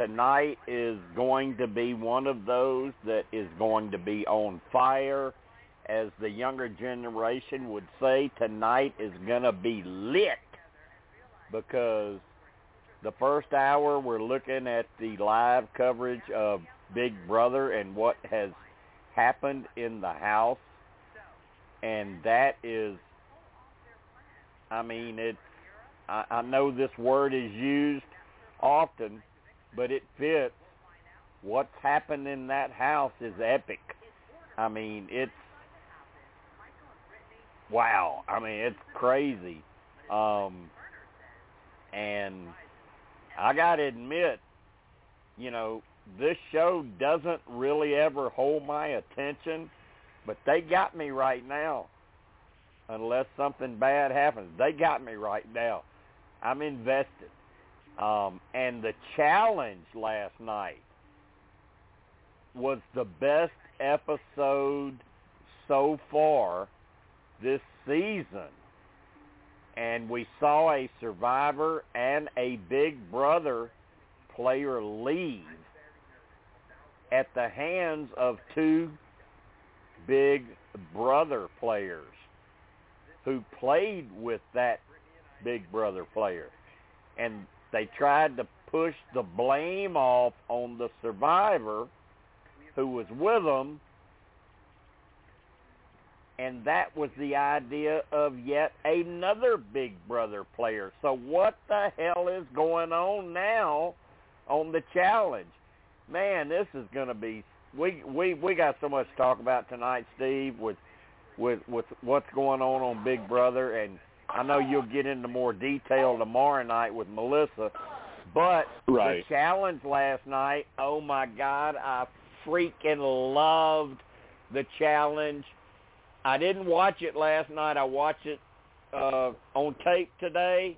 Tonight is going to be one of those that is going to be on fire. As the younger generation would say, tonight is going to be lit because the first hour we're looking at the live coverage of Big Brother and what has happened in the house. And that is I mean, it's I, I know this word is used often, but it fits. What's happened in that house is epic. I mean, it's wow. I mean, it's crazy. Um, and I got to admit, you know, this show doesn't really ever hold my attention, but they got me right now unless something bad happens. They got me right now. I'm invested. Um, and the challenge last night was the best episode so far this season. And we saw a survivor and a big brother player leave at the hands of two big brother players who played with that Big Brother player. And they tried to push the blame off on the survivor who was with them. And that was the idea of yet another Big Brother player. So what the hell is going on now on the challenge? Man, this is going to be we we we got so much to talk about tonight, Steve, with with with what's going on on Big Brother, and I know you'll get into more detail tomorrow night with Melissa. But right. the challenge last night, oh my God, I freaking loved the challenge. I didn't watch it last night. I watched it uh, on tape today,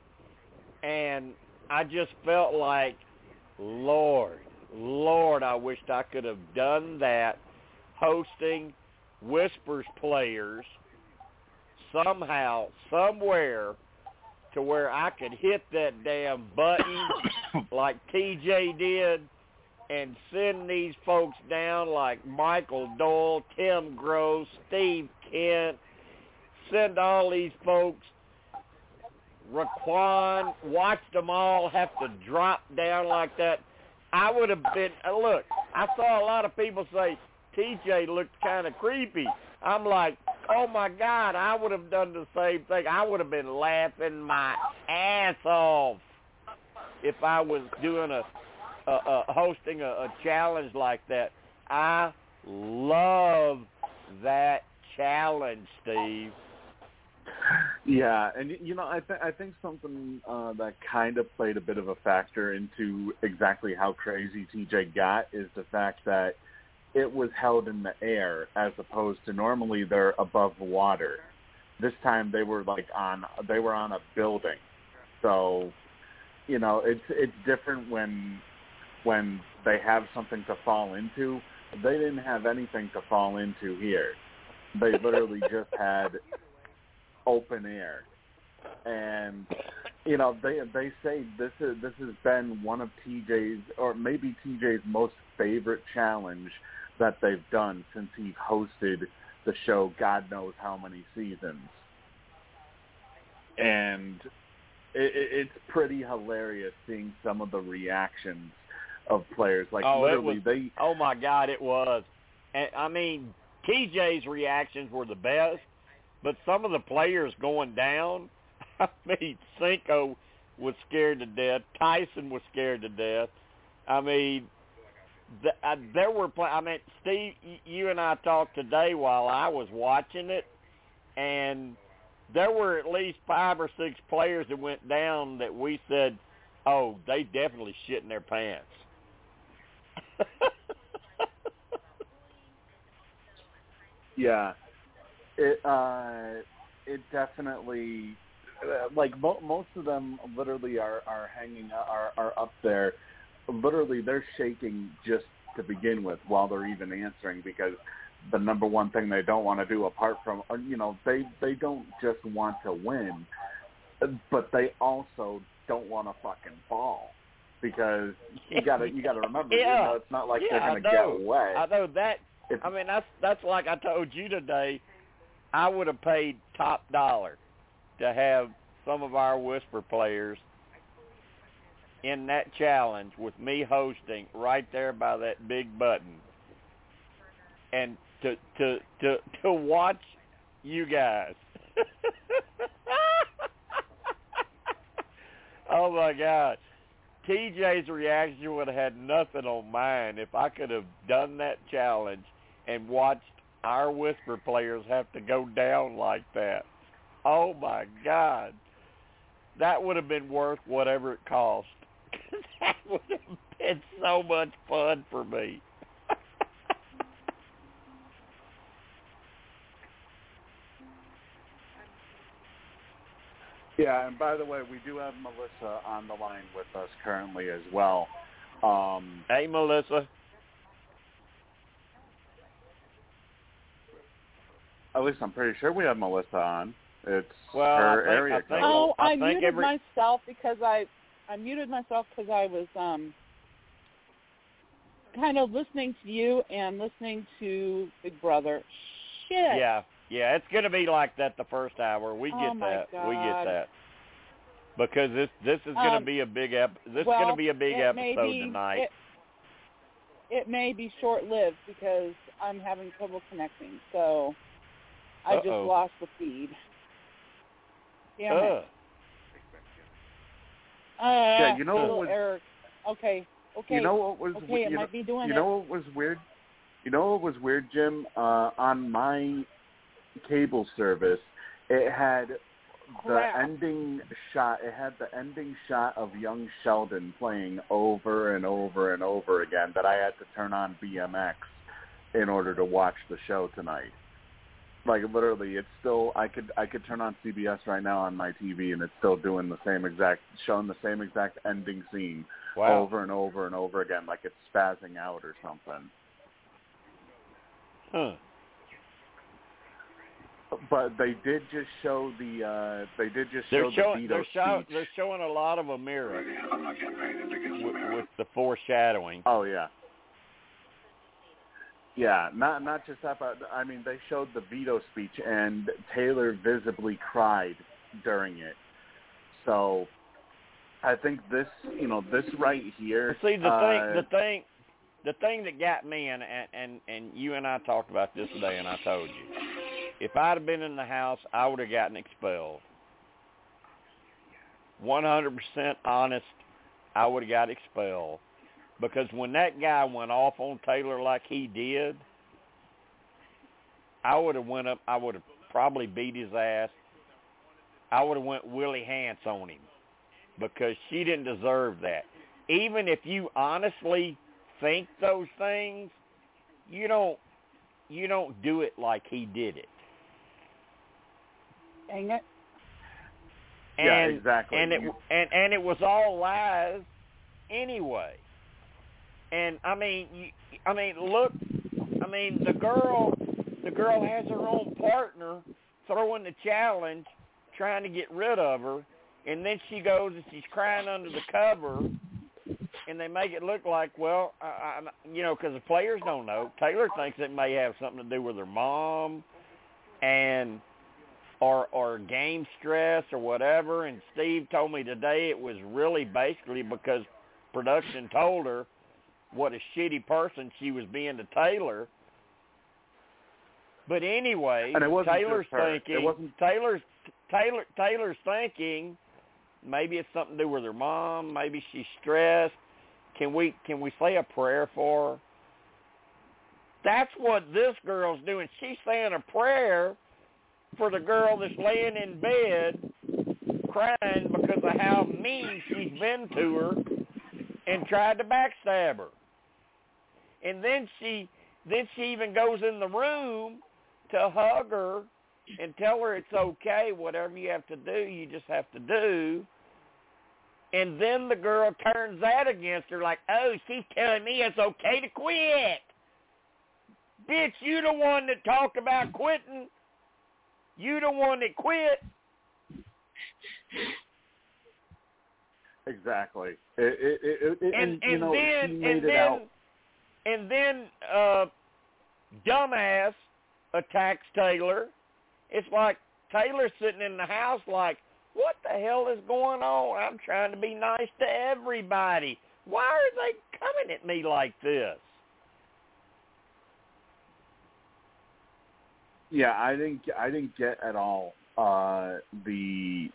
and I just felt like, Lord, Lord, I wished I could have done that hosting Whispers players somehow, somewhere, to where I could hit that damn button like TJ did and send these folks down like Michael Doyle, Tim Gross, Steve Kent, send all these folks, Raquan, watch them all have to drop down like that. I would have been, uh, look, I saw a lot of people say, TJ looked kind of creepy. I'm like, oh my God, I would have done the same thing. I would have been laughing my ass off if I was doing a, a, a hosting a, a challenge like that. I love that challenge, Steve. Yeah, and you know, I think I think something uh, that kind of played a bit of a factor into exactly how crazy TJ got is the fact that it was held in the air as opposed to normally they're above water. This time they were like on they were on a building. So, you know, it's it's different when when they have something to fall into. They didn't have anything to fall into here. They literally just had open air. And you know, they they say this is this has been one of TJ's or maybe TJ's most favorite challenge that they've done since he hosted the show God knows how many seasons. And it, it's pretty hilarious seeing some of the reactions of players. Like oh, literally, was, they. Oh my God, it was. And, I mean, TJ's reactions were the best, but some of the players going down. I mean, Cinco was scared to death. Tyson was scared to death. I mean, uh, there were. Pl- I mean, Steve, you and I talked today while I was watching it, and there were at least five or six players that went down that we said, "Oh, they definitely shit in their pants." yeah, it uh, it definitely uh, like mo- most of them literally are are hanging are are up there Literally, they're shaking just to begin with while they're even answering because the number one thing they don't want to do apart from uh, you know they they don't just want to win but they also don't want to fucking fall because you got to you got to remember yeah. you know it's not like yeah, they're going to get away. I know that. It's- I mean that's that's like I told you today I would have paid top dollar to have some of our whisper players in that challenge with me hosting right there by that big button and to to to to watch you guys oh my god TJ's reaction would have had nothing on mine if I could have done that challenge and watched our whisper players have to go down like that. Oh my God. That would have been worth whatever it cost. that would have been so much fun for me. yeah and by the way we do have Melissa on the line with us currently as well um hey, Melissa. at least I'm pretty sure we have Melissa on it's Well, her I think- area I think- code. Oh, I I, think muted every- myself because I I muted myself because I was um kind of listening to you and listening to Big Brother. Shit. Yeah, yeah, it's going to be like that the first hour. We Oh, get my that. We get that. Because this this is going to Um, be a big ep- this is going to be a big episode be- tonight. It, it may be short lived because I'm having trouble connecting. So I just Uh-oh. lost the feed. Damn it. Uh, Yeah, you know what was- error. Okay. Okay. You know what was okay, we- it you might know, be doing you it. know what was weird? You know what was weird, Jim? Uh, on my cable service, it had the Crap. ending shot. It had the ending shot of young Sheldon playing over and over and over again. That I had to turn on BMX in order to watch the show tonight. Like literally, it's still. I could I could turn on CBS right now on my TV, and it's still doing the same exact, showing the same exact ending scene Wow. over and over and over again, like it's spazzing out or something. Huh. But they did just show the. uh They did just They're show showing the they're, show, they're showing a lot of Ameerah with, with the foreshadowing. Oh yeah. Yeah, not not just that, but I mean they showed the veto speech, and Taylor visibly cried during it. So, I think this, you know, this right here. See the uh, thing the thing the thing that got me and, and and and you and I talked about this today and I told you. If I'd have been in the house, I would have gotten expelled. 100% honest, I would have got expelled. Because when that guy went off on Taylor like he did, I would have went up, I would have probably beat his ass. I would have went Willie Hance on him because she didn't deserve that. Even if you honestly think those things, you don't you don't do it like he did it. Dang it. And, Yeah, exactly. And it and and it was all lies anyway. And I mean, I mean, look, I mean, the girl, the girl has her own partner throwing the challenge, trying to get rid of her, and then she goes and she's crying under the cover, and they make it look like, well, I, I, you know, because the players don't know. Taylor thinks it may have something to do with her mom, and or or game stress or whatever. And Steve told me today it was really basically because production told her what a shitty person she was being to Taylor. But anyway, And it wasn't Taylor's thinking wasn't- Taylor's Taylor Taylor's thinking maybe it's something to do with her mom, maybe she's stressed. Can we can we say a prayer for her? That's what this girl's doing. She's saying a prayer for the girl that's laying in bed crying because of how mean she's been to her and tried to backstab her. And then she then she even goes in the room to hug her and tell her it's okay. Whatever you have to do, you just have to do. And then the girl turns that against her, like, "Oh, she's telling me it's okay to quit." Bitch, you the one that talked about quitting. You the one that quit. Exactly. It, it, it, and and, you know, then she made and it then out. And then uh dumbass attacks Taylor. It's like Taylor's sitting in the house like, what the hell is going on? I'm trying to be nice to everybody. Why are they coming at me like this? Yeah, I didn't. I didn't get at all uh, the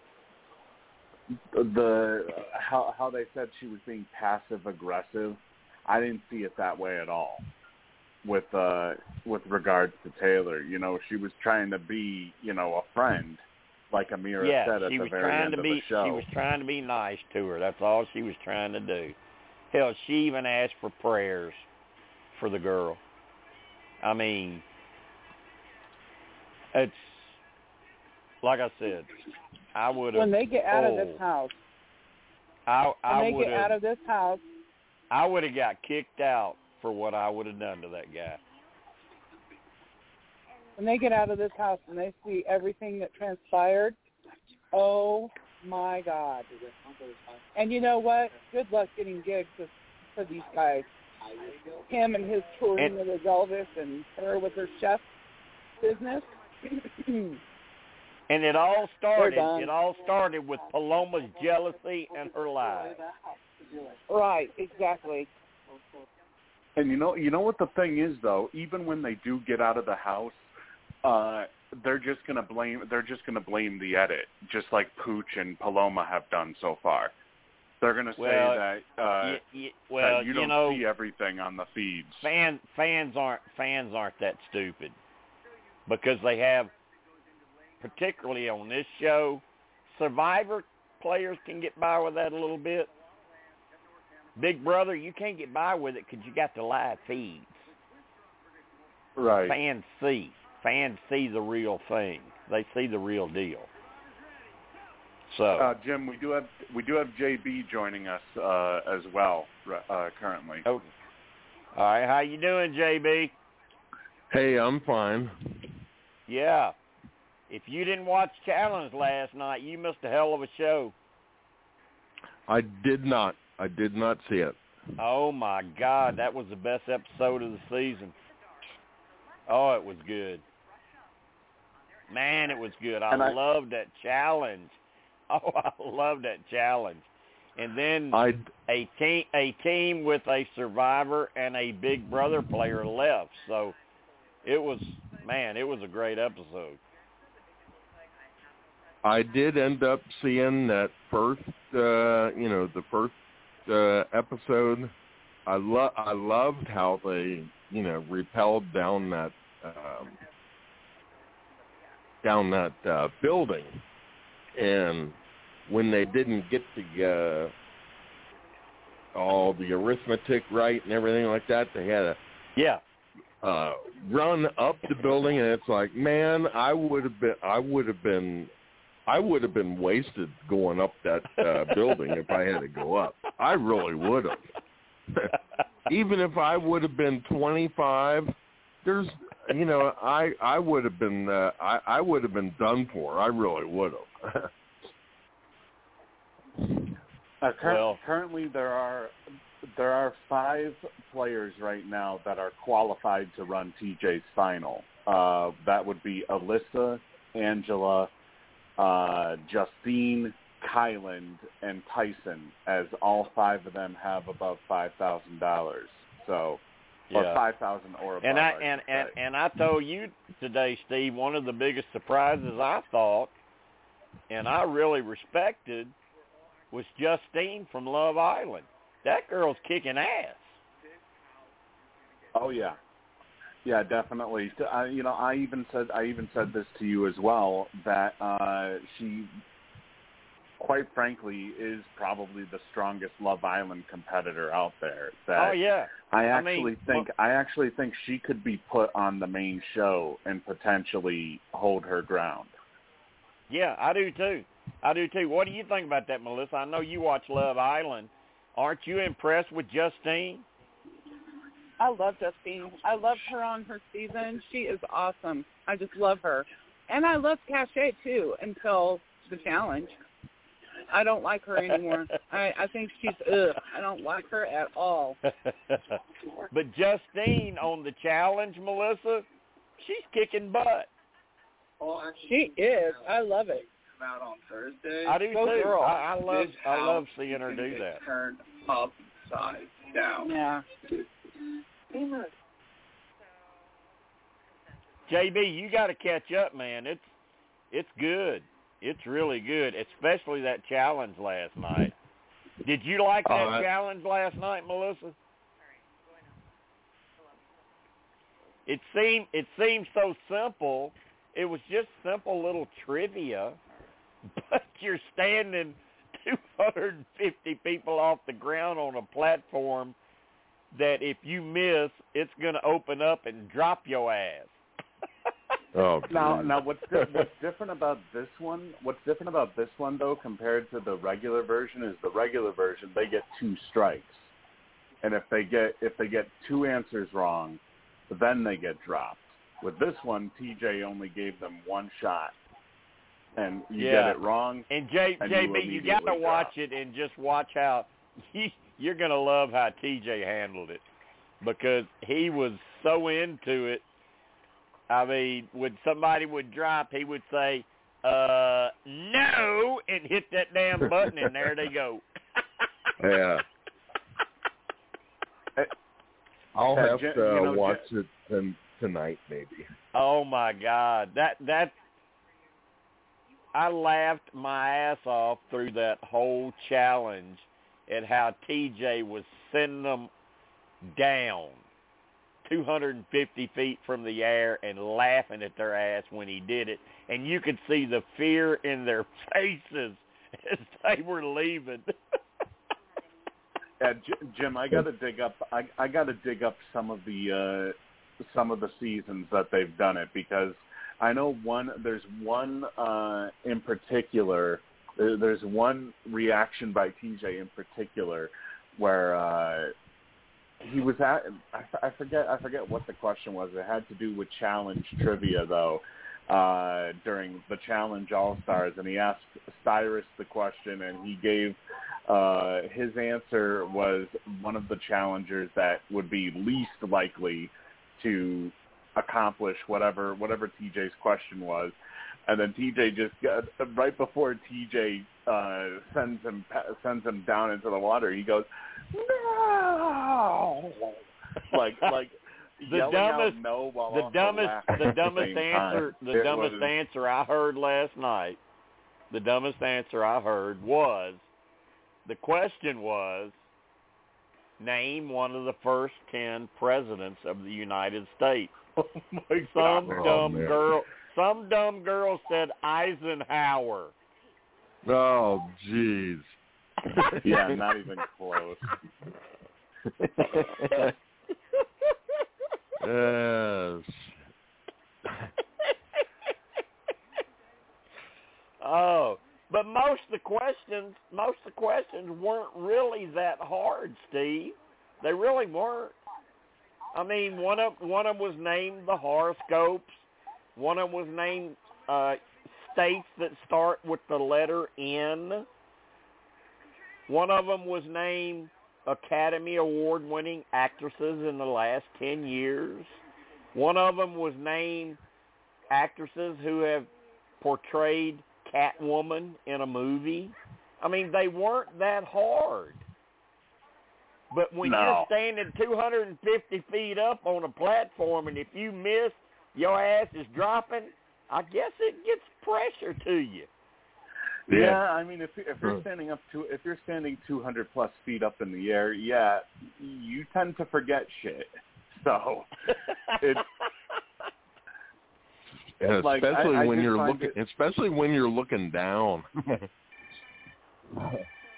the how how they said she was being passive aggressive. I didn't see it that way at all. With uh with regards to Taylor, you know, she was trying to be, you know, a friend, like Ameerah yeah, said at she the was very trying end to of be the show. she was trying to be nice to her. That's all she was trying to do. Hell, she even asked for prayers for the girl. I mean, it's like I said, I would have When they get out of oh, this house, I I when they get out of this house, I would have got kicked out for what I would have done to that guy. when they get out of this house and they see everything that transpired, oh my God! And you know what? Good luck getting gigs for, for these guys. Him and his touring And- with his Elvis, and her with her chef business. And it all started it all started with Paloma's jealousy and her lies. Right, exactly. And you know, you know what the thing is though. Even when they do get out of the house, uh, they're just gonna blame. They're just gonna blame the edit, just like Pooch and Paloma have done so far. They're gonna say Well, that uh, Y- y- well, that you don't know, see everything on the feeds. fan fans aren't fans aren't that stupid because they have particularly on this show survivor players can get by with that a little bit big brother you can't get by with it because you got the live feeds. Right. fans see. Fans see the real thing. They see the real deal. So. Uh, Jim, we do have we do have JB joining us uh, as well uh, currently. oh, all right. How you doing jb Hey, I'm fine. yeah. If you didn't watch challenge last night you missed a hell of a show. I did not. I did not see it. Oh my God, that was the best episode of the season. Oh, it was good. Man, it was good. I, And I- loved that challenge. Oh, I loved that challenge. And then I a team a team with a survivor and a big brother player left. So it was man, it was a great episode. I did end up seeing that first, uh, you know, the first uh, episode. I lo- I loved how they, you know, repelled down that um, down that uh, building, and when they didn't get the uh, all the arithmetic right and everything like that, they had a Yeah. uh run up the building and it's like man i would have been i would have been i would have been wasted going up that uh building if i had to go up. I really would have. Even if i would have been twenty five there's you know i i would have been uh, i i would have been done for. I really would have. Uh, cur- Well- currently, there are there are five players right now that are qualified to run TJ's final. Uh, that would be Alyssa, Angela, uh, Justine, Kyland, and Tyson, as all five of them have above five thousand dollars. So, or Yeah. five thousand or above. And I should and, and and I told you today, Steve, one of the biggest surprises I thought, and I really respected, was Justine from Love Island. That girl's kicking ass. Oh yeah, yeah, definitely. I, you know, I even said I even said this to you as well that uh, she quite frankly, is probably the strongest Love Island competitor out there. That oh yeah, I I actually mean, think I actually think she could be put on the main show and potentially hold her ground. yeah, I do too. I do too. What do you think about that, Melissa? I know you watch Love Island. Aren't you impressed with Justine? I love Justine. I loved her on her season. She is awesome. I just love her. And I love Cashay too until the challenge. I don't like her anymore. I I think she's ugh. I don't like her at all. but Justine on the challenge, Melissa, she's kicking butt. She is. I love it. out on Thursday. I do Go too. girl. I, I love I love seeing her do that. Turned upside down. Yeah. JB, you got to catch up, man. It's it's good. It's really good, especially that challenge last night. Did you like that I- challenge last night, Melissa? It seemed it seemed so simple. It was just simple little trivia, but you're standing 250 people off the ground on a platform that if you miss, it's going to open up and drop your ass. Oh, Now, now what's di- what's different about this one? What's different about this one though, compared to the regular version, is the regular version they get two strikes, and if they get if they get two answers wrong, then they get dropped. With this one, TJ only gave them one shot, and you Yeah. get it wrong. And J, And you JB, you got to watch it and just watch how he, you're going to love how TJ handled it because he was so into it. I mean, when somebody would drop, he would say, "Uh, no," and hit that damn button, and there they go. yeah. I'll have Jen- to you know, watch it t- tonight, maybe. Oh my God, that that I laughed my ass off through that whole challenge at how TJ was sending them down 250 feet from the air and laughing at their ass when he did it, and you could see the fear in their faces as they were leaving. Yeah, Jim, I got to dig up. I, I got to dig up some of the uh, some of the seasons that they've done it because I know one. There's one uh, in particular. There, there's one reaction by TJ in particular where uh, he was at. I, I forget. I forget what the question was. It had to do with challenge trivia though. Uh, during the challenge All Stars, and he asked Cyrus the question, and he gave uh, his answer was one of the challengers that would be least likely to accomplish whatever whatever TJ's question was. And then TJ just got, right before TJ uh, sends him sends him down into the water, he goes, "No!" Like like The dumbest- no while the dumbest the at the dumbest time. answer the It dumbest was- answer I heard last night the dumbest answer I heard was the question was name one of the first 10 presidents of the United States Oh my some God. Oh, dumb man. girl some dumb girl said Eisenhower Oh, jeez. yeah, not even close. yes. oh, but most of the questions, most of the questions weren't really that hard, Steve. They really weren't. I mean, one of one of them was named the horoscopes. One of them was named uh, states that start with the letter N. One of them was named Academy Award-winning actresses in the last ten years. One of them was named actresses who have portrayed Catwoman in a movie. I mean, they weren't that hard. But when No. you're standing 250 feet up on a platform and if you miss, your ass is dropping, I guess it gets pressure to you. Yeah, I mean, if if you're standing up to if you're standing 200 plus feet up in the air, yeah, you tend to forget shit. So It's- And Like, especially I when just you're looking, it- especially when you're looking down.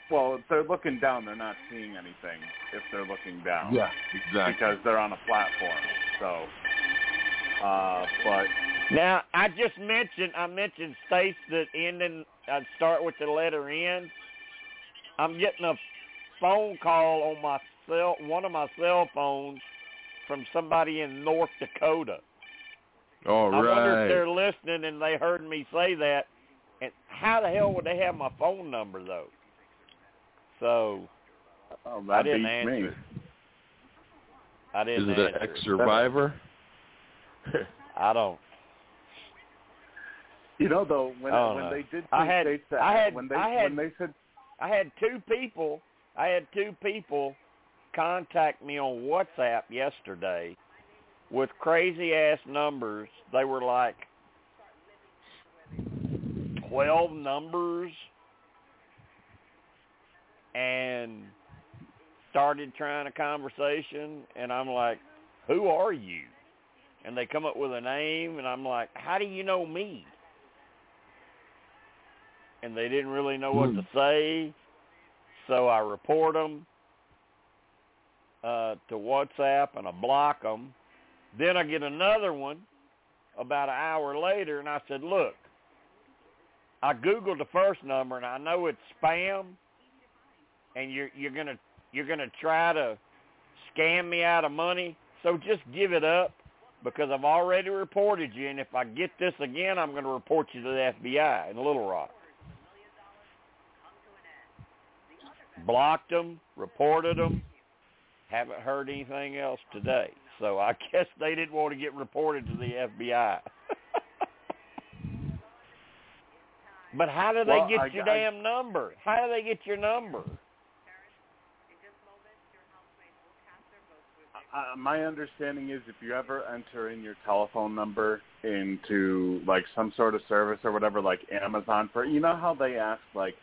Well, if they're looking down, they're not seeing anything if they're looking down. Yeah, exactly. Because they're on a platform. So, uh, but Now, I just mentioned I mentioned states that end in uh, start with the letter N. I'm getting a phone call on my cell, one of my cell phones, from somebody in North Dakota. All I wonder if they're listening and they heard me say that. And how the hell would they have my phone number though? So oh, I didn't answer. me. I didn't Is it an ex-survivor? I don't. You know, though, when I when know. they did I had- states that I had- when they I had- when they said I had two people. I had two people contact me on WhatsApp yesterday with crazy ass numbers. They were like twelve numbers, and started trying a conversation. And I'm like, "Who are you?" And they come up with a name, and I'm like, "How do you know me?" and they didn't really know what to say. So I report them uh, to WhatsApp and I block them. Then I get another one about an hour later, and I said, "Look, I googled the first number, and I know it's spam, and you're you're gonna you're gonna try to scam me out of money. So just give it up." Because I've already reported you, and if I get this again, I'm going to report you to the FBI in Little Rock. blocked them, reported them. Haven't heard anything else today. So I guess they didn't want to get reported to the FBI. but how do they Well, get I- your I- damn number? How do they get your number? Uh, my understanding is if you ever enter in your telephone number into like some sort of service or whatever, like Amazon for you know how they ask like,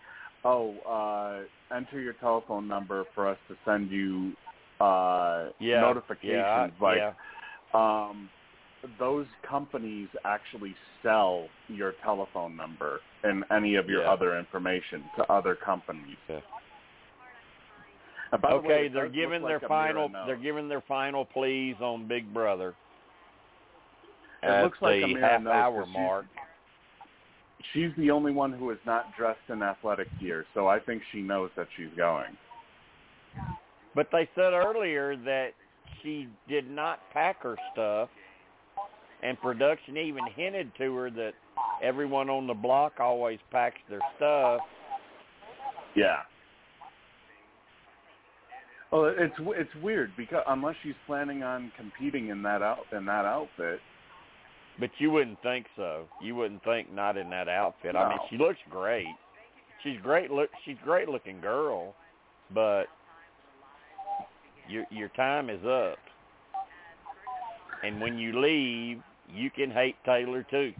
oh, uh, enter your telephone number for us to send you uh, Yeah, notifications yeah, like yeah. um those companies actually sell your telephone number and any of your Yeah. other information to other companies. Yeah. And by the way, okay, they're giving their like final. They're giving their final pleas on Big Brother It at looks like the Ameerah half knows hour 'cause she's- mark. She's the only one who is not dressed in athletic gear, so I think she knows that she's going. But they said earlier that she did not pack her stuff, and production even hinted to her that everyone on the block always packs their stuff. Yeah. Well, it's it's weird because unless she's planning on competing in that out in that outfit, But you wouldn't think so. You wouldn't think not in that outfit. I mean, she looks great. She's great. Look, she's a great looking girl, but your your time is up. And when you leave, you can hate Taylor too.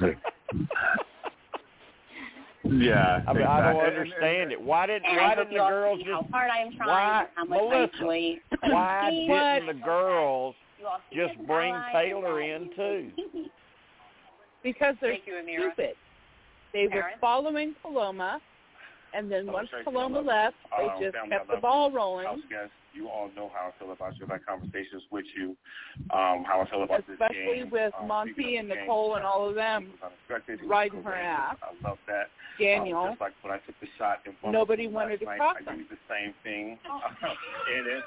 yeah. I mean, I don't understand it. Why didn't why didn't the girls just how hard I am trying, why- how much Melissa, I enjoy. why didn't the girls You all see just bring Taylor in too? because they're Thank you, stupid. They were following Paloma, and then Oh, once Tracy, Paloma left, they Uh, just kept the love ball house rolling. Guests. You all know how I feel about you. I've had conversations with you. Um, how I feel about this game. Especially with Um, Monte and game, Nicole and all of them, was unexpected. It was riding her ass. I love that. Daniel. Um, just like when I took the shot in front Nobody of wanted to last cross night, I them. used the same thing. and it,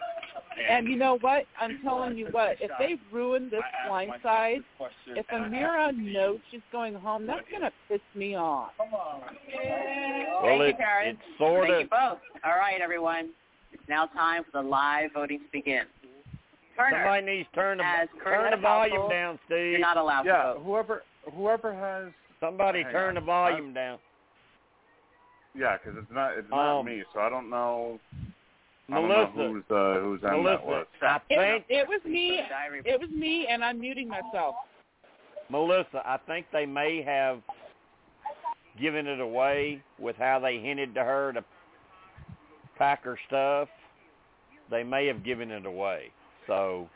And you know what? I'm telling you what, if they ruin this I blind side, this if Ameerah knows she's going home, that's going to piss me off. Well, Thank you, it, Karen. it's sort Thank of you both. All right, everyone. It's now time for the live voting to begin. Turner, somebody needs to turn the turn the volume household, down, you're not allowed yeah, to vote. whoever whoever has Somebody Hang turn on. the volume down. yeah, because it's not it's not Um, me, so I don't know. I don't Melissa, know who's uh, who's on that Melissa, list. I think It, it was me. It was me, and I'm muting myself. Melissa, I think they may have given it away with how they hinted to her to pack her stuff. They may have given it away. So,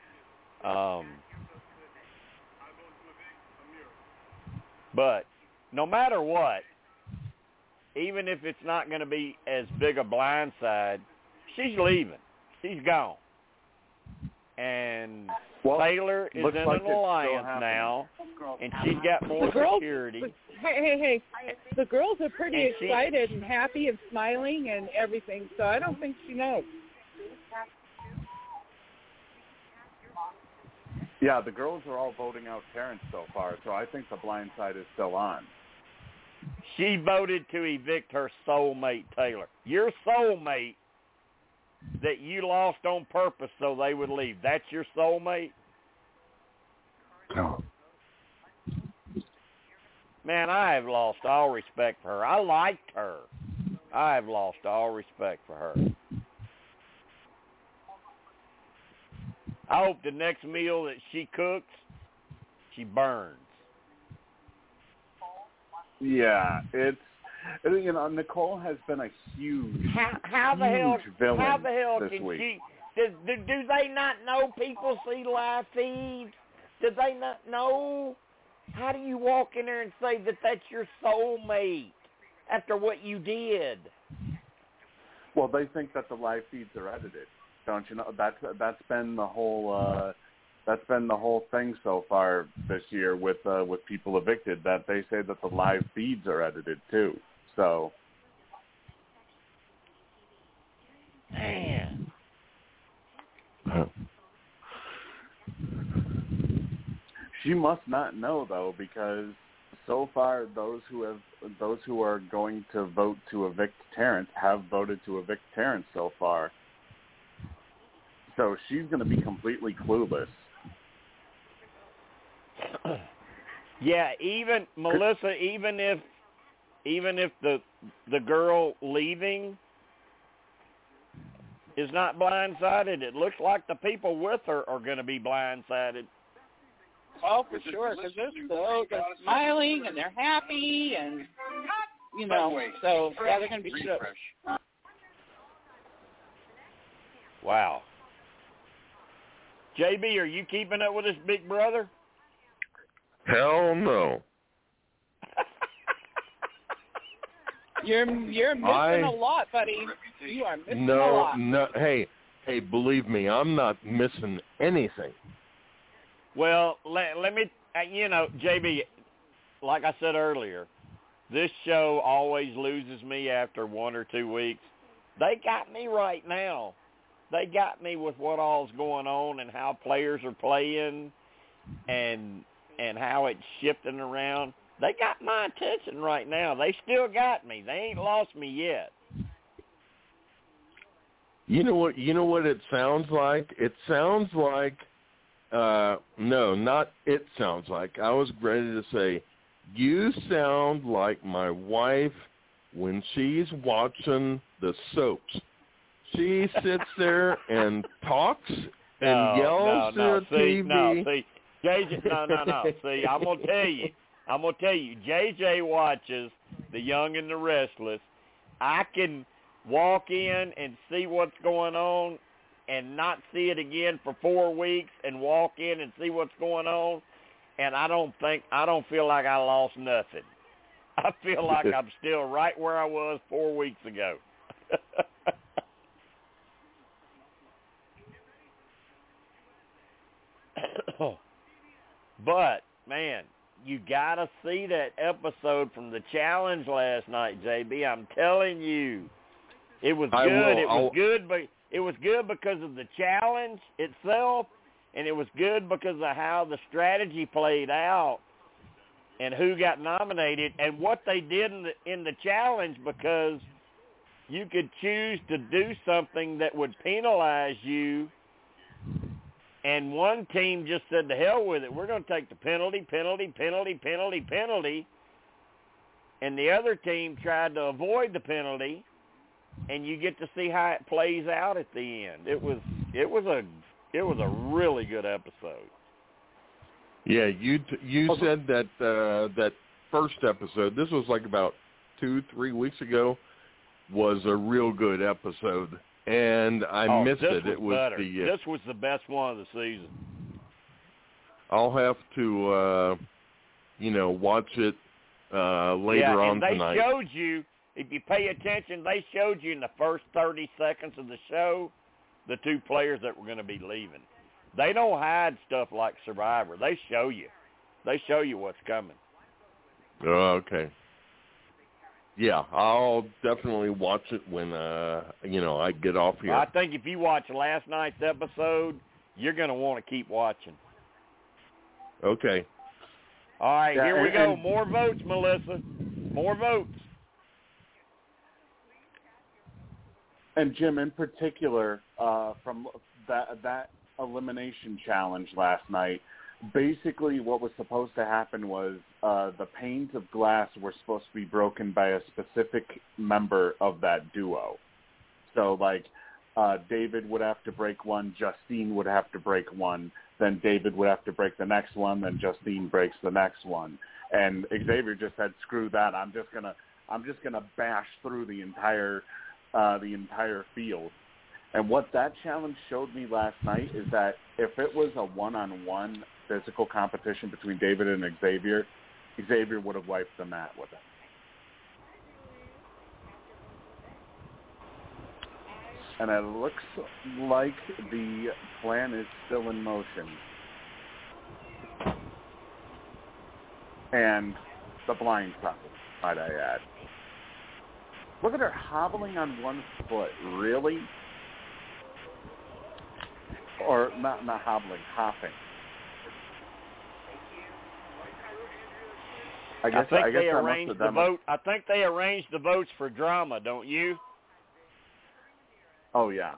um, but no matter what, even if it's not going to be as big a blindside, she's leaving. She's gone. And Well, Taylor is in like an alliance now, and she's got more The girls- security. Hey, hey, hey! The girls are pretty And she- excited and happy and smiling and everything, so I don't think she knows. Yeah, the girls are all voting out Terrance so far, so I think the blind side is still on. She voted to evict her soulmate, Taylor. Your soulmate that you lost on purpose so they would leave. That's your soulmate? Oh. Man, I have lost all respect for her. I liked her. I have lost all respect for her. I hope the next meal that she cooks, she burns. Yeah, it's you know Nicole has been a huge, How how the hell huge villain how the hell this can week. she do, do do they not know people see live feeds? Do they not know? How do you walk in there and say that that's your soulmate after what you did? Well, they think that the live feeds are edited, don't you know? That's that's been the whole uh, that's been the whole thing so far this year with uh, with people evicted. That they say that the live feeds are edited too. So Man, she must not know though, because so far those who have those who are going to vote to evict Terrance have voted to evict Terrance so far. So she's going to be completely clueless. yeah. Even Melissa, even if even if the the girl leaving is not blindsided, it looks like the people with her are going to be blindsided. Oh, for sure, because they're so they're smiling and they're happy and you know, so yeah, they're gonna be shook. Wow. JB, are you keeping up with this big brother? Hell no. You're you're missing I- a lot, buddy. You are missing a lot. No, no. Hey, hey, believe me, I'm not missing anything. Well, let, let me, uh, you know, JB, like I said earlier, this show always loses me after one or two weeks. They got me right now. They got me with what all's going on and how players are playing and and how it's shifting around. They got my attention right now. They still got me. They ain't lost me yet. You know what? You know what it sounds like? It sounds like. Uh, no, not it sounds like. I was ready to say, you sound like my wife when she's watching the soaps. She sits there and talks and no, yells no, no. to the see, TV. No, see, JJ, no, no, no. See, I'm gonna tell you, I'm gonna tell you. JJ watches The Young and the Restless. I can walk in and see what's going on, and not see it again for four weeks, and walk in and see what's going on, and I don't think I don't feel like I lost nothing. I feel like I'm still right where I was four weeks ago. but man, you gotta see that episode from the challenge last night, JB. I'm telling you, it was I good. will. It was I'll- good, but it was good because of the challenge itself, and it was good because of how the strategy played out and who got nominated and what they did in the in the challenge because you could choose to do something that would penalize you and one team just said to hell with it we're going to take the penalty penalty penalty penalty penalty and the other team tried to avoid the penalty and you get to see how it plays out at the end it was it was a it was a really good episode Yeah, you t- you said that uh, that first episode. This was like about two, three weeks ago. Was a real good episode, and I oh, missed it. it was better. the. Uh, this was the best one of the season I'll have to, uh, you know, watch it uh, later yeah, on they tonight. showed you if you pay attention, they showed you in the first 30 seconds of the show the two players that were going to be leaving. They don't hide stuff like Survivor. They show you. They show you what's coming. Oh, okay. Yeah, I'll definitely watch it when uh you know I get off here. I think if you watch last night's episode, you're going to want to keep watching. Okay. All right, Yeah, here we and- go. and- More votes, Melissa. More votes. And Jim, in particular, uh, from that that elimination challenge last night, basically what was supposed to happen was uh, the panes of glass were supposed to be broken by a specific member of that duo. So, like, uh, David would have to break one, Justine would have to break one, then David would have to break the next one, then Justine breaks the next one, and Xavier just said, "Screw that! I'm just gonna, I'm just gonna bash through the entire." uh, the entire field. And what that challenge showed me last night is that if it was a one-on-one physical competition between David and Xavier, Xavier would have wiped the mat with him. And it looks like the plan is still in motion. And the blind side, might I add. Look at her hobbling on one foot. Really? Or not not hobbling, hopping. I guess think I guess they I arranged the vote. I think they arranged the votes for drama, don't you? Oh yeah.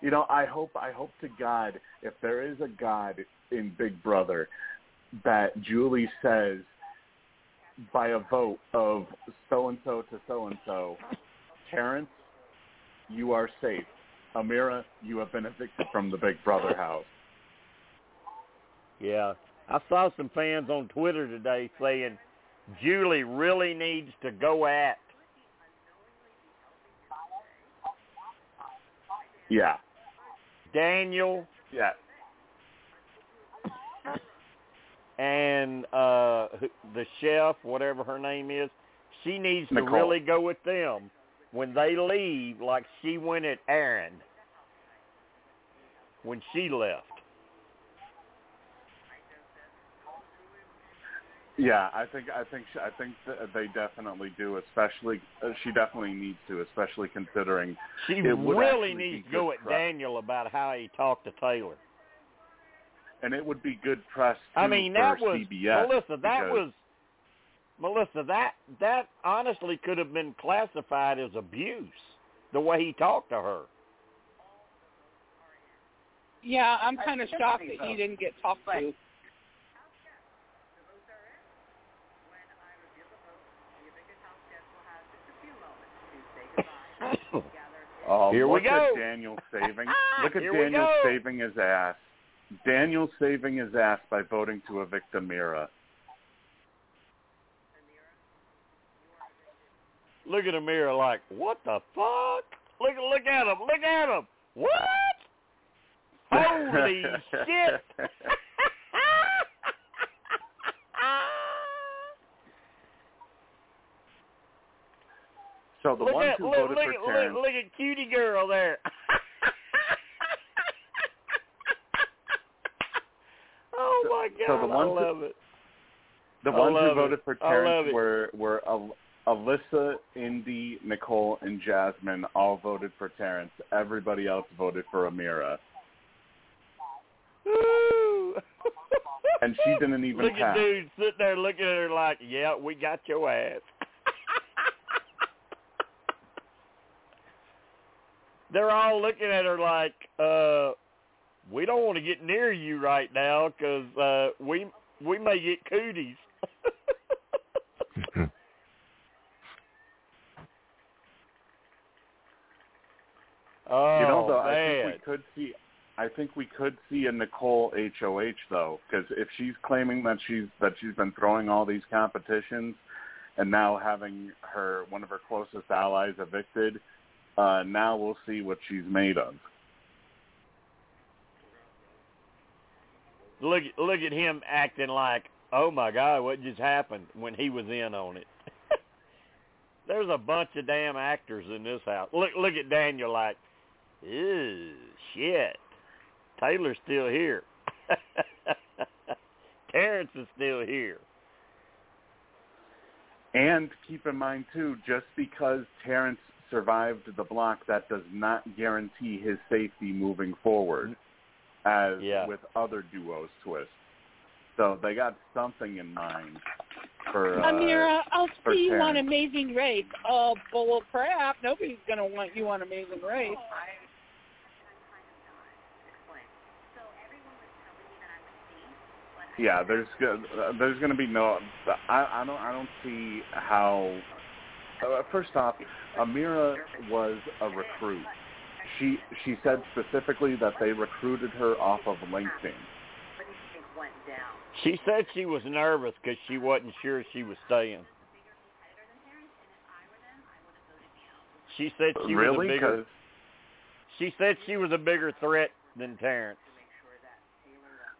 You know, I hope I hope to God if there is a God in Big Brother that Julie says by a vote of so and so to so and so, Terrance, you are safe. Ameerah, you have been evicted from the Big Brother house. Yeah. I saw some fans on Twitter today saying Julie really needs to go at Yeah. Daniel Yeah. and uh the chef, whatever her name is. She needs to really go with them when they leave like she went at Aaron when she left. Yeah, I think I think I think th- they definitely do. Especially, uh, she definitely needs to, especially considering She really needs to go at prep. Daniel about how he talked to Taylor. and it would be good press. Too I mean, for that was CBS Melissa. That was Melissa. That that honestly could have been classified as abuse. The way he talked to her. Yeah, I'm kind of shocked that he didn't get talked to. Oh, Here we look go. at Daniel saving. Ah, look at Here Daniel saving his ass. Daniel saving his ass by voting to evict Ameerah. Look at Ameerah like, what the fuck? Look look at him. Look at him. What? Holy shit. So the look ones at who look, voted look, for Terrance, look, look at cutie girl there. oh my god, So the I ones that- love it. the ones who voted it. for I Terrance were were Al- Alyssa, Indy, Nicole, and Jasmine. All voted for Terrance. Everybody else voted for Ameerah, and she didn't even Look at pass. dude sitting there looking at her like, yeah, we got your ass. They're all looking at her like, uh, we don't want to get near you right now because uh, we we may get cooties. oh you know, though, I man. think we could see. I think we could see a Nicole HOH though, because if she's claiming that she's that she's been throwing all these competitions, and now having her one of her closest allies evicted, uh, now we'll see what she's made of. Look look at him acting like, oh my God, what just happened when he was in on it. there's a bunch of damn actors in this house. Look look at Daniel like, ew, shit. Taylor's still here. Terrance is still here. And keep in mind too, just because Terrance survived the block, that does not guarantee his safety moving forward, as Yeah. with other duos twist. So they got something in mind for uh, Ameerah, I'll for see you on Amazing Race. Oh, bull of crap. Nobody's going to want you on Amazing Race. Yeah, there's go- uh, there's going to be no. I I don't I don't see how. Uh, first off, Ameerah was a recruit. She she said specifically that they recruited her off of LinkedIn. What do went down? She said she was nervous because she wasn't sure she was staying. She said she was a really? She said she was a bigger threat than Terrance.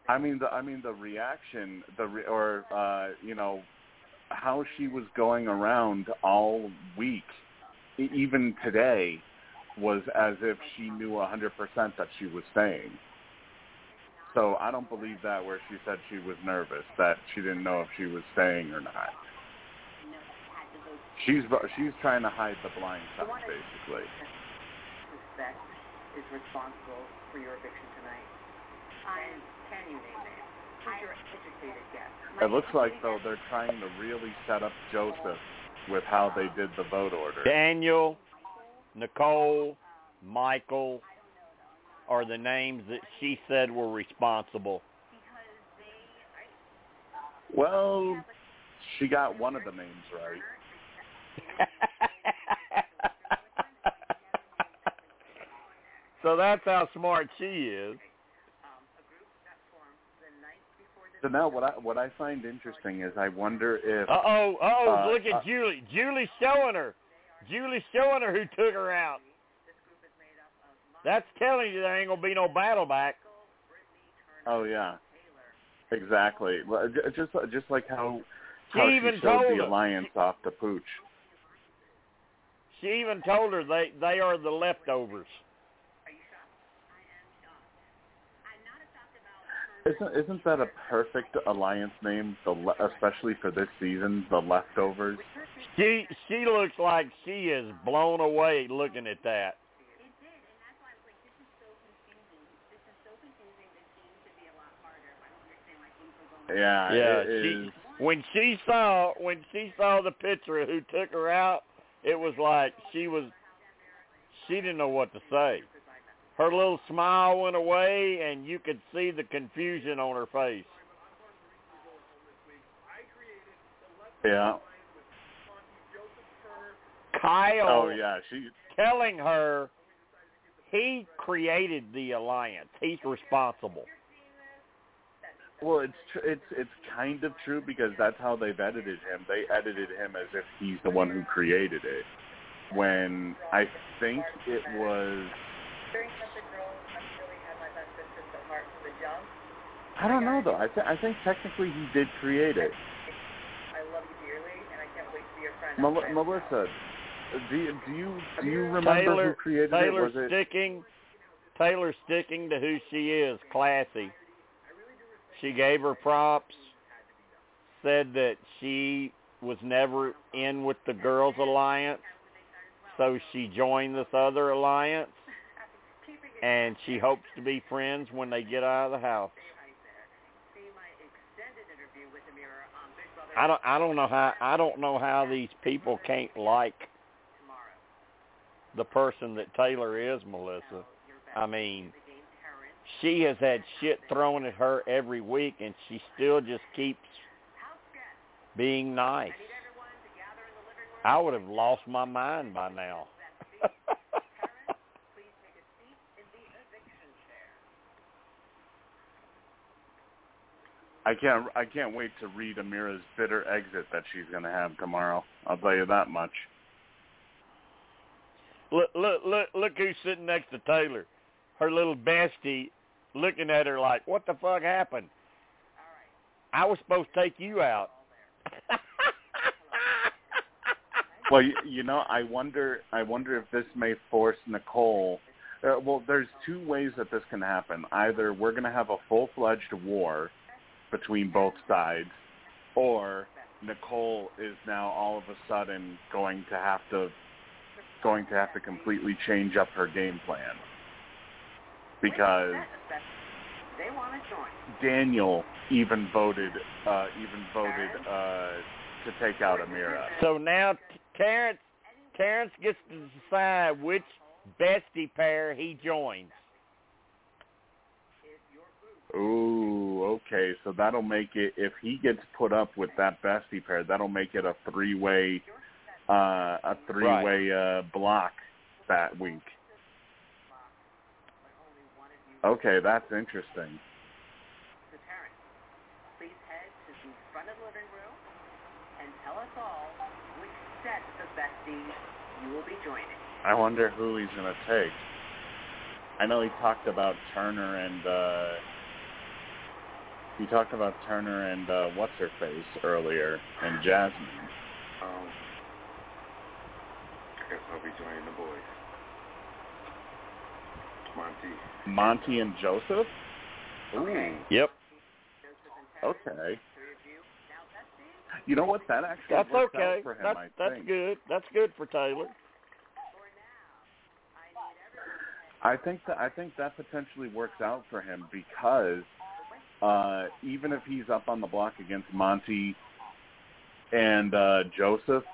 I mean the I mean the reaction the re- or uh you know how she was going around all week e- even today was as if she knew a 100% that she was staying. So I don't believe that where she said she was nervous that she didn't know if she was staying or not. She's she's trying to hide the blind side basically. Suspect is responsible for your eviction tonight. Can, can you name names? Who's your educated guess? It looks like though they're trying to really set up Joseph with how they did the vote order. Daniel, Nicole, Michael are the names that she said were responsible. Well, she got one of the names right. so that's how smart she is. So now what I what I find interesting is I wonder if Uh oh, oh, look at uh, Julie. Julie's showing her. Julie's showing her who took her out. That's telling you there ain't gonna be no battle back. oh yeah, exactly. Well, just just like how She how even she showed told the alliance off to Pooch. She even told her they they are the leftovers. Isn't isn't that a perfect alliance name? The le- especially for this season, the leftovers. She she looks like she is blown away looking at that. Yeah, Yeah, she is. when she saw when she saw the picture of who took her out, it was like she was she didn't know what to say. Her little smile went away and you could see the confusion on her face. Yeah. Kyle Oh yeah, she. telling her he created the alliance. He's responsible. Well, it's tr- it's it's kind of true because that's how they've edited him. They edited him as if he's the one who created it. When I think it was, I don't know though. I th- I think technically he did create it. I love you dearly, and I can't wait to be your friend. Mel- Melissa, do you do you do you remember Taylor who created Taylor it? Was it? sticking Taylor sticking to who she is, classy. She gave her props, said that she was never in with the girls alliance, so she joined this other alliance and she hopes to be friends when they get out of the house. See my extended interview with Ameerah on Big Brother I don't I don't know how I don't know how these people can't like the person that Taylor is, Melissa. I mean, she has had shit thrown at her every week and she still just keeps being nice. I would have lost my mind by now. Terrance, please take a seat in the eviction chair. I can't I can't wait to read Ameerah's bitter exit that she's going to have tomorrow. I'll tell you that much. look, look, look, look who's sitting next to Taylor. Her little bestie looking at her like, what the fuck happened? I was supposed to take you out. well, you, you know, I wonder. I wonder if this may force Nicole. Uh, well, there's two ways that this can happen. Either we're going to have a full-fledged war between both sides, or Nicole is now all of a sudden going to have to going to have to completely change up her game plan because They want to join. Daniel even voted uh, even voted uh, to take out Ameerah. So now Terrance Terrance gets to decide which bestie pair he joins. Ooh, okay. So that'll make it if he gets put up with that bestie pair, that'll make it a three-way uh a three-way uh block that week. Okay, that's interesting. So Terrance, please head to the front of the living room and tell us all which set of besties you will be joining. I wonder who he's going to take. I know he talked about Turner and uh he talked about Turner and uh what's her face earlier and Jasmine. Um, I guess I'll be joining the boys. Monte. Monte and Joseph? Okay. Yep. Okay. You. You know what? That actually That's works okay. out for him, That's I that's think. good. That's good for Taylor. I think that I think that potentially works out for him because uh even if he's up on the block against Monte and uh Joseph,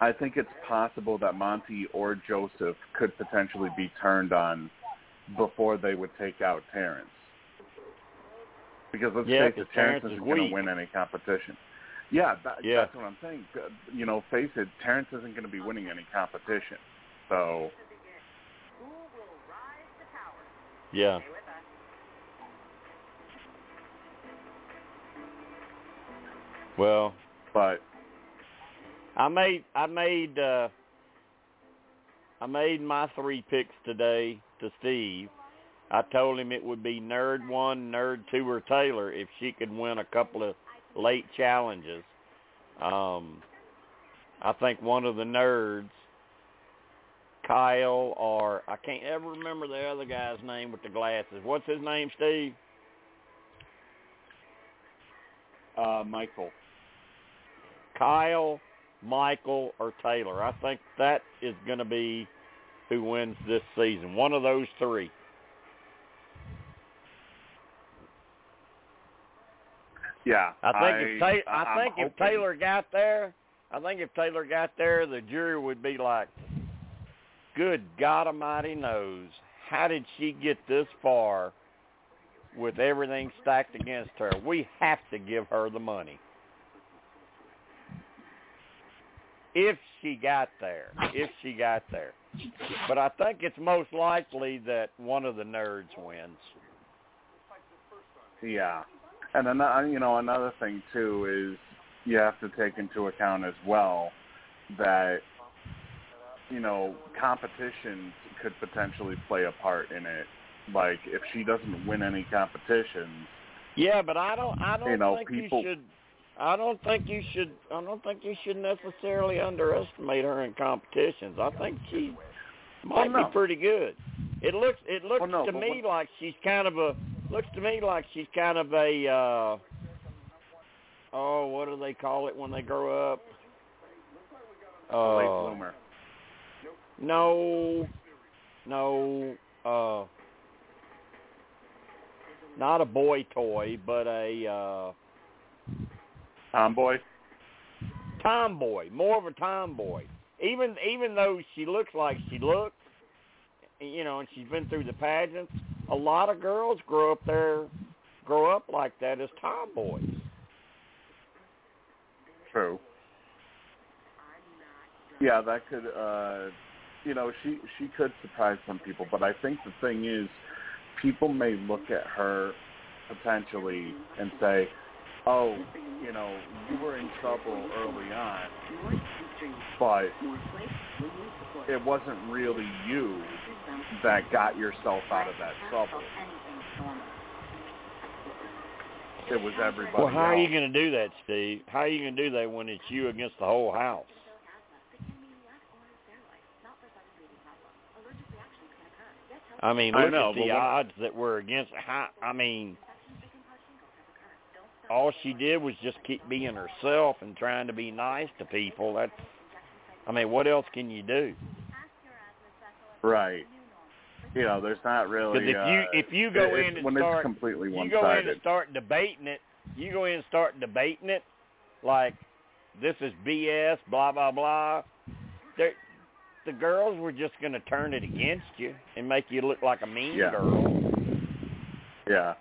I think it's possible that Monte or Joseph could potentially be turned on before they would take out Terrance. Because let's Yeah, face it, Terrance Terrance is isn't going to win any competition. Yeah, that, Yeah. that's what I'm saying. You know, face it, Terrance isn't going to be winning any competition. So, who will rise to power? Yeah. Well, but I made I made uh I made my three picks today to Steve. I told him it would be nerd one, nerd two, or Taylor if she could win a couple of late challenges. Um I think one of the nerds, Kyle or I can't ever remember the other guy's name with the glasses. What's his name, Steve? uh Michael. Kyle, Michael, or Taylor. I think that is going to be who wins this season. One of those three. Yeah, I think if Ta- I, I'm think if hoping- Taylor got there, I think if Taylor got there, the jury would be like, "Good God Almighty knows, how did she get this far with everything stacked against her? We have to give her the money." If she got there, if she got there, but I think it's most likely that one of the nerds wins. Yeah, and another, you know, another thing too is you have to take into account as well that you know competition could potentially play a part in it. Like if she doesn't win any competitions, Yeah, but I don't. I don't You know, think people- you should. I don't think you should. I don't think you should necessarily underestimate her in competitions. I think she might Well, no. be pretty good. It looks. It looks Well, no, to me what- like she's kind of a. Looks to me like she's kind of a. uh Oh, what do they call it when they grow up? a late Uh, bloomer. no, no. Uh, not a boy toy, but a. uh Tomboy. tomboy, more of a tomboy. Even even though she looks like she looks, you know, and she's been through the pageants, a lot of girls grow up there, grow up like that as tomboys. True. Yeah, that could uh you know, she she could surprise some people, but I think the thing is people may look at her potentially and say, oh, you know, you were in trouble early on, but it wasn't really you that got yourself out of that trouble. It was everybody. Well, how else. are you going to do that, Steve? How are you going to do that when it's you against the whole house? I mean, look I know, at the odds that we're against. I mean, all she did was just keep being herself and trying to be nice to people. That's, I mean, what else can you do? Right. You know, there's not really. Because if uh, you if you go in and when start it's completely one-sided. you go in and start debating it, you go in and start debating it, like this is BS, blah blah blah. They're, the girls were just going to turn it against you and make you look like a mean Yeah. girl. Yeah.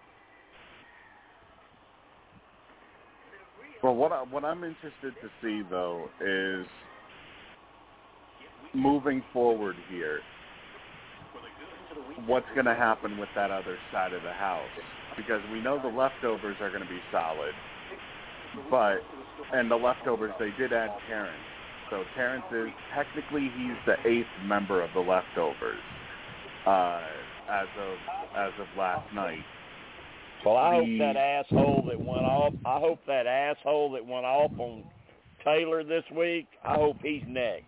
Well, what I, what I'm interested to see though is moving forward here. What's going to happen with that other side of the house? Because we know the leftovers are going to be solid, but and the leftovers they did add Terrance. So Terrance is technically he's the eighth member of the leftovers uh, as of as of last night. Well, I hope that asshole that went off. I hope that asshole that went off on Taylor this week. I hope he's next.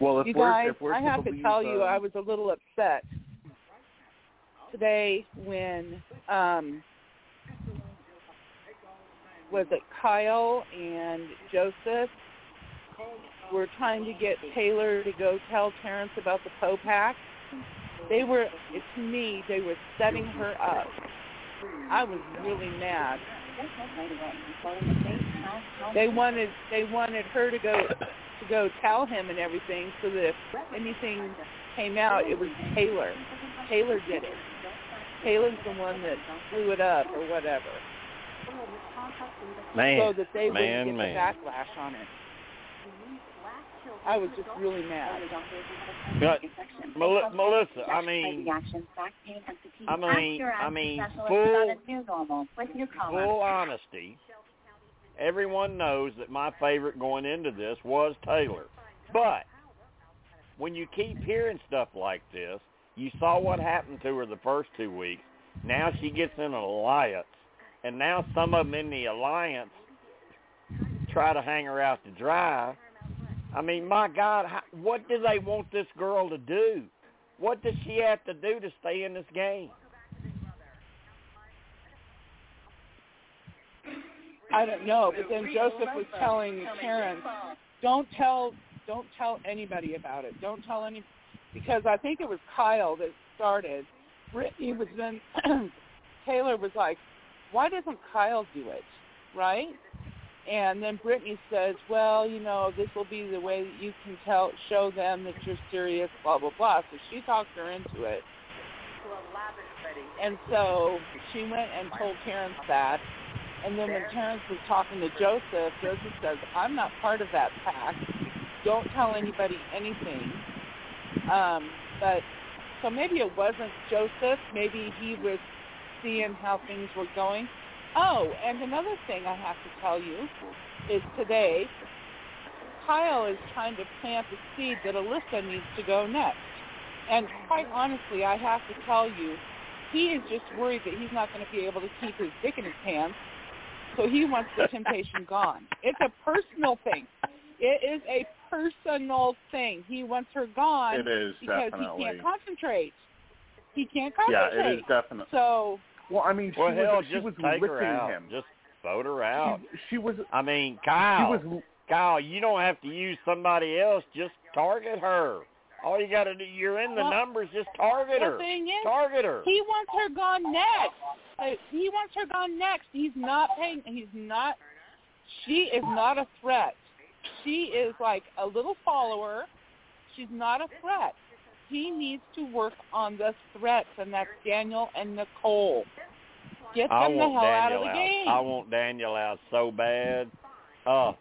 Well, if you we're guys, if we're I have to believe, tell you, uh, I was a little upset today when um was it Kyle and Joseph were trying to get Taylor to go tell Terrance about the Poe pack. They were, to me, they were setting her up. I was really mad. They wanted, they wanted her to go, to go tell him and everything, so that if anything came out, it was Taylor. Taylor did it. Taylor's the one that blew it up or whatever, Man, so that they man, wouldn't get man. the backlash on it. I was just really mad. But, Mel- Melissa, I mean, I mean, I mean, full, full honesty. Everyone knows that my favorite going into this was Taylor, but when you keep hearing stuff like this, you saw what happened to her the first two weeks. Now she gets in an alliance, and now some of them in the alliance try to hang her out to dry. I mean, my God, how, what do they want this girl to do? What does she have to do to stay in this game? I don't know, but then Joseph was telling Terrance, don't tell, don't tell anybody about it. Don't tell any, because I think it was Kyle that started. Brittany was then, Taylor was like, why doesn't Kyle do it, right? And then Brittany says, well, you know, this will be the way that you can tell, show them that you're serious, blah blah blah. So she talked her into it. And so she went and told Terrance that. And then when Terrance was talking to Joseph, Joseph says, I'm not part of that pack. Don't tell anybody anything. Um, but so maybe it wasn't Joseph. Maybe he was seeing how things were going. Oh, and another thing I have to tell you is today, Kyle is trying to plant the seed that Alyssa needs to go next. And quite honestly, I have to tell you, he is just worried that he's not going to be able to keep his dick in his pants, so he wants the temptation gone. It's a personal thing. It is a personal thing. He wants her gone It is because definitely. he can't concentrate. He can't concentrate. yeah, it is definitely. So Well, I mean, she Well, was hell, she just was take her out. him. Just vote her out. She, she was I mean, she Kyle, was Kyle, you don't have to use somebody else. Just target her. All you got to do, you're in the Well, numbers. Just target the her. thing is, Target her. he wants her gone next. Uh, He wants her gone next. He's not paying. He's not. She is not a threat. She is like a little follower. She's not a threat. He needs to work on the threats, and that's Daniel and Nicole. Get them I the want hell out Daniel of the out. game. I want Daniel out so bad. Uh,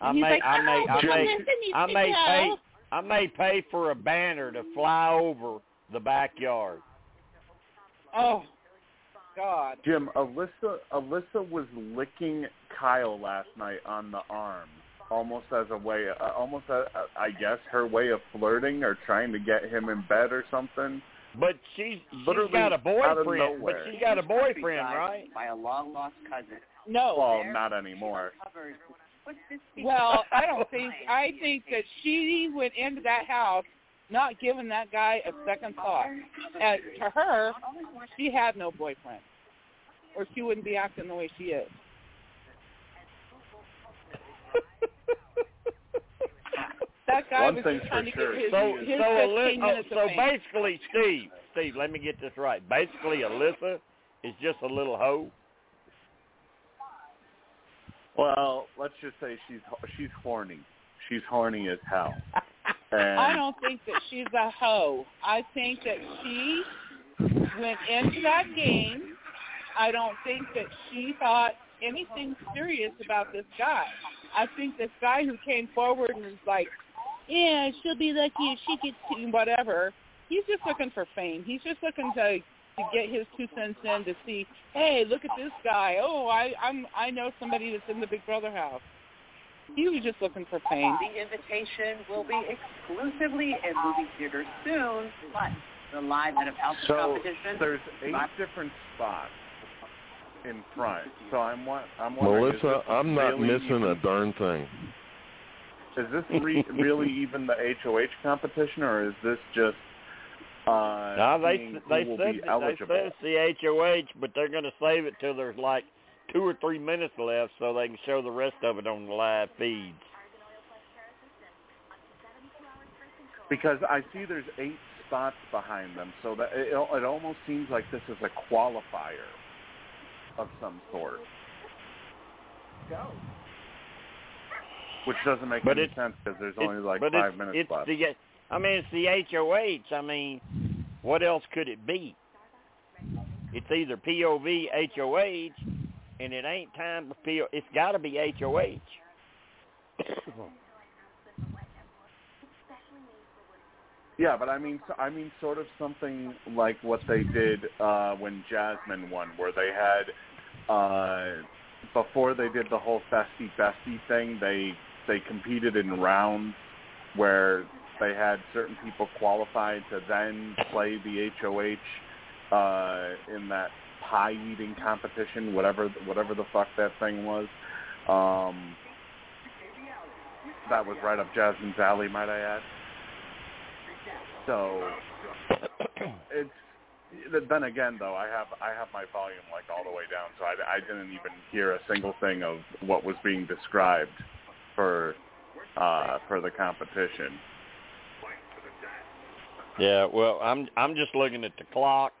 I he's may, like, I may, "Oh, I may, Melissa needs I may pay, I may pay for a banner to fly over the backyard. Oh, God. Jim. Alyssa Alyssa was licking Kyle last night on the arm, almost as a way, uh, almost a, a, I guess her way of flirting or trying to get him in bed or something. But she's she's Literally got a boyfriend. But she's got a boyfriend, right? By a long lost cousin. No. Well, not anymore. Well, I don't think. I think that she went into that house not giving that guy a second thought. And to her, she had no boyfriend, or she wouldn't be acting the way she is. that guy One was thing's trying for to sure. get his, So, his so, 15 Aly- oh, minutes so fame. basically, Steve, Steve, let me get this right. Basically, Alyssa is just a little hoe. Well, let's just say she's she's horny. She's horny as hell. And I don't think that she's a hoe. I think that she went into that game. I don't think that she thought anything serious about this guy. I think this guy who came forward and was like, yeah, she'll be lucky if she gets to whatever. He's just looking for fame. He's just looking to to get his two cents in to see, hey, look at this guy. Oh, I I'm I know somebody that's in the Big Brother house. He was just looking for fame. The invitation will be exclusively in movie theaters soon, but the live and house so competition. there's eight different spots in front. So I'm wa- I'm wondering. Melissa, I'm not really missing a darn thing. Is this re- really even the HOH competition, or is this just uh, Now they seeing they said they said it's the HOH, but they're going to save it till there's like two or three minutes left, so they can show the rest of it on the live feeds. because I see there's eight spots behind them, so that it, it almost seems like this is a qualifier of some sort. Which doesn't make But any sense because there's only like five it's, minutes it's left. The, I mean, it's the HOH. I mean, what else could it be? It's either POV, HOH, and it ain't time for PO. It's got to be HOH. Yeah, but I mean, I mean, sort of something like what they did uh, when Jasmine won, where they had uh, before they did the whole festy bestie thing, they they competed in rounds where they had certain people qualified to then play the HOH uh, in that pie eating competition, whatever whatever the fuck that thing was. Um, that was right up Jasmine's alley, might I add. So it's then again though I have I have my volume like all the way down, so I, I didn't even hear a single thing of what was being described for uh, for the competition. Yeah, well, I'm I'm just looking at the clock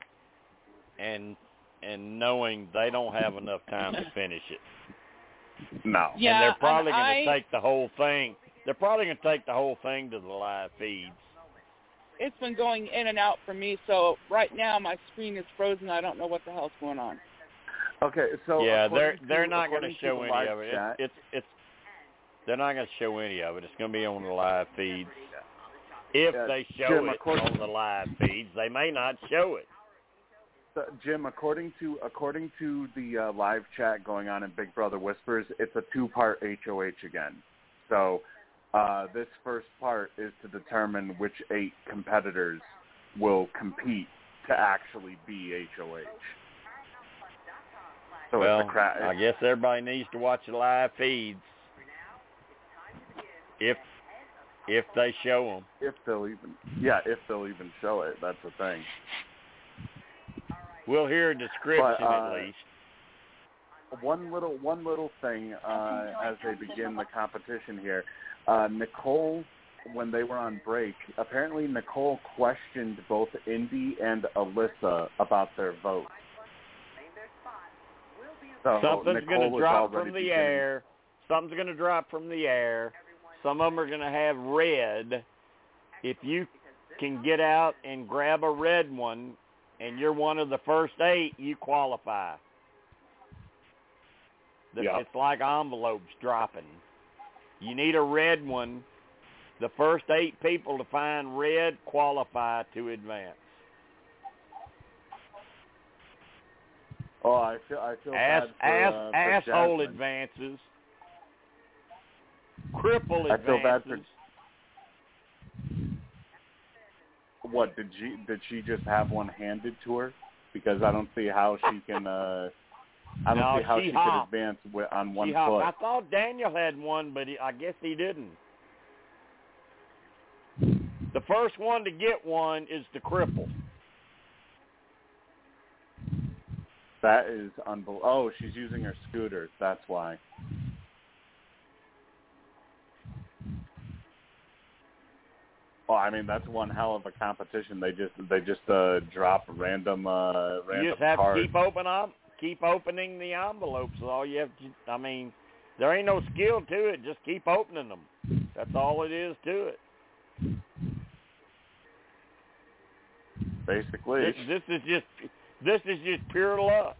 and and knowing they don't have enough time to finish it. No. Yeah, and they're probably going to take the whole thing. They're probably going to take the whole thing to the live feeds. It's been going in and out for me, so right now my screen is frozen. I don't know what the hell's going on. Okay, so yeah, they're they're not going to show any live of it. chat- It's, it's it's they're not going to show any of it. It's going to be on the live feeds. If Yeah, they show Jim, it on the live feeds, they may not show it. So, Jim, according to according to the uh, live chat going on in Big Brother Whispers, it's a two-part HOH again. So uh, this first part is to determine which eight competitors will compete to actually be HOH. So well, it's a cra- I guess everybody needs to watch the live feeds if if they show them. if they'll even yeah if they'll even show it. That's the thing. We'll hear a description But, uh, at least. one little one little thing uh, as they begin the competition here. Uh, Nicole, when they were on break, apparently Nicole questioned both Indy and Alyssa about their vote. So Something's going to drop from the beginning- air. Something's going to drop from the air. Some of them are going to have red. If you can get out and grab a red one, and you're one of the first eight, you qualify. The- Yeah. It's like envelopes dropping. You need a red one. The first eight people to find red qualify to advance. Oh, I feel I feel Ass, bad for, ass, uh, for asshole Jasmine. advances. Cripple I feel bad for- What did she did she just have one handed to her? Because I don't see how she can. uh I don't No, see how she she, hopped. could advance on one She hopped. foot. I thought Daniel had one, but he, I guess he didn't. The first one to get one is the cripple. That is unbelievable. Oh, she's using her scooters. That's why. Well, I mean that's one hell of a competition. They just they just uh drop random uh random You just have cards. to keep open up, keep opening the envelopes. Is all you have to. I mean, there ain't no skill to it. Just keep opening them. That's all it is to it. basically. This, this is just this is just pure luck.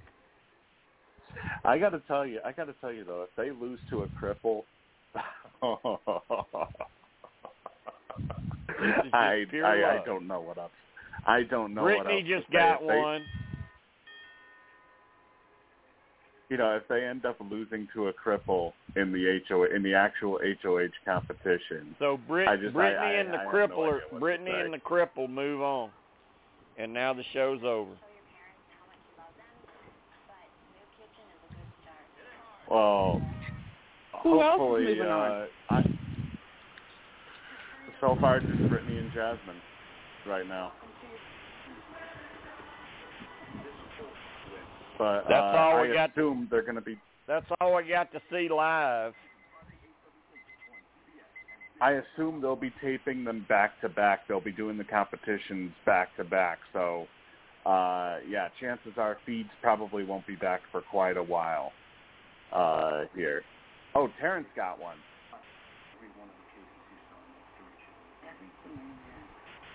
I got to tell you, I got to tell you though, if they lose to a cripple, This is just I, I I don't know what else. I don't know what Brittany else just got they- one. You know, if they end up losing to a cripple in the HO in the actual HOH competition, So Brit, I just- Brittany I- I- and the I have no cripple are Brittany and the cripple move on, and now the show's over. well, Who else is hopefully, moving on? uh, I, so far just Brittany and Jasmine right now. But That's uh, all I we got. assume they're going to be. That's all I got to see live. I assume they'll be taping them back to back. They'll be doing the competitions back to back. So, uh, yeah, chances are feeds probably won't be back for quite a while uh, here. Oh, Terrance got one.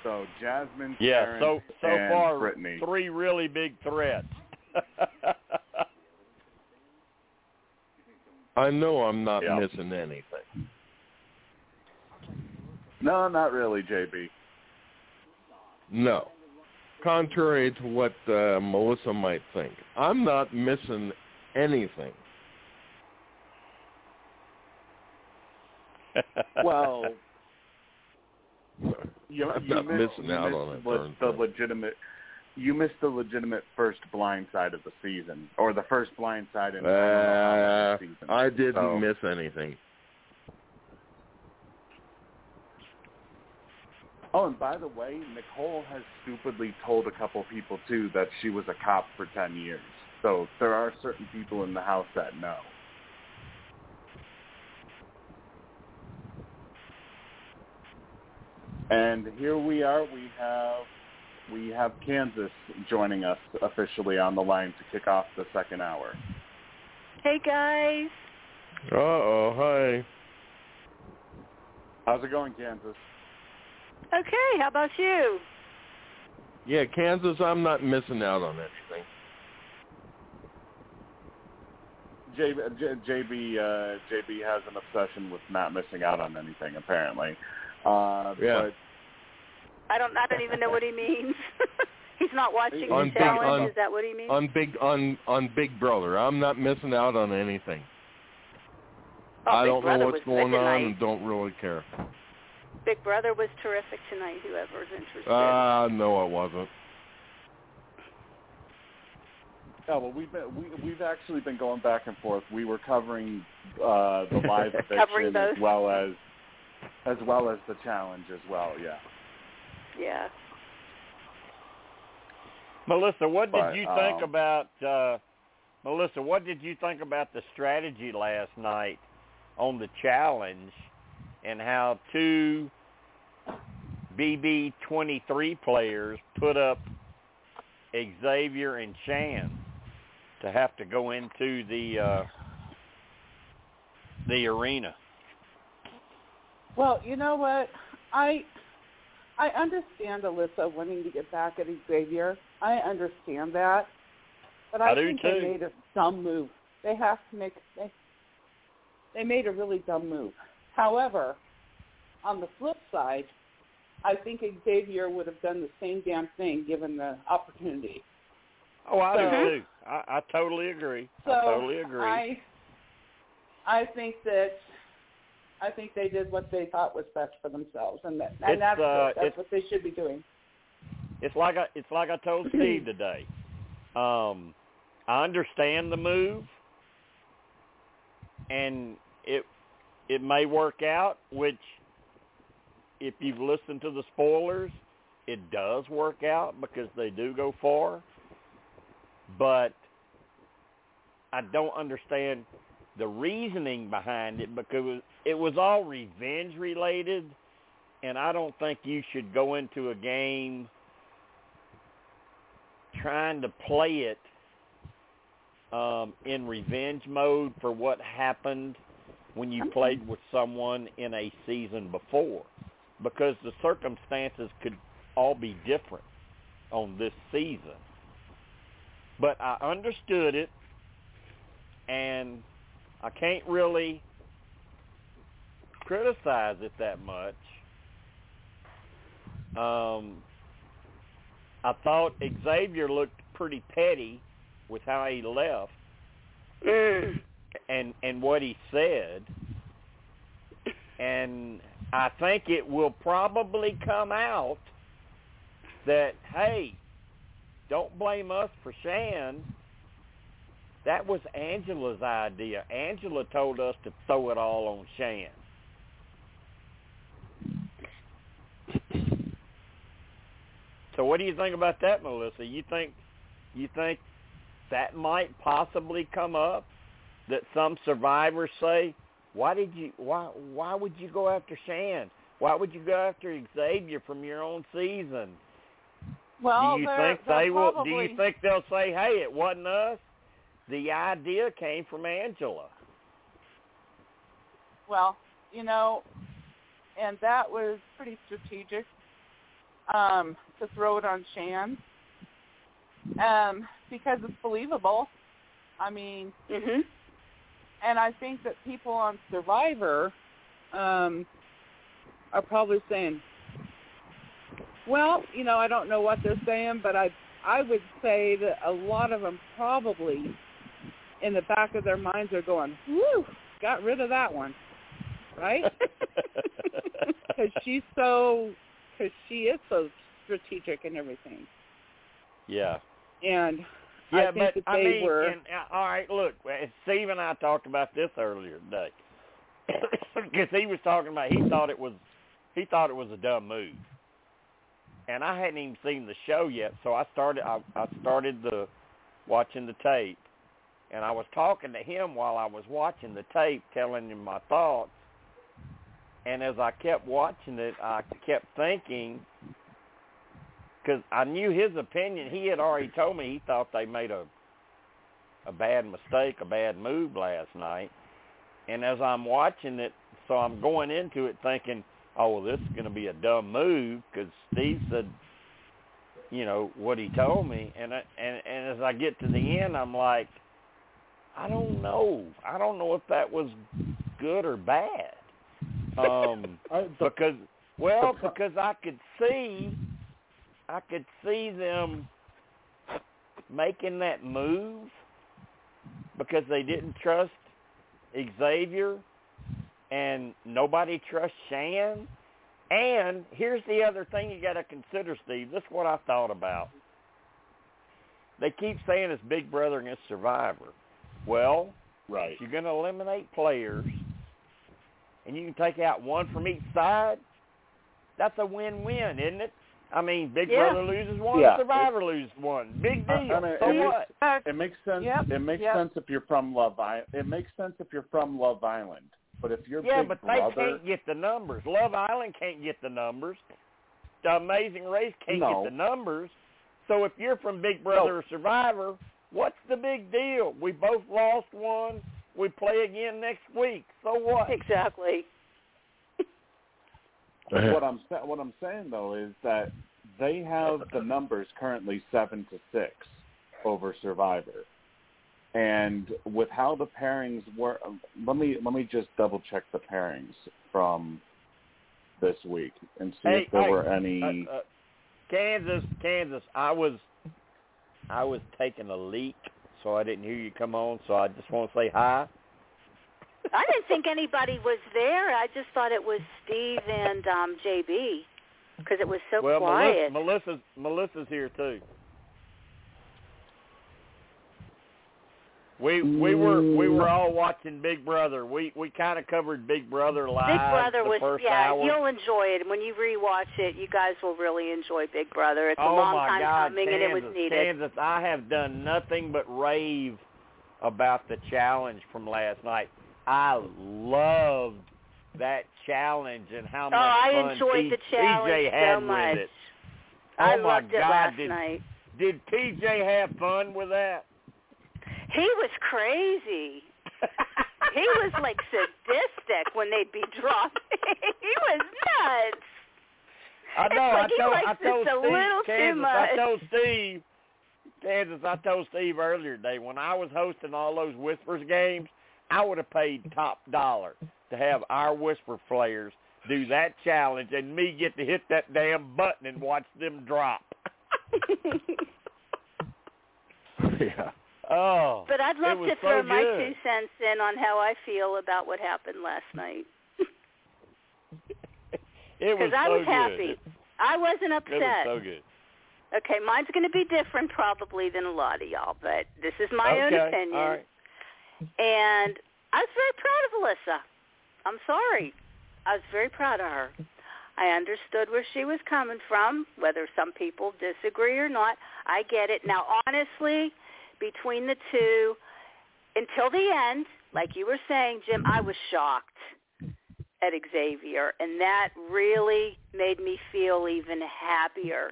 So Jasmine, Yeah. Terrance, So so and far, Brittany. three really big threats. I know I'm not Yeah. missing anything. No, not really, JB. No. Contrary to what uh, Melissa might think, I'm not missing anything. Well, you, I'm you not missed, missing out on it, le- the thing. legitimate. You missed the legitimate first blind side of the season, or the first blind side in I don't know how Uh, many seasons. I didn't So- miss anything. Oh, and by the way, Nicole has stupidly told a couple people too that she was a cop for ten years. So there are certain people in the house that know. And here we are. We have we have Kansas joining us officially on the line to kick off the second hour. Hey guys. Uh oh, hi. How's it going, Kansas? Okay, how about you? Yeah, Kansas, I'm not missing out on anything. JB, J- JB, uh, JB has an obsession with not missing out on anything, apparently. Uh, Yeah. But I don't I don't even know what he means. He's not watching On the big- challenge, on- is that what he means? On big on on Big Brother, I'm not missing out on anything. oh, I Big don't Brother know what's going on tonight. and don't really care. Big Brother was terrific tonight, whoever's interested. Ah, no, I wasn't. yeah, well, we've been, we, we've actually been going back and forth. We were covering uh, the live Covering eviction as well as as well as the challenge as well. Yeah. yeah. Melissa, what did But, you think um, about uh Melissa, what did you think about the strategy last night on the challenge and how two BB twenty three players put up Xavier and Shan to have to go into the uh the arena. Well, you know what? I I understand Alyssa wanting to get back at Xavier. I understand that. But I, I think too. they made a dumb move. They have to make they they made a really dumb move. However, on the flip side, I think Xavier would have done the same damn thing given the opportunity. Oh, I So- do too. I, I totally agree. So I totally agree. I I think that I think they did what they thought was best for themselves, and that and that's uh, that's what they should be doing. It's like I it's like I told Steve today. Um, I understand the move, and it it may work out, which if you've listened to the spoilers, it does work out because they do go far. But I don't understand the reasoning behind it because it was all revenge related and I don't think you should go into a game trying to play it um, in revenge mode for what happened when you played with someone in a season before because the circumstances could all be different on this season. But I understood it and I can't really criticize it that much. Um, I thought Xavier looked pretty petty with how he left and and what he said, and I think it will probably come out that hey, don't blame us for Shan. That was Angela's idea. Angela told us to throw it all on Shan. So what do you think about that, Melissa? You think you think that might possibly come up that some survivors say, "Why did you why why would you go after Shan? Why would you go after Xavier from your own season?" Well, do you they're- think they're they will? Do you think they'll say, "Hey, it wasn't us"? The idea came from Angela. Well, you know, and that was pretty strategic um, to throw it on Shan um, because it's believable. I mean, Mhm. and I think that people on Survivor um, are probably saying, well, you know, I don't know what they're saying, but I I would say that a lot of them probably in the back of their minds are going, "Whew, got rid of that one," right? Because she's so, because she is so strategic and everything, yeah. and Yeah, I think but that I they mean, were. and, uh, all right. Look, uh, Steve and I talked about this earlier today because he was talking about he thought it was he thought it was a dumb move, and I hadn't even seen the show yet, so I started I, I started the watching the tape, and I was talking to him while I was watching the tape, telling him my thoughts, and as I kept watching it, I kept thinking because I knew his opinion. He had already told me he thought they made a a bad mistake, a bad move last night. And as I'm watching it, so I'm going into it thinking, oh, well, this is going to be a dumb move because Steve said, you know, what he told me. And I, and and as I get to the end, I'm like, I don't know. I don't know if that was good or bad. Um, because well, because I could see, I could see them making that move because they didn't trust Xavier, and nobody trusts Shan. And here's the other thing you got to consider, Steve. This is what I thought about. They keep saying it's Big Brother against Survivor. Well, right. if you're going to eliminate players and you can take out one from each side, that's a win-win, isn't it? I mean, Big Yeah. Brother loses one, Yeah. Survivor loses one. Big I- I deal. mean, so it what? makes- It makes sense. Yep, It makes yep. sense if you're from Love Island. It makes sense if you're from Love Island. But if you're Yeah, Big but they Brother, can't get the numbers. Love Island can't get the numbers. The Amazing Race can't No. get the numbers. So if you're from Big Brother or Survivor, what's the big deal? We both lost one. We play again next week. So what? Exactly. what I'm what I'm saying though is that they have the numbers currently seven to six over Survivor, and with how the pairings were, let me let me just double check the pairings from this week and see Hey, if there hey, were any. Uh, uh, Kansas, Kansas. I was, I was taking a leak, so I didn't hear you come on. So I just want to say hi. I didn't think anybody was there. I just thought it was Steve and um JB because it was so well, quiet. Melissa, Melissa's Melissa's here too. We we were we were mm. all watching Big Brother. We we kind of covered Big Brother live. Big Brother the was first yeah. hour. You'll enjoy it when you rewatch it. You guys will really enjoy Big Brother. It's oh a long time God, coming, Kansas, and it was needed. Kansas, I have done nothing but rave about the challenge from last night. I loved that challenge and how Oh, much I fun enjoyed T- the challenge TJ had so much. with it. I oh my loved it God, last did, night. Did TJ have fun with that? He was crazy. he was like sadistic when they'd be dropping. he was nuts. I know. like I he told, likes I this told Steve, little too Kansas. I told Steve, Kansas, I told Steve earlier today when I was hosting all those Whispers games, I would have paid top dollar to have our Whisper players do that challenge and me get to hit that damn button and watch them drop. yeah. Oh, But I'd love to throw so my two cents in on how I feel about what happened last night. It was Because I so was good. happy. I wasn't upset. It was so good. Okay, mine's going to be different probably than a lot of y'all, but this is my okay. own opinion. All right. And I was very proud of Alyssa. I'm sorry. I was very proud of her. I understood where she was coming from, whether some people disagree or not. I get it. Now, honestly, between the two, until the end, like you were saying, Jim, I was shocked at Xavier, and that really made me feel even happier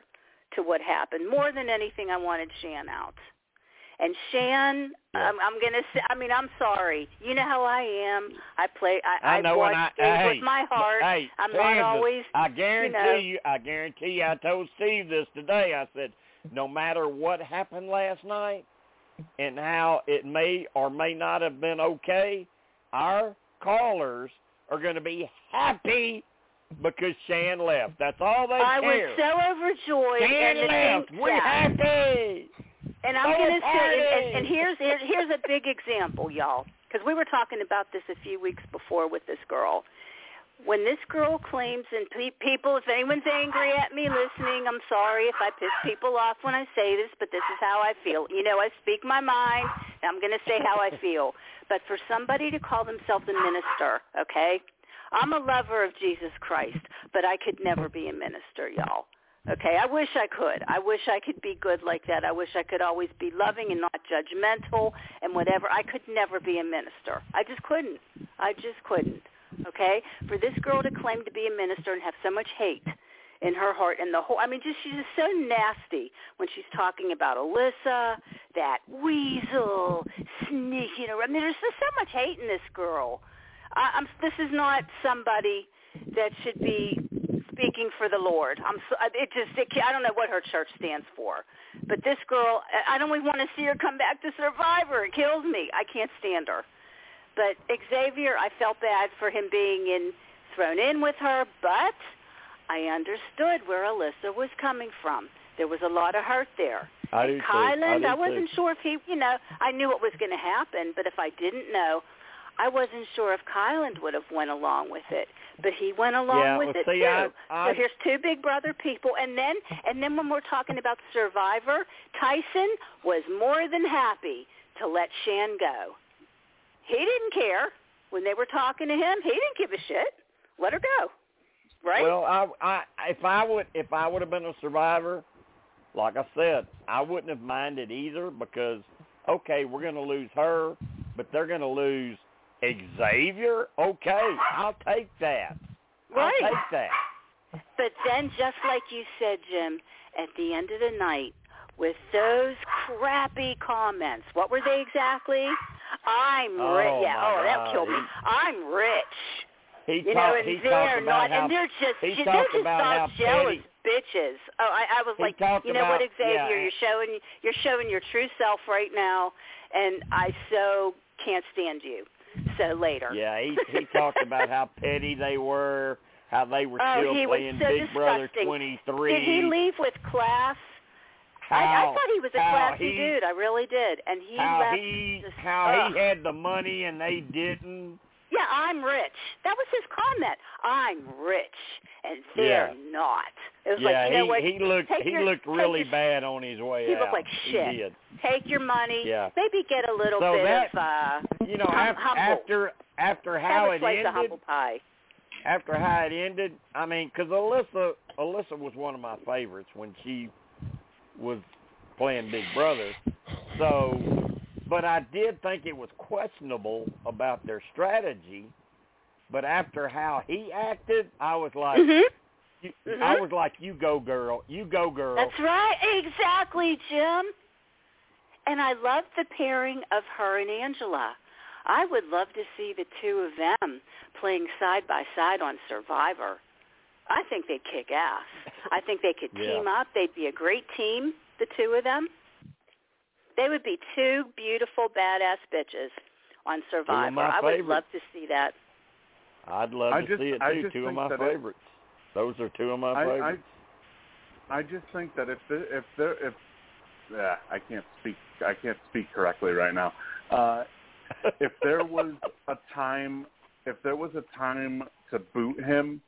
to what happened. More than anything, I wanted Shan out. And Shan, Yeah. I'm, I'm gonna say. I mean, I'm sorry. You know how I am. I play. I, I know watch I hey, with my heart. Hey, I'm not always. I guarantee know. you, I guarantee you. I told Steve this today. I said, no matter what happened last night, and how it may or may not have been okay, our callers are going to be happy because Shan left. That's all they I care. I was so overjoyed, Shan and left. We're happy. And I'm a going to say, and, and, here's here's a big example, y'all, because we were talking about this a few weeks before with this girl. When this girl claims, and pe- people, if anyone's angry at me listening, I'm sorry if I piss people off when I say this, but this is how I feel. You know, I speak my mind, and I'm going to say how I feel. But for somebody to call themselves a minister, okay? I'm a lover of Jesus Christ, but I could never be a minister, y'all. Okay, I wish I could. I wish I could be good like that. I wish I could always be loving and not judgmental and whatever. I could never be a minister. I just couldn't. I just couldn't. Okay? For this girl to claim to be a minister and have so much hate in her heart and the whole I mean just she's just so nasty when she's talking about Alyssa, that weasel, sneaking around. I mean there's just so much hate in this girl. I, I'm this is not somebody that should be speaking for the Lord. I'm so, it just it, I don't know what her church stands for, but this girl I don't even want to see her come back to Survivor. It kills me. I can't stand her. But Xavier, I felt bad for him being in thrown in with her, but I understood where Alyssa was coming from. There was a lot of hurt there. I And too. I Kyland, I wasn't too. sure if he, you know, I knew what was going to happen, but if I didn't know, I wasn't sure if Kyland would have went along with it. But he went along Yeah, with well, it see, too. I- I- so here's two Big Brother people, and then and then when we're talking about Survivor, Tyson was more than happy to let Shan go. He didn't care when they were talking to him. He didn't give a shit. Let her go. Right? Well, I, I, if I would, if I would have been a survivor, like I said, I wouldn't have minded either because, okay, we're going to lose her, but they're going to lose Xavier. Okay, I'll take that. Right. I'll take that. But then, just like you said, Jim, at the end of the night, with those crappy comments, what were they exactly? I'm Oh, rich. Yeah. Oh, that killed me. I'm rich. He You talked. know, and he they're about not, how and they're just, he they're just about jealous bitches. Oh, I, I was like, you know what, Xavier, yeah. you're showing, you're showing your true self right now, and I so can't stand you. So later. Yeah, he he talked about how petty they were, how they were Oh, still playing so Big Brother 23. Did he leave with class? I, I thought he was a classy he- dude. I really did. And he how left. he just- how he had the money and they didn't. Yeah, I'm rich. That was his comment. I'm rich, and they're Yeah. not. It was yeah, like, you know he what? he looked Take he your- looked really your- bad on his way He out. He looked like shit. He did. Take your money. Yeah. Maybe get a little So bit that- of uh, You know, hum- af- after after how it ended, humble pie. after how it ended, I mean, because Alyssa Alyssa was one of my favorites when she was playing Big Brother. So, but I did think it was questionable about their strategy. But after how he acted, I was like, Mhm. you, Mhm. I was like, you go, girl, you go, girl. That's right. Exactly, Jim. And I love the pairing of her and Angela. I would love to see the two of them playing side by side on Survivor. I think they'd kick ass. I think they could Yeah. team up. They'd be a great team, the two of them. They would be two beautiful badass bitches on Survivor. I would love to see that. I'd love I to just- see it too. Two of my that it- favorites. Those are two of my I, I favorites. I just think that if the, if there if yeah, I can't speak I can't speak correctly right now. Uh, if there was a time if there was a time to boot him,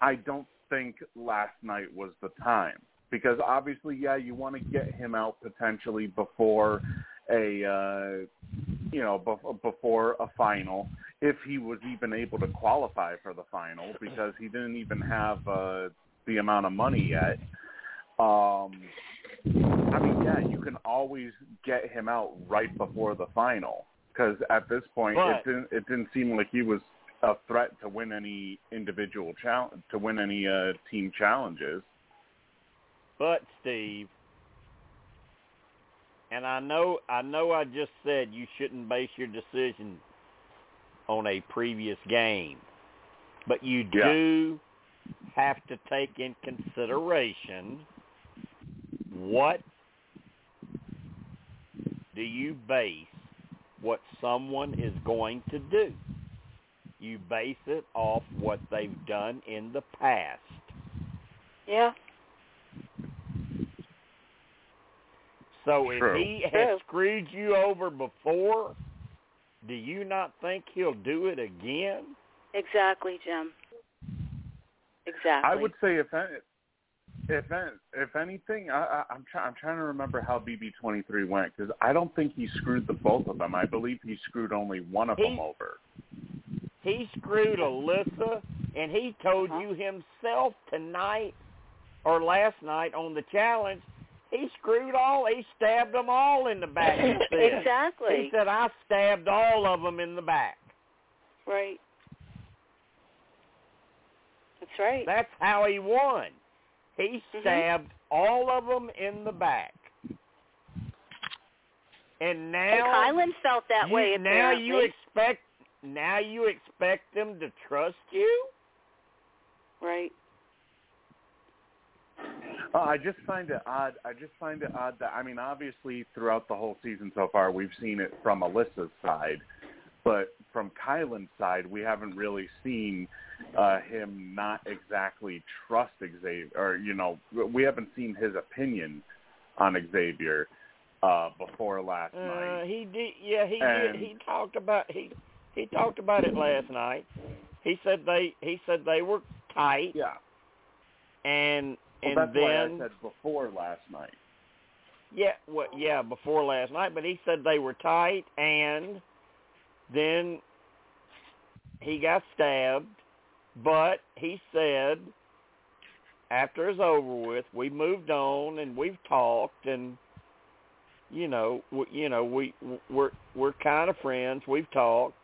I don't think last night was the time. Because obviously, yeah, you want to get him out potentially before a uh, you know bef- before a final if he was even able to qualify for the final because he didn't even have uh, the amount of money yet. Um, I mean, yeah, you can always get him out right before the final. Because at this point, But- it didn't it didn't seem like he was a threat to win any individual challenge to win any uh, team challenges. But Steve, and I know I know I just said you shouldn't base your decision on a previous game, but you Yeah. do have to take in consideration what do you base what someone is going to do. You base it off what they've done in the past. Yeah. So if True. he True. has screwed you over before, do you not think he'll do it again? Exactly, Jim. Exactly. I would say if any, if if anything, I, I, I'm trying I'm trying to remember how BB23 went because I don't think he screwed the both of them. I believe he screwed only one of He- them over. He screwed Alyssa, and he told Uh-huh. you himself tonight or last night on the challenge. He screwed all. He stabbed them all in the back. Exactly. He said I stabbed all of them in the back. Right. That's right. That's how he won. He Mhm. stabbed all of them in the back. And and now Kyland felt that you, way. now you expect now you expect them to trust you? right. Uh, I just find it odd. I just find it odd that I mean, obviously, throughout the whole season so far, we've seen it from Alyssa's side, but from Kyland's side, we haven't really seen uh, him not exactly trust Xavier, or you know, we haven't seen his opinion on Xavier uh, before last Uh, night. he did. Yeah, he And- did. He talked about he he talked about it last night. He said they he said they were tight, Yeah, and well, and that's why I then said before last night. yeah, what yeah before last night. But he said they were tight, and then he got stabbed. But he said after it's over with, we moved on and we've talked and you know, we, you know, we we're we're kind of friends. We've talked.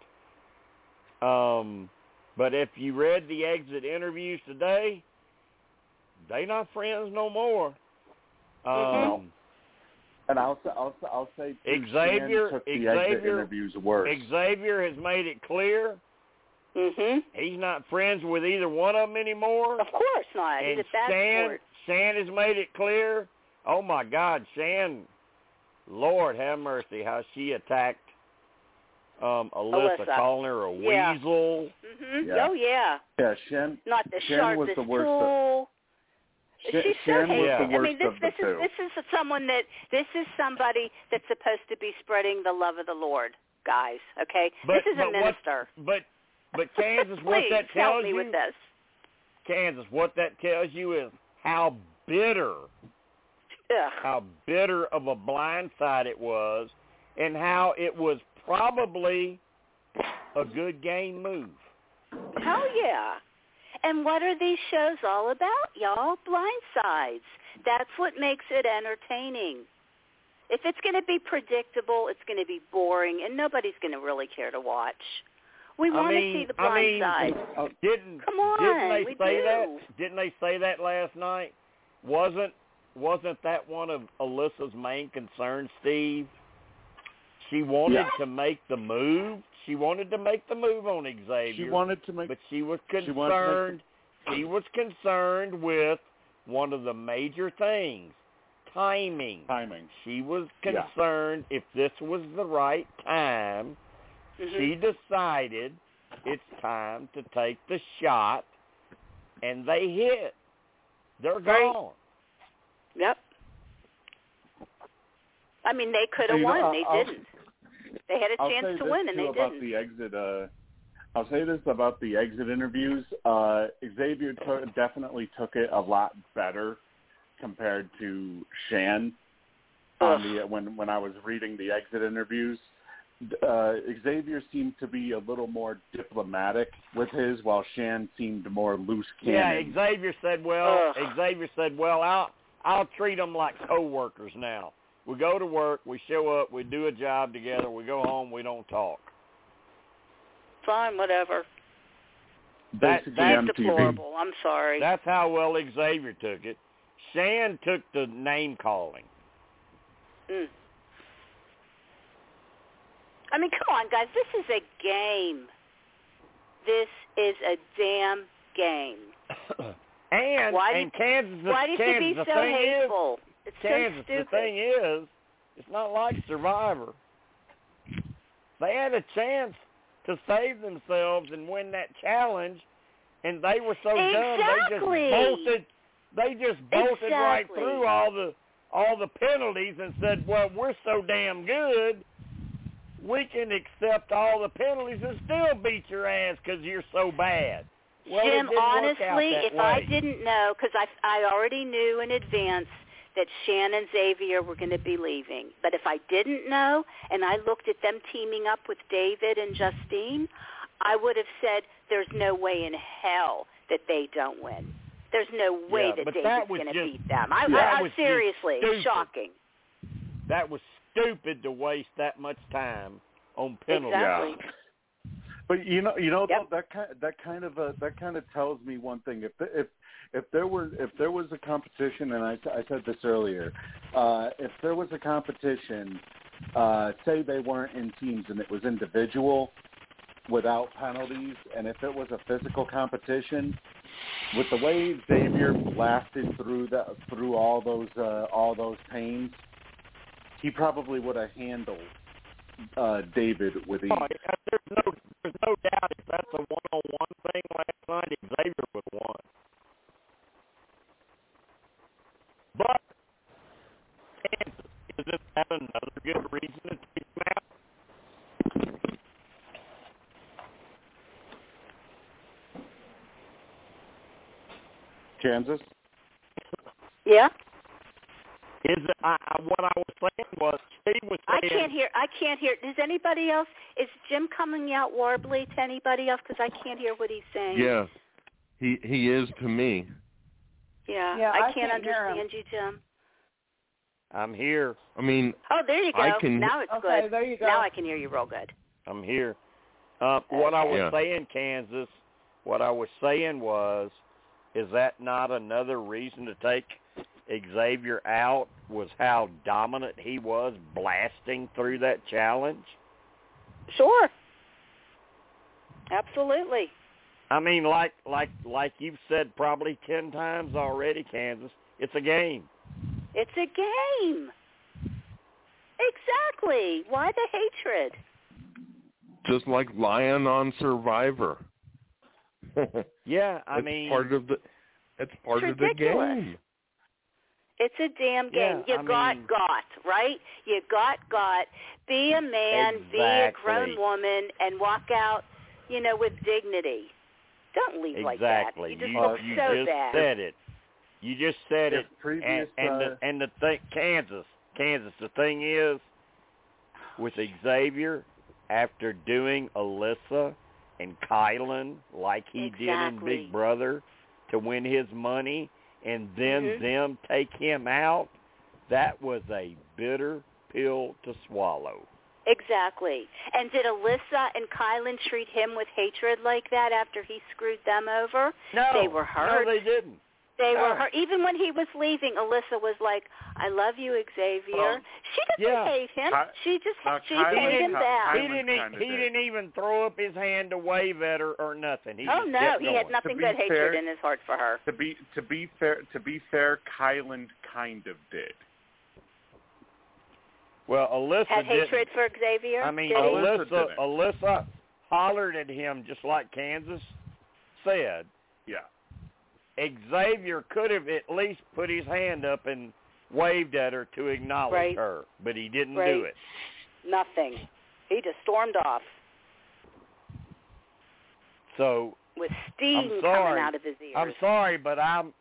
Um, but if you read the exit interviews today, they not friends no more. Mhm. Um, And I'll say, I'll, say- I'll say Xavier- took the exit Xavier- interviews worse. Xavier has made it clear Mhm. he's not friends with either one of them anymore. Of course not. He's and a bad Shan. Shan has made it clear. Oh my God, Shan! Lord have mercy, how she attacked um, Alyssa, Alyssa. calling her a Yeah. weasel. Mhm. Yeah. Oh yeah. yeah, Shen. Not the Shan sharpest was the worst. tool. Shan, She's so Shan was hated. the I mean, this of the this two. is this is someone that this is somebody that's supposed to be spreading the love of the Lord. guys. Okay, But- this is a but what- minister. But but Kansas, what Please that help tells me you, with this. Kansas, what that tells you is how bitter, Ugh. how bitter of a blindside it was, and how it was probably a good game move. Hell yeah. And what are these shows all about, y'all? Blindsides. That's what makes it entertaining. If it's going to be predictable, it's going to be boring, and nobody's going to really care to watch. We I want mean- to see the I blind mean, side. Uh, didn't Come on, didn't they say do. that? Didn't they say that last night? Wasn't wasn't that one of Alyssa's main concerns, Steve? She wanted Yeah. to make the move. She wanted to make the move on Xavier. She wanted to make but she was she wanted to concerned. She was concerned with one of the major things, timing. timing. She was Yeah. concerned if this was the right time. Mhm. She decided it's time to take the shot, and they hit. They're Right. gone. Yep. I mean, they could have You know, won. I'll- they I'll- didn't. They had a I'll chance to win, and they about didn't. the exit. Uh, I'll say this about the exit interviews. Uh, Xavier took, definitely took it a lot better compared to Shan. On the when when I was reading the exit interviews, uh, Xavier seemed to be a little more diplomatic with his, while Shan seemed more loose cannon. Yeah. Xavier said, "Well, Ugh. Xavier said, well, I'll I'll treat them like coworkers now. We go to work, we show up, we do a job together, we go home, we don't talk. Fine, whatever. That- that's That's MTV. deplorable. I'm sorry. That's how well Xavier took it. Shan took the name calling. Mm. I mean, come on, guys. This is a game. This is a damn game. and Why do and Kansas, Why do you have to Kansas, be so thing is, hateful? It's Kansas, so the thing is, it's not like Survivor. They had a chance to save themselves and win that challenge, and they were so dumb they just bolted. They just bolted right through all the all the penalties and said, "Well, we're so damn good, we can accept all the penalties and still beat your ass because you're so bad." Well, Jim, didn't work out honestly, if I didn't know, because I I already knew in advance that Shan and Xavier were going to be leaving, but if I didn't know and I looked at them teaming up with David and Justine, I would have said, "There's no way in hell that they don't win. There's no way Yeah, that David's that going to beat them." I, I, I seriously, shocking. that was stupid to waste that much time on penalties. Exactly. But you know, you know Yep. that kind that kind of uh, that kind of tells me one thing. If if if there were if there was a competition, and I, I said this earlier, uh, if there was a competition, uh, say they weren't in teams and it was individual without penalties, and if it was a physical competition, with the way Xavier blasted through that through all those uh, all those pains, he probably would have handled uh, David with ease. Oh, there's no, there's no doubt if that's a one-on-one thing last night, Xavier would have won. But Kansas, is it that another good reason to take him out? Kansas. Yeah. Is it? I, I, what I was saying was, Steve was I can't hear. I can't hear. Is anybody else? Is Jim coming out warbly to anybody else? Because I can't hear what he's saying. Yeah, he he is to me. Yeah. Yeah, I, I can't can't understand you, Jim. I'm here. I mean, Oh, there you go. I can- now it's Okay, good. there you go. Now I can hear you real good. I'm here. Uh, what I was Yeah. saying, Kansas, what I was saying was, is that not another reason to take Xavier out? Was how dominant he was blasting through that challenge? Sure. Absolutely. I mean, like like like you've said probably ten times already, Kansas. It's a game. It's a game. Exactly. Why the hatred? just like Lion on Survivor. Yeah, I it's mean, part of the it's part It's of the ridiculous. game. It's a damn game. Yeah, you I got mean- got, right? You got got. Be a man, be a grown woman, and walk out, you know, with dignity. Don't leave like that. Exactly. You just you look you so just bad. said it. You just said If it. previous, and and uh, the and the thing, Kansas, Kansas. The thing is, with Xavier, after doing Alyssa and Kyland like he did in Big Brother to win his money, and then Mhm. them take him out, that was a bitter pill to swallow. Exactly. And did Alyssa and Kyland treat him with hatred like that after he screwed them over? No, They were hurt. No, they didn't. They No. were hurt. Even when he was leaving, Alyssa was like, "I love you, Xavier." Well, she doesn't yeah. hate him. Ky- she just uh, she Kyland- paid him Ky- back. He didn't. e- He did. didn't even throw up his hand to wave at her or nothing. He oh no, he going. had nothing be but hatred in his heart for her. To be to be fair, to be fair, Kyland kind of did. Well, Alyssa Had didn't. hatred for Xavier. I mean. Alyssa Alyssa, hollered at him just like Kansas said. Yeah. Xavier could have at least put his hand up and waved at her to acknowledge Right. her, but he didn't Right. do it. Nothing. He just stormed off So with steam coming sorry. out of his ears. I'm sorry, but I'm,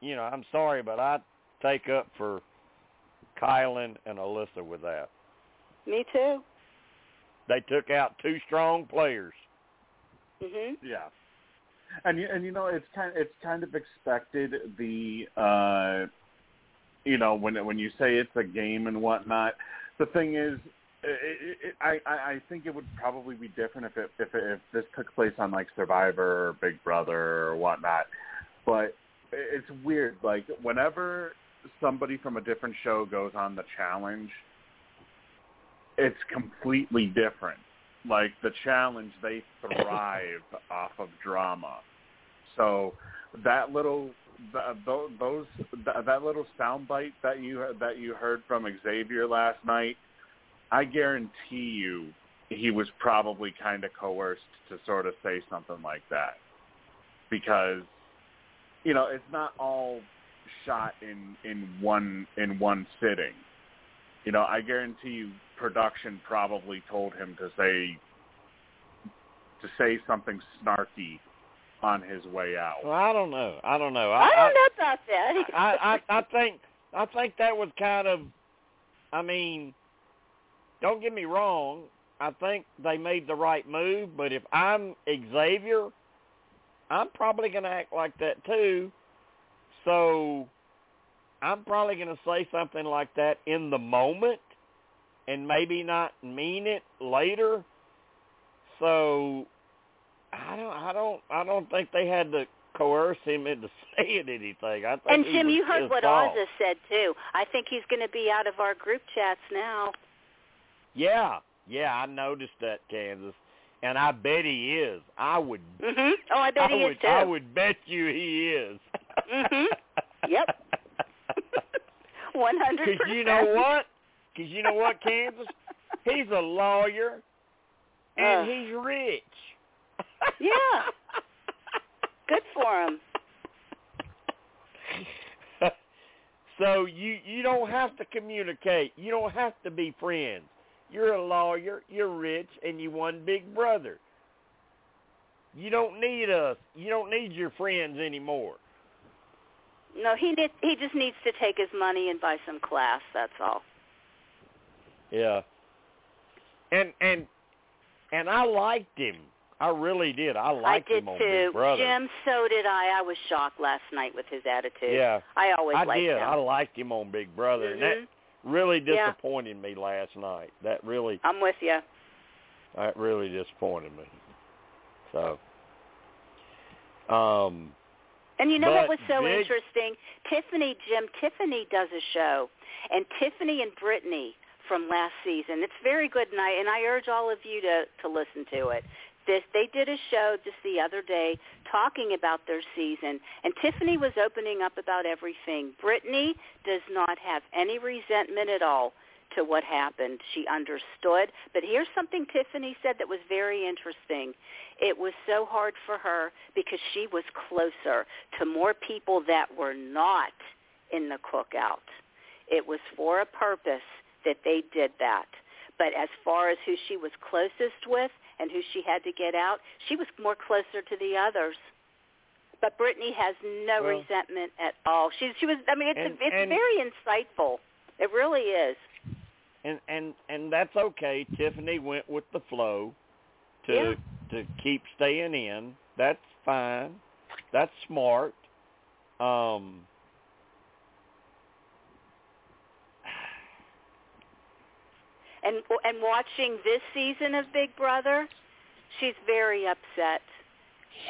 you know, I'm sorry, but I take up for Kyland and Alyssa with that. Me too. They took out two strong players. Mhm. Yeah. And you and you know it's kind it's kind of expected the uh you know when when you say it's a game and whatnot the thing is it, it, I I I think it would probably be different if it if it, if this took place on like Survivor or Big Brother or whatnot but it's weird like whenever somebody from a different show goes on the challenge it's completely different. Like the challenge they thrive off of drama. So that little th- those that little soundbite that you that you heard from Xavier last night i guarantee you he was probably kind of coerced to sort of say something like that. Because you know it's not all shot in in one in one sitting you know i guarantee you production probably told him to say to say something snarky on his way out. Well, I don't know. I don't know. I, don't know about that. I, I I think I think that was kind of I mean don't get me wrong, I think they made the right move, but if I'm Xavier, I'm probably going to act like that too. So I'm probably going to say something like that in the moment and maybe not mean it later. So I don't I don't I don't think they had to coerce him into saying anything. I think and Jim, you heard what off. Azah said too. I think he's going to be out of our group chats now. Yeah, yeah, I noticed that, Kansas, and I bet he is. I would. Mm-hmm. Oh, I bet I he would, is too. I would bet you he is. Mhm. Yep. One hundred Because you know what? Because you know what, Kansas? He's a lawyer, and Uh. he's rich. Yeah. Good for him. so you you don't have to communicate. You don't have to be friends. You're a lawyer. You're rich, and you won Big Brother. You don't need us. You don't need your friends anymore. No, he need, he just needs to take his money and buy some class. That's all. Yeah. And and and I liked him. I really did. I liked I did him on too. Big Brother. Jim, so did I. I was shocked last night with his attitude. Yeah. I always I liked did. him. I liked him on Big Brother, and that Mhm. really Yeah. disappointed me last night. That really I'm with you. that really disappointed me. So, um, And you know But what was so big- interesting? Tiffany, Jim, Tiffany does a show, and Tiffany and Brittany from last season. It's very good, and I and I urge all of you to to listen to it. This they did a show just the other day talking about their season, and Tiffany was opening up about everything. Brittany does not have any resentment at all to what happened. She understood. But here's something Tiffany said that was very interesting. It was so hard for her because she was closer to more people that were not in the cookout. It was for a purpose that they did that. But as far as who she was closest with and who she had to get out, she was more closer to the others. But Brittany has no Well- resentment at all. She she was I mean it's And- it's and- very insightful. It really is. And and and that's okay. Tiffany went with the flow to Yeah. to keep staying in. That's fine. That's smart. Um And and watching this season of Big Brother, she's very upset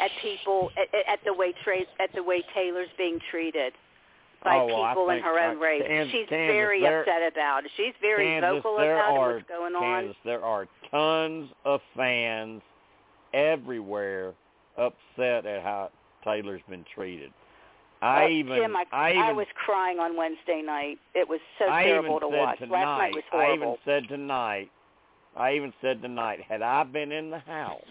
at people at, at the way tra- at the way Taylor's being treated by Oh, well, I people in her own race. Kansas- she's Kansas, very there- upset about it. She's very Kansas, vocal about are, what's going on. There are tons of fans everywhere upset at how Taylor's been treated. I Uh, even Jim, I, I even was crying on Wednesday night. It was so I terrible to watch. tonight, Last night was horrible. I even said tonight, I even said tonight, had I been in the house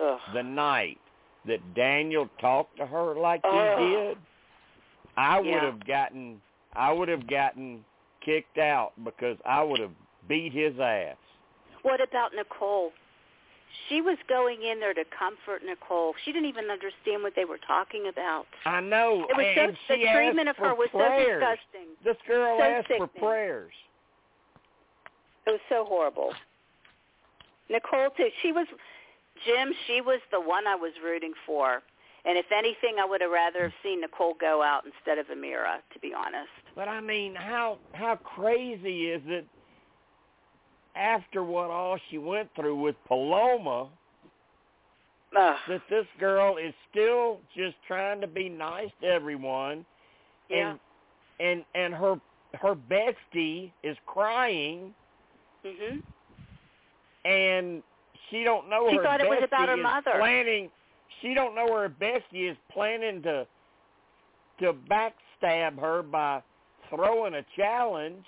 Ugh. the night that Daniel talked to her like he did, I would Yeah. have gotten I would have gotten kicked out because I would have beat his ass. What about Nicole? She was going in there to comfort Nicole. She didn't even understand what they were talking about. I know. It was and so the treatment of her was prayers. so disgusting. This girl So asked for prayers. It was so horrible. Nicole too. She was Jim. She was the one I was rooting for. And if anything, I would have rather have seen Nicole go out instead of Ameerah. To be honest. But I mean, how how crazy is it after what all she went through with Paloma Ugh. that this girl is still just trying to be nice to everyone Yeah. and and and her her bestie is crying Mhm. and she don't know She her thought it was about her mother. planning she don't know her bestie is planning to to backstab her by throwing a challenge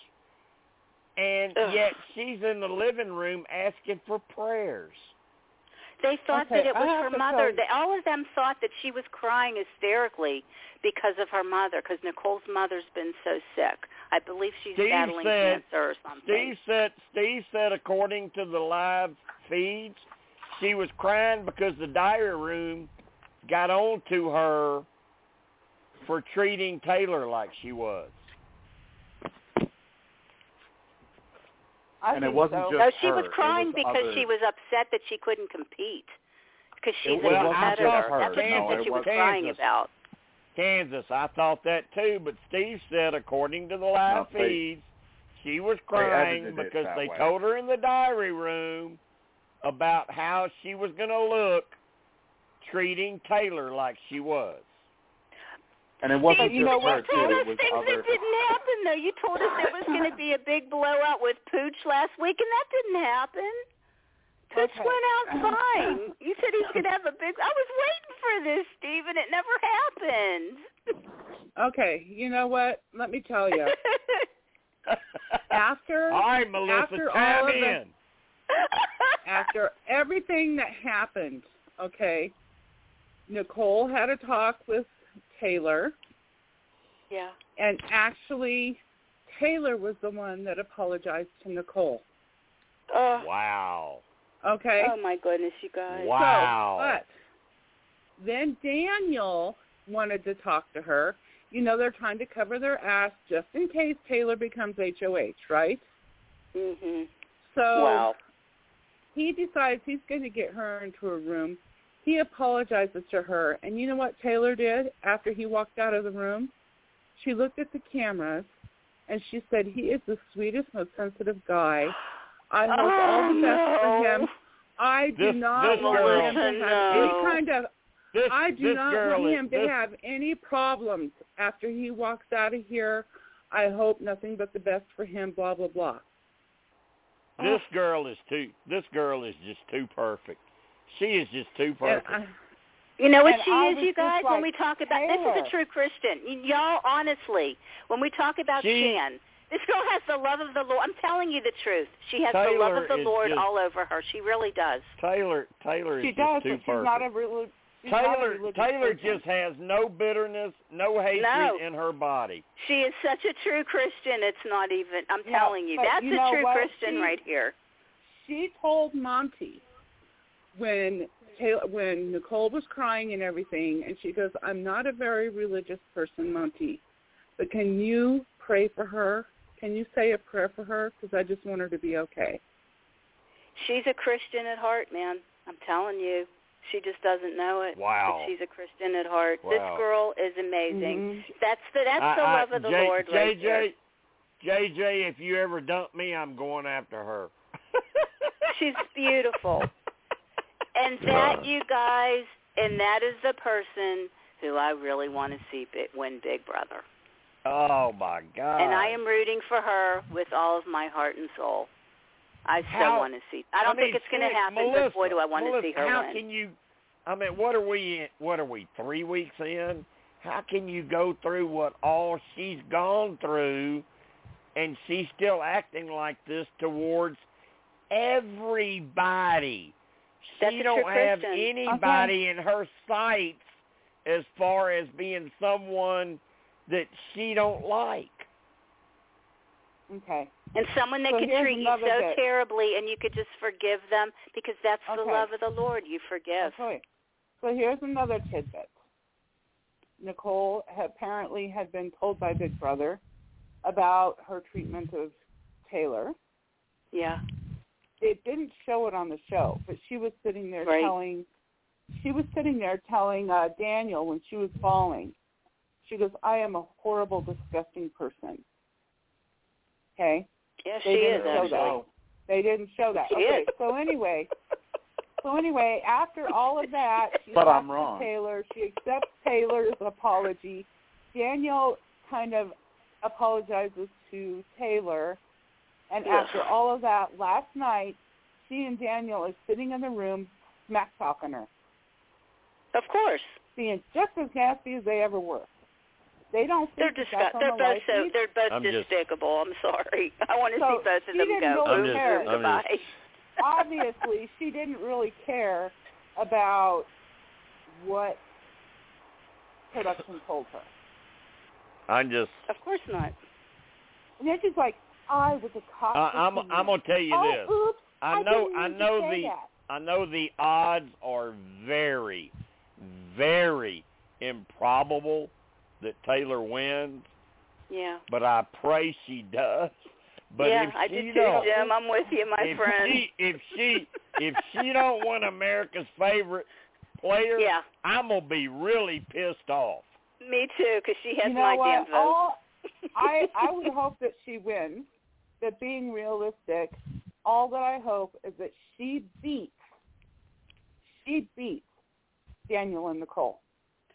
and Ugh. yet she's in the living room asking for prayers. They thought Okay, that it was her mother. They, all of them thought that she was crying hysterically because of her mother, because Nicole's mother's been so sick. I believe she's Steve battling said- cancer or something. Steve said Steve said according to the live feeds, she was crying because the diary room got on to her for treating Taylor like she was. I And it think wasn't so. just no, she her. was crying was because other- she was upset that she couldn't compete because she's It a wasn't just competitor. her. That's what she No, she was wasn't. crying about. Kansas, I thought that too, but Steve said according to the live No, they- feeds, she was crying edited because they way. told her in the diary room about how she was going to look treating Taylor like she was. And it wasn't Steve, you know just you her what? too. told It us was things other. that didn't happen, though. You told us there was going to be a big blowout with Pooch last week, and that didn't happen. Pooch Okay. went out fine. You said he was going to have a big. I was waiting for this, Steve, and it never happened. Okay, you know what? Let me tell you. After All right, Melissa, after chime all of the- in. After everything that happened, okay, Nicole had a talk with Taylor, yeah. and actually, Taylor was the one that apologized to Nicole. Oh, Wow. Okay. oh my goodness, you guys. Wow. So, but then Daniel wanted to talk to her. You know, they're trying to cover their ass just in case Taylor becomes HOH, right? Mhm. So Wow. He decides he's going to get her into a room. He apologizes to her, and you know what Taylor did after he walked out of the room? She looked at the cameras, and she said, "He is the sweetest, most sensitive guy. I hope all the oh, best for Oh, him. I do This- not this want girl- him to have No. any kind of. This, I do not girl want is, him to this, have any problems after he walks out of here. I hope nothing but the best for him. Blah blah blah." Oh. this girl is too. This girl is just too perfect. She is just too And perfect. I, You know what And she is, you just guys? when we talk about this is a true Christian. Y- y'all, honestly, when we talk about She- Shan, this girl has the love of the Lord. I'm telling you the truth. She has the love of the Lord just- all over her. She really does. Taylor Taylor is she just does, too but she's perfect. not a reli- She's not a Taylor Taylor just has no bitterness, no hatred No. in her body. She is such a true Christian. It's not even. I'm Yeah, telling you, that's you a know true what? Christian She- right here. she told Monte when Taylor, when Nicole was crying and everything, and she goes, "I'm not a very religious person, Monte, but can you pray for her? Can you say a prayer for her? Because I just want her to be okay." She's a Christian at heart, man. I'm telling you. She just doesn't know it. Wow. But she's a Christian at heart. Wow. This girl is amazing. Mhm. That's the that's I- the I- love of the J- Lord right JJ, there. JJ, if you ever dump me, I'm going after her. She's beautiful. And that, you guys, and that is the person who I really want to see big, win Big Brother. Oh my God! And I am rooting for her with all of my heart and soul. I so How- want to see. I don't mean, think it's going to happen, Melissa, but boy, do I want Melissa, to see her how win. can you? I mean, what are we? In, what are we? Three weeks in? How can you go through what all she's gone through, and she's still acting like this towards everybody? She a don't have Christian. anybody in her sights as far as being someone that she don't like. Okay. And someone that So could treat you so bit. terribly, and you could just forgive them because that's the love of the Lord. You forgive. Okay. So here's another tidbit. Nicole apparently had been told by Big Brother about her treatment of Taylor. Yeah. It didn't show it on the show, but she was sitting there Right. telling she was sitting there telling uh, Daniel when she was falling. She goes, "I am a horrible, disgusting person." Okay. Yeah, They she didn't is show actually. that. They didn't show that. She okay. is. So anyway, so anyway, after all of that, she But I'm wrong. Taylor. She accepts Taylor's apology. Daniel kind of apologizes to Taylor, and Yeah. after all of that, last night, she and Daniel are sitting in the room, smack talking her, Of course. being just as nasty as they ever were. They don't They're think that that's disgust- They're both so lead. they're both I'm just- despicable. I'm sorry. I want to So, see both of them go. really Boom, care. boom, I'm goodbye. just- obviously she didn't really care about what production told her. I'm just. Of course not. And then she's like, I was a cop. I, for I'm. two I'm gonna tell you oh, this. Oops, I I know. didn't I know the. that. I know the odds are very, very improbable that Taylor wins, Yeah. but I pray she does. But yeah, if I she do too, Jim. I'm with you, my if friend. she if she if she don't win America's favorite player, Yeah. I'm gonna be really pissed off. Me too, because she has you know my what? damn vote. All, I I would hope that she wins. But being realistic, all that I hope is that she beats she beats Daniel and Nicole.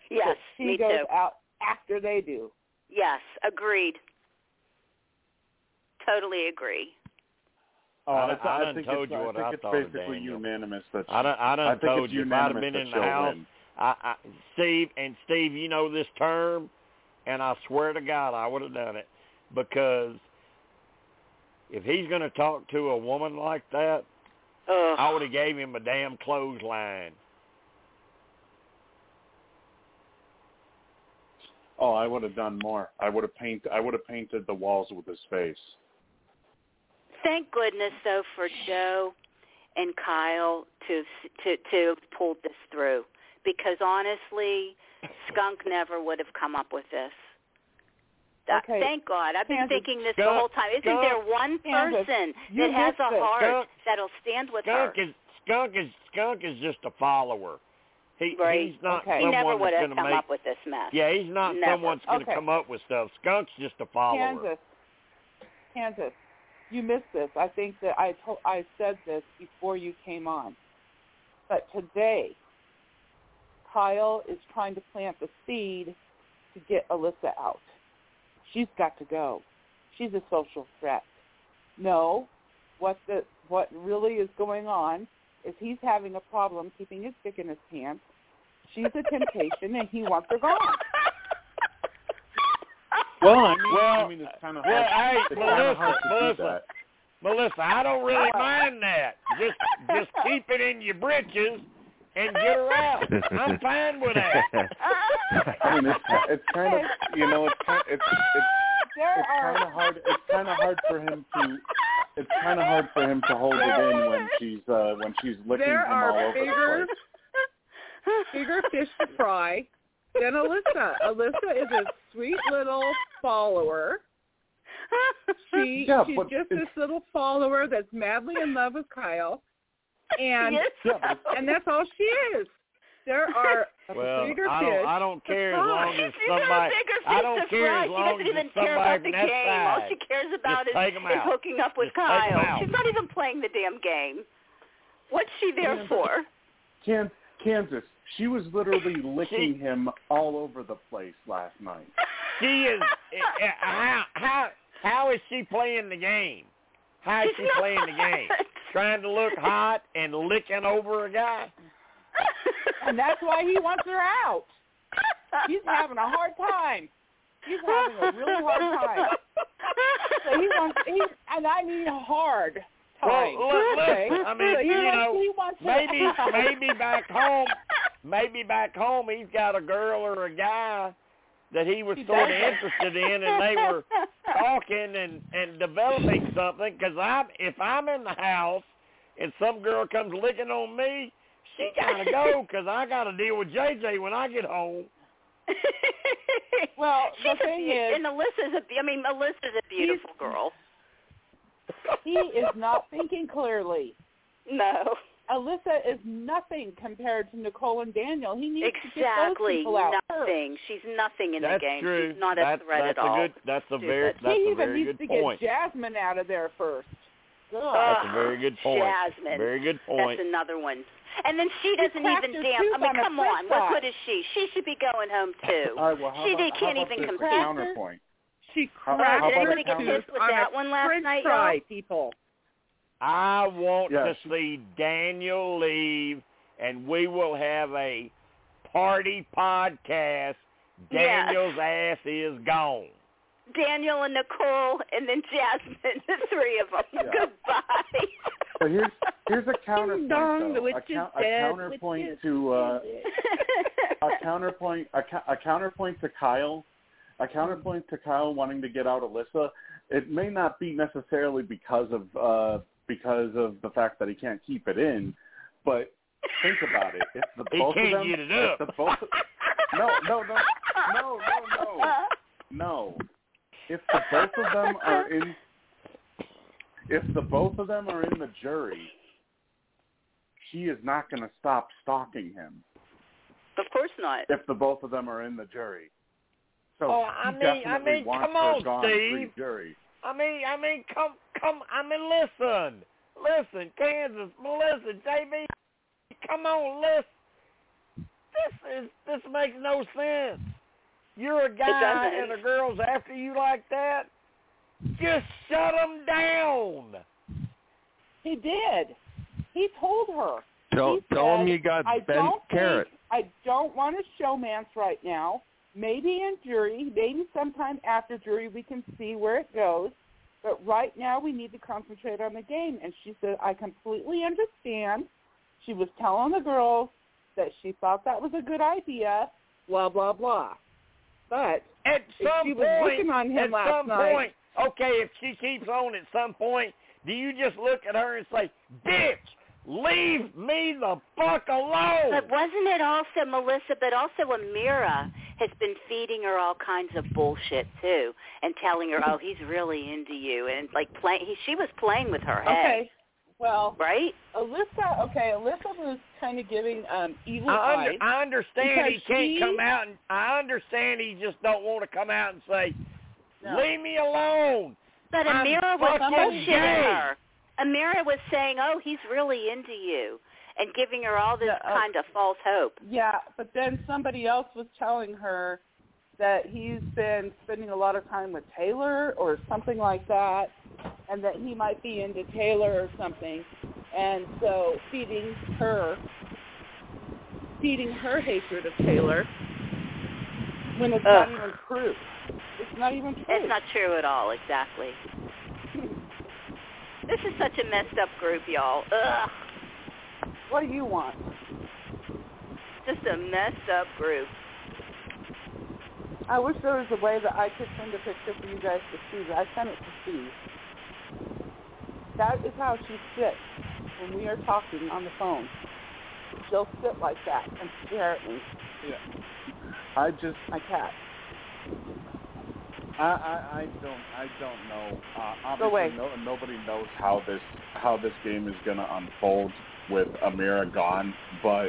yes, that she me goes too. out after they do. Yes, agreed. Totally agree. Oh, I I, done- I I done think told it's, you I what think I thought of basically Daniel. unanimous that I done, I I done think told it's you if I'd have unanimous been in the house, win. I, I, Steve and Steve, you know this term, and I swear to God, I would have done it because if he's going to talk to a woman like that, Ugh. I would have gave him a damn clothesline. Oh, I would have done more. I would have painted. I would have painted the walls with his face. Thank goodness, though, for Joe and Kyle to to to pull this through. Because honestly, Skunk never would have come up with this. Uh, okay. Thank God. I've been Kansas. thinking this the Skunk- whole time. Isn't Skunk- there one Kansas, person you that has missed a it. heart Skunk- that'll stand with her? Skunk is skunk is skunk is just a follower. He Right. he's not Okay. he never would have going to come make. up with this mess. Yeah, he's not Never. someone that's going to Okay. come up with stuff. Skunk's just a follower. Kansas, Kansas, you missed this. I think that I told, I said this before you came on, but today, Kyle is trying to plant the seed to get Alyssa out. She's got to go. She's a social threat. No, what the what really is going on is he's having a problem keeping his dick in his pants. She's a temptation, and he wants her gone. Well, I mean, Well, I mean, it's kind of well, hard. hey, it's Melissa, hard to Melissa. do that. Melissa, I don't really mind that. Just just keep it in your britches and get her out. I'm fine with that. I mean, it's it's kind of you know it's kind it's it's There it's are kind of hard. It's kind of hard for him to. It's kind of hard for him to hold it in when she's uh when she's licking there him all over bigger the place. bigger fish to fry than Alyssa. Alyssa is a sweet little follower. She Yeah, she's just this little follower that's madly in love with Kyle, and yes, Yeah, and that's all she is. There are Well, bigger I fish. don't. I don't to care as fry. long as She's got a somebody. bigger I fish don't to care fry. as She long doesn't as even care somebody about the from that game. All she cares about Just is, take 'em is out. hooking up with Just Kyle. out. She's not even playing the damn game. What's she there Yeah, but- for? Kan- Kansas. She was literally licking him all over the place last night. She is. eh, eh, how how how is she playing the game? How is She's she playing the game? Trying to look hot and licking over a guy. And that's why he wants her out. He's having a hard time. He's having a really hard time. So he wants he and I mean hard time. Well, look, okay? listen, I mean, so he you wants, know, he wants maybe maybe back home, maybe back home he's got a girl or a guy that he was sort of interested in, and they were talking and and developing something. Because I'm if I'm in the house and some girl comes licking on me, she gotta go because I got to deal with JJ when I get home. Well, the She's thing be- is- and Alyssa's a, I mean, Alyssa's a beautiful girl. he is not thinking clearly. No, Alyssa is nothing compared to Nicole and Daniel. He needs to get those exactly people out first. nothing. She's nothing in that's the game. true. She's not a that's, threat that's at all. a good. That's a very. Stupid. That's he a even very needs good to point. get Jasmine out of there first. Ugh. That's a very good point. Jasmine. Very good point. That's another one. And then she doesn't cracked even dance. I mean, on come on. What good is she? She should be going home too. All right, well, how She about, did- can't about even compete. counterpoint? She How- cracked how Did anybody get pissed with that one last French night, fry, y'all? people. I want Yes. to see Daniel leave, and we will have a party podcast. Yes. Daniel's ass is gone. Daniel and Nicole, and then Jasmine, the three of them. Yeah. Goodbye. But here's here's a counterpoint Dong, the witch A, is a dead, counterpoint witch to uh, a counterpoint a, cou- a counterpoint to Kyle, a counterpoint to Kyle wanting to get out Alyssa. It may not be necessarily because of uh, because of the fact that he can't keep it in, but think about it. If the He both can't of them, get it if the both, no, no, no, no, no, no, no. If the both of them are in, if the both of them are in the jury, she is not going to stop stalking him Of course not. if the both of them are in the jury. So Oh, he I mean- I definitely mean, wants come on, gone Steve. pre-jury. I mean, I mean, come, come. I mean, listen, listen, Kansas, Melissa, JB, come on, listen. This is this makes no sense. You're a guy and the girl's after you like that. Just shut them down. He did. He told her. Tell He tell him you got I Ben don't Carrot. Think, I don't want to showmance right now. Maybe in jury, maybe sometime after jury we can see where it goes. But right now we need to concentrate on the game. And she said, I completely understand. She was telling the girls that she thought that was a good idea, blah, blah, blah. But At some she was point, looking on him at last some night- point, okay, if she keeps on at some point, do you just look at her and say, "Bitch, leave me the fuck alone"? But wasn't it also Melissa? But also Ameerah has been feeding her all kinds of bullshit too, and telling her, "Oh, he's really into you," and like play. He, she was playing with her head, okay, well, right? Alyssa, okay, Alyssa was kind of giving um, evil I, eyes. under, I understand he can't she- come out, and I understand he just don't want to come out and say, No. "Leave me alone." But I'm Ameerah was fucking bullshitting her. Ameerah was saying, "Oh, he's really into you," and giving her all this Yeah, uh, kind of false hope. Yeah, but then somebody else was telling her that he's been spending a lot of time with Taylor or something like that, and that he might be into Taylor or something, and so feeding her, feeding her hatred of Taylor when it's not even true. It's not even true. It's not true at all, exactly. This is such a messed up group, y'all. Ugh. What do you want? just a messed up group. I wish there was a way that I could send a picture for you guys to see. I sent it to Steve. That is how she sits when we are talking on the phone. She'll sit like that and stare at me. Yeah. I just My cat. I, I, I don't I don't know. Uh, obviously, no, nobody knows how this how this game is going to unfold with Ameerah gone, but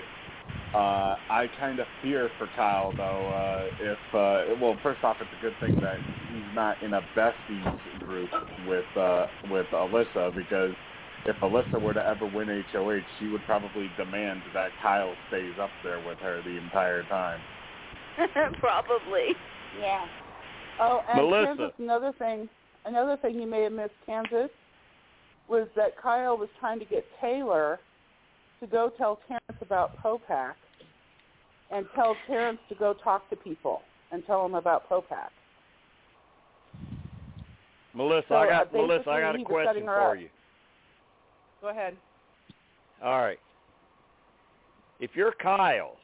uh, I kind of fear for Kyle though. Uh, if uh, well, first off, it's a good thing that he's not in a besties group with uh, with Alyssa because if Alyssa were to ever win HOH, she would probably demand that Kyle stays up there with her the entire time. Probably. Yeah. Oh, and Melissa. Kansas, another thing, another thing you may have missed, Kansas, was that Kyle was trying to get Taylor to go tell Terrance about POPAC and tell Terrance to go talk to people and tell them about POPAC. Melissa, So, I uh, got Melissa, I got a question for up. you. Go ahead. All right. If you're Kyle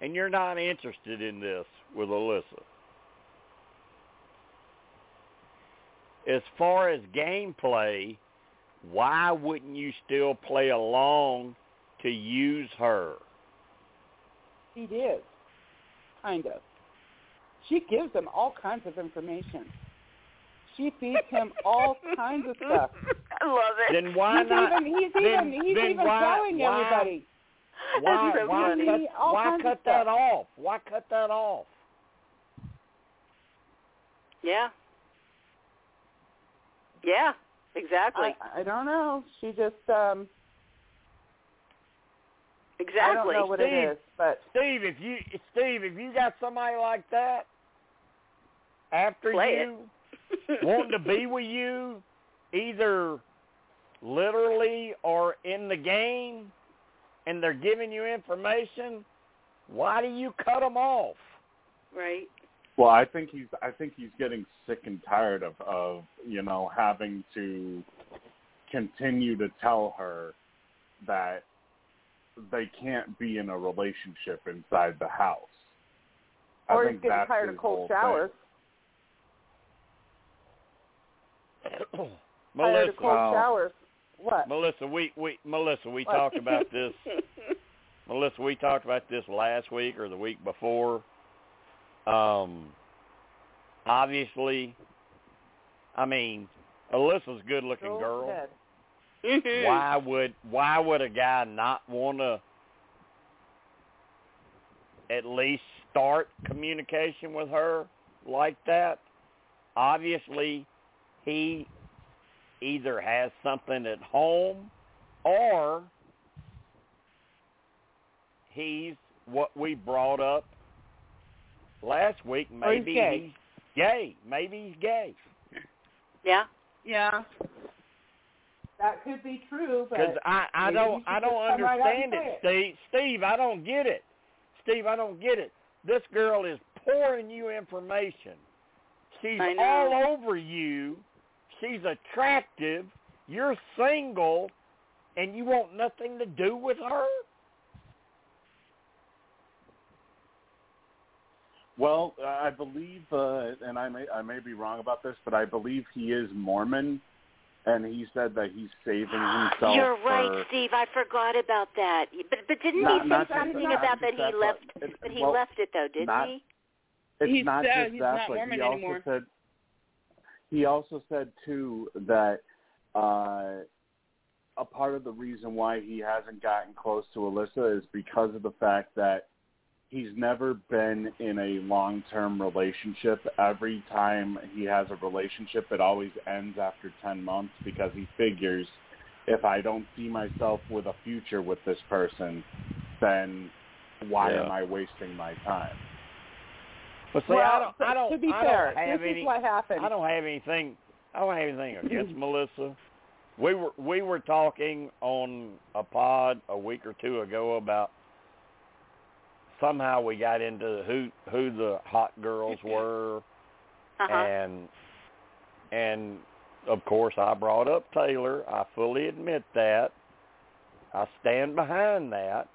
and you're not interested in this with Alyssa, as far as gameplay, why wouldn't you still play along to use her? He did, kind of. She gives him all kinds of information. She feeds him all kinds of stuff. I love it. Then why he's not? even he's then- even he's then even why- telling why- everybody. Why, That's so why cut, why kinds of cut that off? Why cut that off? Yeah. Yeah, exactly. I, I don't know. She just um I exactly. don't know what Steve. it is, but Steve, if you Steve, if you got somebody like that after Play you wanting to be with you, either literally or in the game, and they're giving you information, why do you cut them off? right. Well, I think he's I think he's getting sick and tired of of you know having to continue to tell her that they can't be in a relationship inside the house. I or think he's getting that's tired of cold whole thing. showers. Tired Melissa, of cold Wow. showers. What? Melissa, we we Melissa, we What? talked about this. Melissa, we talked about this last week or the week before. Um, obviously, I mean, Alyssa's a good-looking Go girl. ahead. Why would why would a guy not want to at least start communication with her like that? Obviously, he either has something at home or he's what we brought up last week. Or he's Maybe gay. he's gay. Maybe he's gay. Yeah. Yeah. That could be true, but Because I, I don't I don't just come right out and understand it, Steve. Steve, I don't get it. Steve, I don't get it. This girl is pouring you information. She's all over you. She's attractive. You're single, and you want nothing to do with her. Well, uh, I believe, uh, and I may I may be wrong about this, but I believe he is Mormon, and he said that he's saving himself. You're for, right, Steve. I forgot about that. But but didn't Not- he say something that, about that he just left? that, but- But he well, left it though, didn't not- he? It's He's, not uh, just he's that, not but Mormon he also anymore. said he also said too that uh, a part of the reason why he hasn't gotten close to Alyssa is because of the fact that he's never been in a long-term relationship. Every time he has a relationship, it always ends after 10 months because he figures if I don't see myself with a future with this person, then why Yeah. am I wasting my time? But see, well, I don't. I don't. to be I fair, don't have this any. is what happened. I don't have anything. I don't have anything against Melissa. We were we were talking on a pod a week or two ago about somehow we got into who who the hot girls were Uh-huh. and and of course I brought up Taylor. I fully admit that. I stand behind that.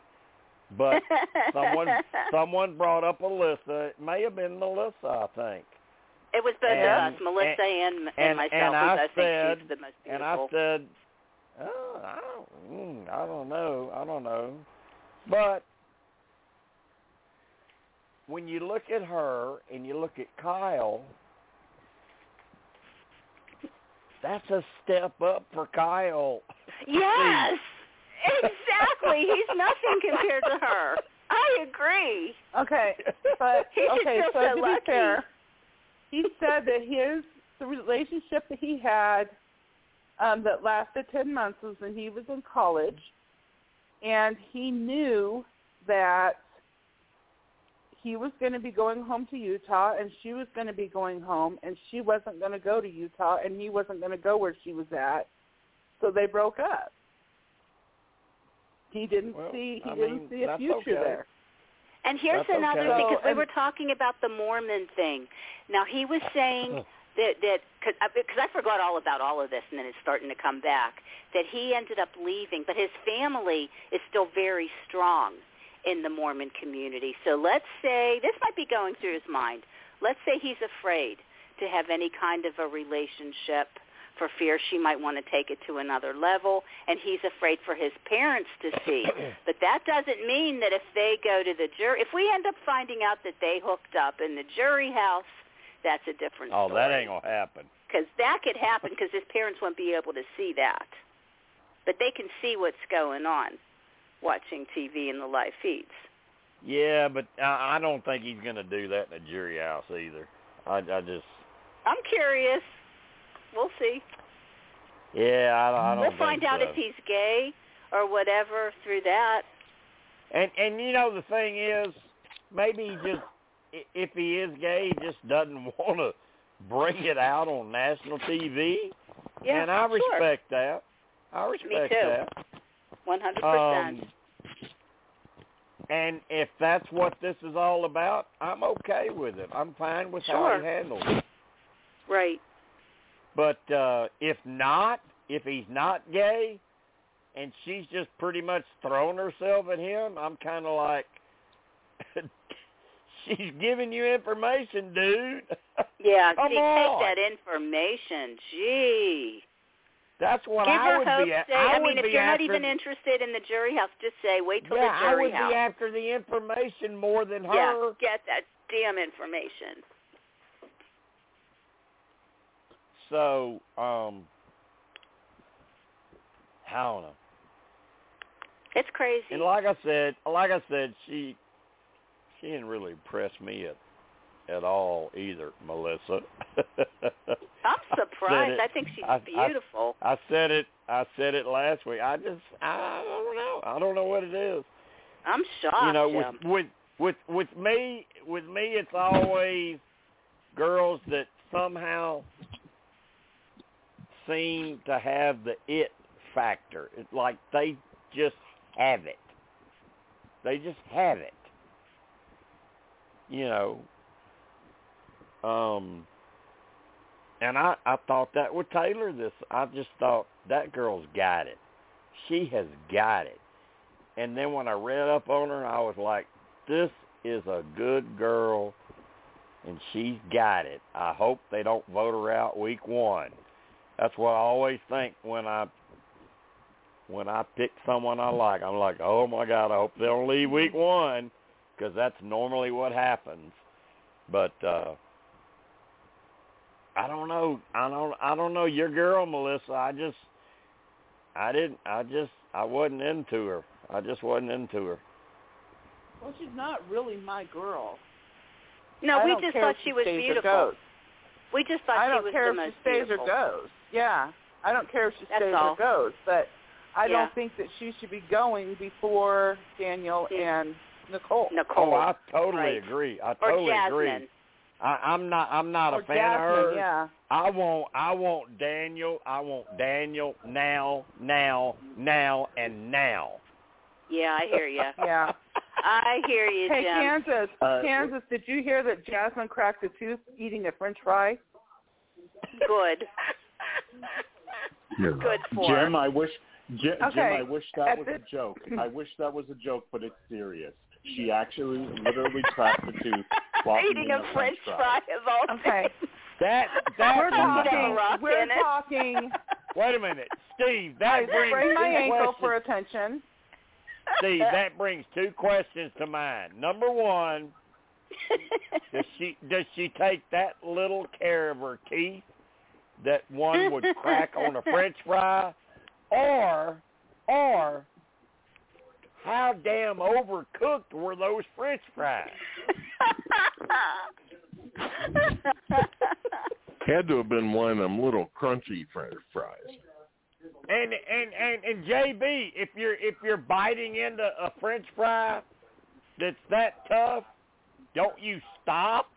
But someone someone brought up Alyssa. It may have been Melissa, I think. It was both and- of us, Melissa and and, and- myself. and I I said- think she's the most And I beautiful. said, oh, I don't, mm, I don't know, I don't know. But when you look at her and you look at Kyle, that's a step up for Kyle. yes, exactly. He's nothing compared to her. I agree. Okay, but He should okay. feel So so to be fair, he said that his the relationship that he had um, that lasted ten months was when he was in college, and he knew that he was going to be going home to Utah, and she was going to be going home, and she wasn't going to go to Utah, and he wasn't going to go where she was at, so they broke up. He didn't Well, see he I didn't mean, see a future okay. there. And here's That's another okay. thing, So, because we were talking about the Mormon thing. Now he was saying that that because uh, I forgot all about all of this, and then it's starting to come back. That he ended up leaving, but his family is still very strong in the Mormon community. So let's say this might be going through his mind. Let's say he's afraid to have any kind of a relationship for fear she might want to take it to another level, and he's afraid for his parents to see. But that doesn't mean that if they go to the jury, if we end up finding out that they hooked up in the jury house, that's a different Oh, story. that ain't gonna happen. Because that could happen because his parents won't be able to see that. But they can see what's going on watching TV in the live feeds. Yeah, but I, I don't think he's gonna do that in a jury house either. I, I just, I'm curious. We'll see. yeah, I, don't- I don't. we'll find think out so. if he's gay or whatever through that. And and you know the thing is, maybe he just i- if he is gay, he just doesn't want to bring it out on national TV. Yeah, and I sure. respect that. I respect too. that. One hundred Um, percent. and if that's what this is all about, I'm okay with it. I'm fine with how Sure. he handles it. Right. But uh if not, if he's not gay and she's just pretty much throwing herself at him, I'm kind of like she's giving you information, dude. Yeah. Come on. take that information. Gee. That's what Give I would hope. be. At. say, I, I, mean, if you're not even the, interested in the jury house, just say, wait till yeah, the I would house. be after the information more than her. Yeah, get that damn information. So, um, I don't know. It's crazy. And like I said, like I said, she she didn't really impress me at at all either, Melissa. Surprised. I think she's I- I- beautiful. I said it. I said it last week. I just I don't know. I don't know what it is. I'm shocked. you know, with with with with me, with me, it's always girls that somehow seem to have the it factor. It's like they just have it. They just have it. You know. Um and I I thought that with Taylor this I just thought that girl's got it. She has got it. And then when I read up on her, I was like, this is a good girl, and she's got it. I hope they don't vote her out week one. That's what I always think when I when I pick someone I like. I'm like, oh my God, I hope they don't leave week one, because that's normally what happens. But uh I don't know. I don't. I don't know your girl, Melissa. I just, I didn't. I just, I wasn't into her. I just wasn't into her. Well, she's not really my girl. no, I we just thought if she was beautiful. We just thought I she don't was care the if she stays beautiful. or goes. Yeah, I don't care if she That's stays all. or goes, but I Yeah. don't think that she should be going before Daniel Yeah. and Nicole. Nicole Oh, I totally right. agree. I or totally Jasmine. agree. I, I'm not. I'm not or a fan Jasmine, of her. yeah. I want. I want Daniel. I want Daniel now, now, now, and now. Yeah, I hear you. Yeah. I hear you, Hey, Jim. Kansas, Uh, Kansas, did you hear that Jasmine cracked a tooth eating a French fry? Good. Good for. Jim, I wish Jim, Jim, I wish that at was this- a joke. I wish that was a joke, but it's serious. She actually literally cracked while Eating eating a French fry of all Okay. things. That that We're talking. We're talking. Wait a minute, Steve. That brings sprained my ankle questions. for attention. Steve, that brings two questions to mind. Number one, does she does she take that little care of her teeth that one would crack on a French fry, or or how damn overcooked were those French fries? Had to have been one of them little crunchy French fries. And and and and JB, if you're if you're biting into a French fry that's that tough, don't you stop?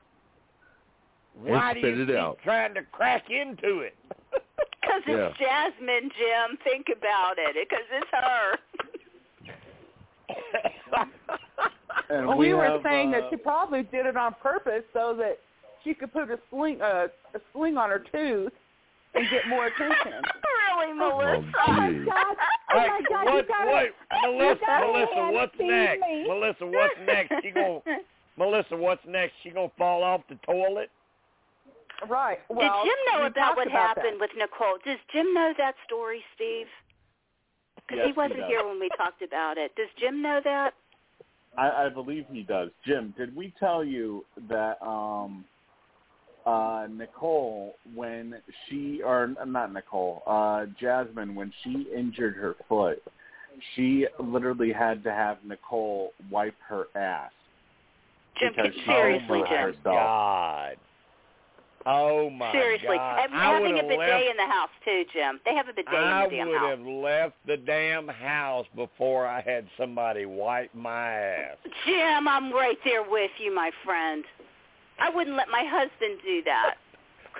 Why do you it keep out. trying to crack into it? Because it's Jasmine, Jim. Think about it. Because it's her. And Well, we, were have, saying uh, that she probably did it on purpose so that she could put a sling uh, a sling on her tooth and get more attention. really, Melissa? Oh, geez. God. Oh Hey, my God, what, gotta, what, Melissa, Melissa, what's next? me. Melissa, what's next? She gonna, Melissa, what's next? She gonna fall off the toilet? Right. Well, Did Jim know about what about happened that. with Nicole? Does Jim know that story, Steve? Because Yes, he wasn't does. here when we talked about it. Does Jim know that? I, I believe he does. Jim, did we tell you that um uh Nicole when she or not Nicole, uh Jasmine when she injured her foot, she literally had to have Nicole wipe her ass. Jim, Because seriously, Jim. herself. God. Oh my Seriously. God. I having a bidet left, in the house, too, Jim. They have a bidet I in the damn house. I would have left the damn house before I had somebody wipe my ass. Jim, I'm right there with you, my friend. I wouldn't let my husband do that.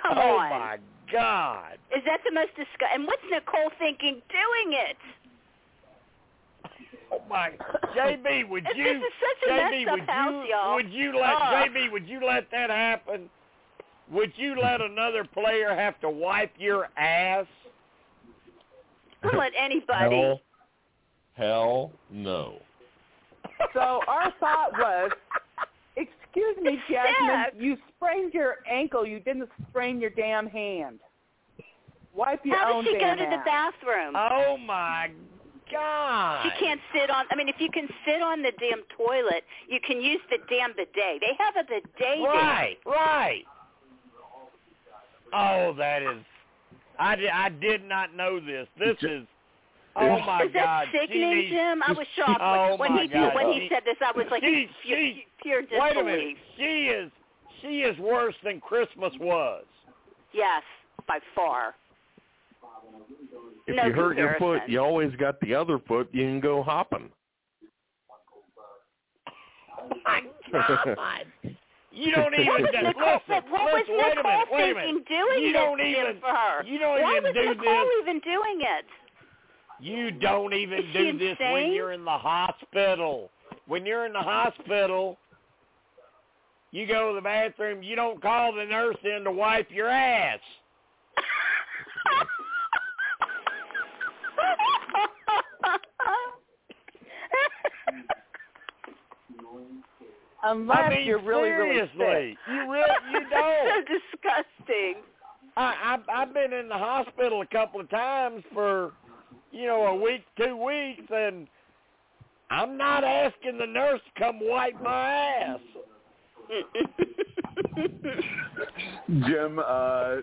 Come oh on. Oh my God. Is that the most disgusting? And what's Nicole thinking doing it? Oh my, JB, would This you, is such a JB, messed up would house, you, y'all. would you let Ugh. JB, would you let that happen? Would you let another player have to wipe your ass? Don't let anybody. Hell, hell no. So our thought was, excuse me, Jasmine, Sick. you sprained your ankle. You didn't sprain your damn hand. Wipe your How own does she go damn to the bathroom? Oh my God. She can't sit on. I mean, if you can sit on the damn toilet, you can use the damn bidet. They have a bidet Right, right. Oh, that is. I did, I did not know this. This is. Oh Is- my there. Is that God. Sickening, needs- Jim? I was shocked Oh, when my he God. when he said this. I was like, she- pure, she- pure Wait a minute. She is. She is worse than Christmas was. Yes, by far. If No you hurt your foot, you always got the other foot. You can go hopping. My God. You don't even. What was listen, Nicole, listen, what was wait a Nicole minute. Wait a thinking doing You don't Jim, even. for her? You don't Why even was do Nicole this. even doing it? You don't even Is she do this when you're in the hospital. When you're in the hospital, you go to the bathroom. You don't call the nurse in to wipe your ass. Unless I mean, you're really, really sick. you really you so don't. so disgusting. I, I I've been in the hospital a couple of times for, you know, a week, two weeks, and I'm not asking the nurse to come wipe my ass. Jim, uh,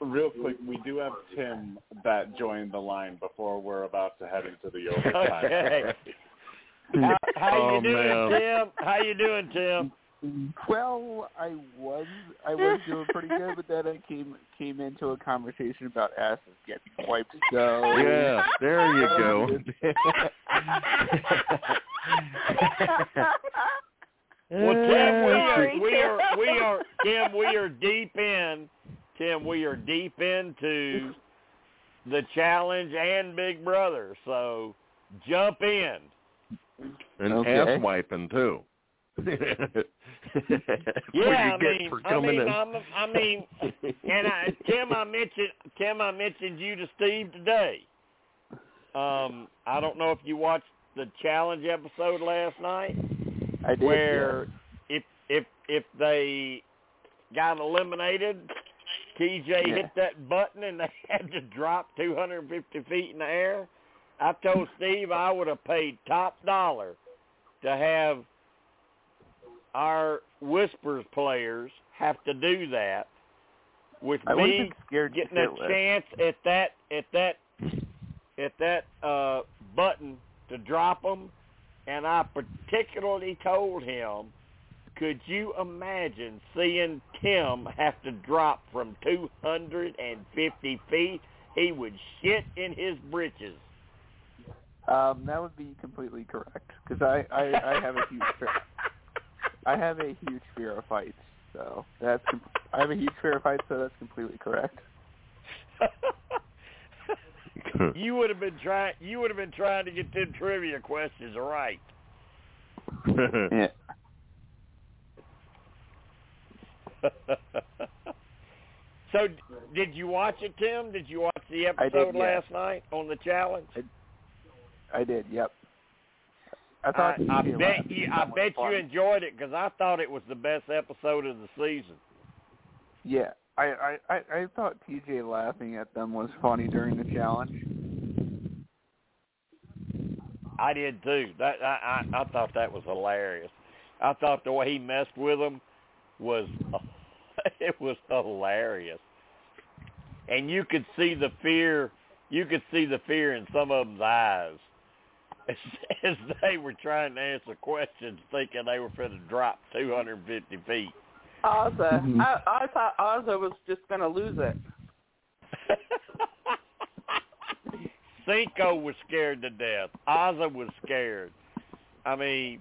real quick, we do have Tim that joined the line before we're about to head into the overtime. Okay. How, how Oh, you doing, man. Tim? How you doing, Tim? Well, I was I was doing pretty good, but then I came came into a conversation about asses getting wiped. So Yeah, there you go. Um, well, Tim, we are we are we are Tim. We are deep in. Tim, we are deep into the challenge and Big Brother. So jump in. And Okay. ass wiping too. Yeah, I mean, I mean, in. I'm, I mean, and I, Tim, I mentioned Tim, I mentioned you to Steve today. Um, I don't know if you watched the challenge episode last night I did. where if if if they got eliminated, TJ Yeah. hit that button and they had to drop 250 feet in the air. I told Steve I would have paid top dollar to have our Whispers players have to do that with I me scared getting a chance at that at that at that uh button to drop them and I particularly told him could you imagine seeing Tim have to drop from 250 feet? He would shit in his britches Um, that would be completely correct because I, I I have a huge fear. I have a huge fear of heights, so that's com- I have a huge fear of heights, so that's completely correct. you would have been trying you would have been trying to get them trivia questions right Yeah. so did you watch it tim did you watch the I did, episode yeah. last night on the challenge I did. Yep. I I, thought I TJ bet you I bet fun. you enjoyed it because I thought it was the best episode of the season. Yeah, I, I I I thought TJ laughing at them was funny during the challenge. I did too. That I, I I thought that was hilarious. I thought the way he messed with them was it was hilarious, and you could see the fear. You could see the fear in some of them's eyes as, as they were trying to answer questions, thinking they were going to drop 250 feet. Azah. Mhm. I, I thought Azah was just going to lose it. Cinco was scared to death. Azah was scared. I mean,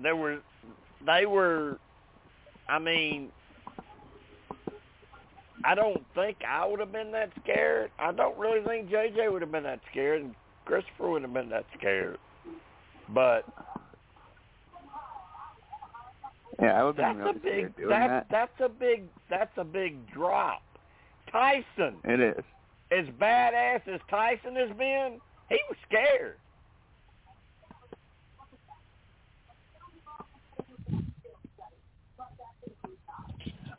there were, they were, I mean, I don't think I would have been that scared. I don't really think JJ would have been that scared, and Christopher would have been that scared. But Yeah, I would have that's been a really big, scared doing that's that. that's a big, that's a big drop. Tyson, It is. as badass as Tyson has been, he was scared.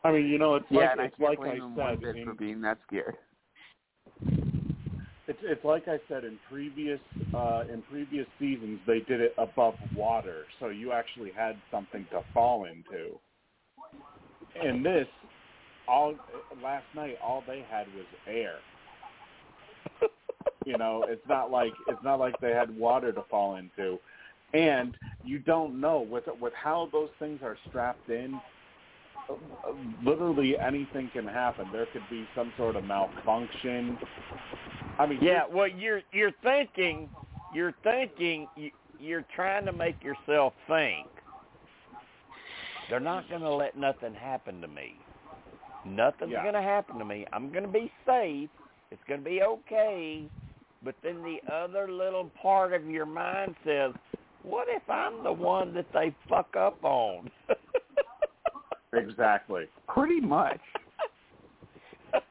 I mean, you know, it's Yeah, like and I can't like blame I him one bit in for being that scared. It's it's like I said in previous uh, in previous seasons they did it above water, so you actually had something to fall into. In this, all last night all they had was air. you know, it's not like it's not like they had water to fall into, and you don't know with with how those things are strapped in. Literally anything can happen. There could be some sort of malfunction. I mean, Yeah, well, you're you're thinking, you're thinking, you, you're trying to make yourself think. They're not going to let nothing happen to me. Nothing's Yeah. going to happen to me. I'm going to be safe. It's going to be okay. But then the other little part of your mind says, "What if I'm the one that they fuck up on?" Exactly. Pretty much.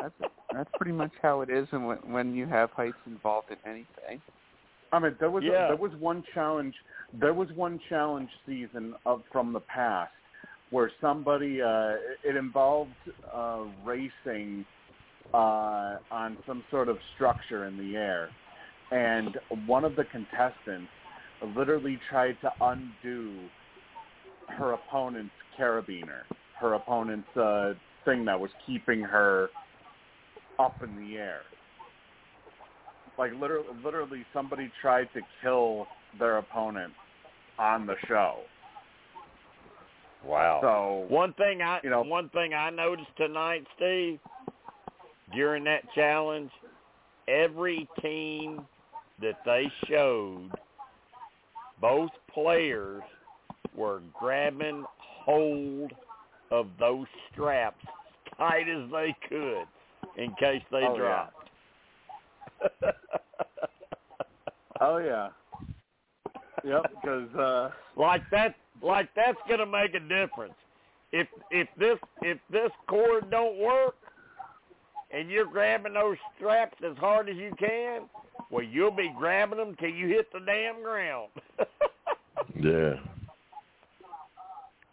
That's that's pretty much how it is, and when when you have heights involved in anything. I mean, there was Yeah. there was one challenge. There was one challenge season of from the past where somebody uh, it involved uh, racing uh, on some sort of structure in the air, and one of the contestants literally tried to undo her opponent's carabiner, her opponent's uh, thing that was keeping her up in the air. Like literally, literally, somebody tried to kill their opponent on the show. wow. So One thing I You know- one thing I noticed tonight, Steve, during that challenge, every team that they showed, both players were grabbing hold of those straps tight as they could in case they Oh, yeah. dropped. Oh yeah. Yep, because uh, like that like that's gonna make a difference. If if this if this cord don't work, and you're grabbing those straps as hard as you can, well, you'll be grabbing them till you hit the damn ground. Yeah.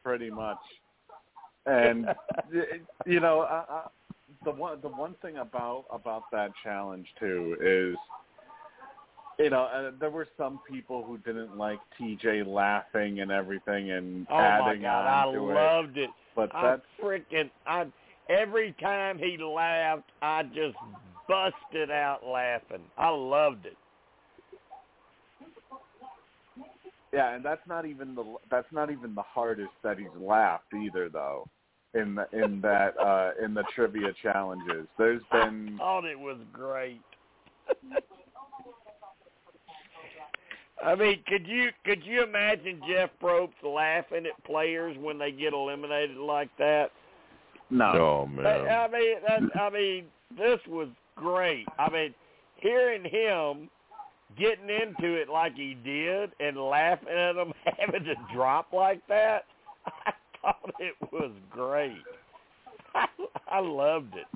Pretty much. And you know, I, I, the one the one thing about about that challenge too is, you know, uh, there were some people who didn't like TJ laughing and everything and oh my adding God, I to loved it. But I freaking I every time he laughed, I just busted out laughing. I loved it. Yeah, and that's not even the that's not even the hardest that he's laughed either though. In the, in that uh in the trivia challenges, there's been I thought it was great. I mean, could you could you imagine Jeff Probst laughing at players when they get eliminated like that? no. Oh I, man. I mean, that, I mean, this was great. I mean, hearing him getting into it like he did and laughing at them having to drop like that, I thought it was great. I, I loved it.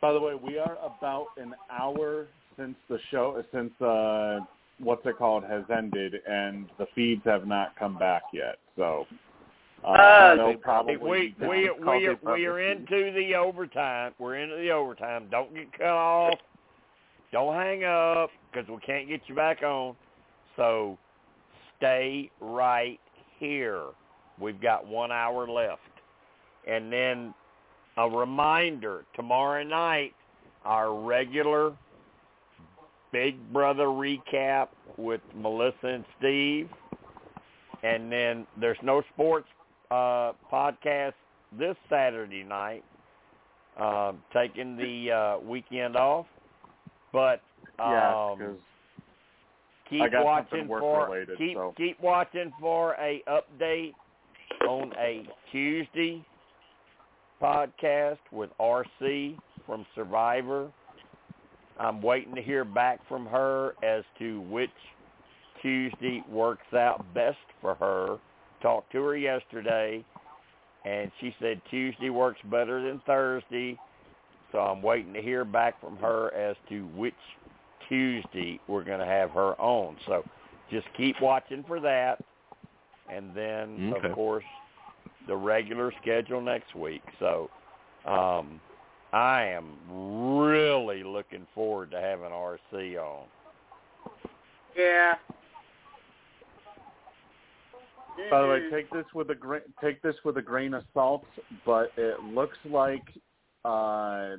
By the way, we are about an hour since the show, since uh, what's it called has ended, and the feeds have not come back yet. So, uh, Uh, they'll probably we we we are, we are into the overtime. We're into the overtime. Don't get cut off. Don't hang up because we can't get you back on. So stay right here. We've got one hour left, and then a reminder: tomorrow night, our regular Big Brother recap with Melissa and Steve, and then there's no sports uh, podcast this Saturday night, uh, taking the uh, weekend off. But yeah, um, 'cause keep watching for related, keep so. keep watching for a update on a Tuesday podcast with RC from Survivor. I'm waiting to hear back from her as to which Tuesday works out best for her. Talked to her yesterday, and she said Tuesday works better than Thursday. So I'm waiting to hear back from her as to which Tuesday we're going to have her on. So just keep watching for that. And then, Okay. of course, the regular schedule next week. So um, I am really looking forward to having RC on. Yeah. By the way, take this with a gra- take this with a grain of salt, but it looks like uh,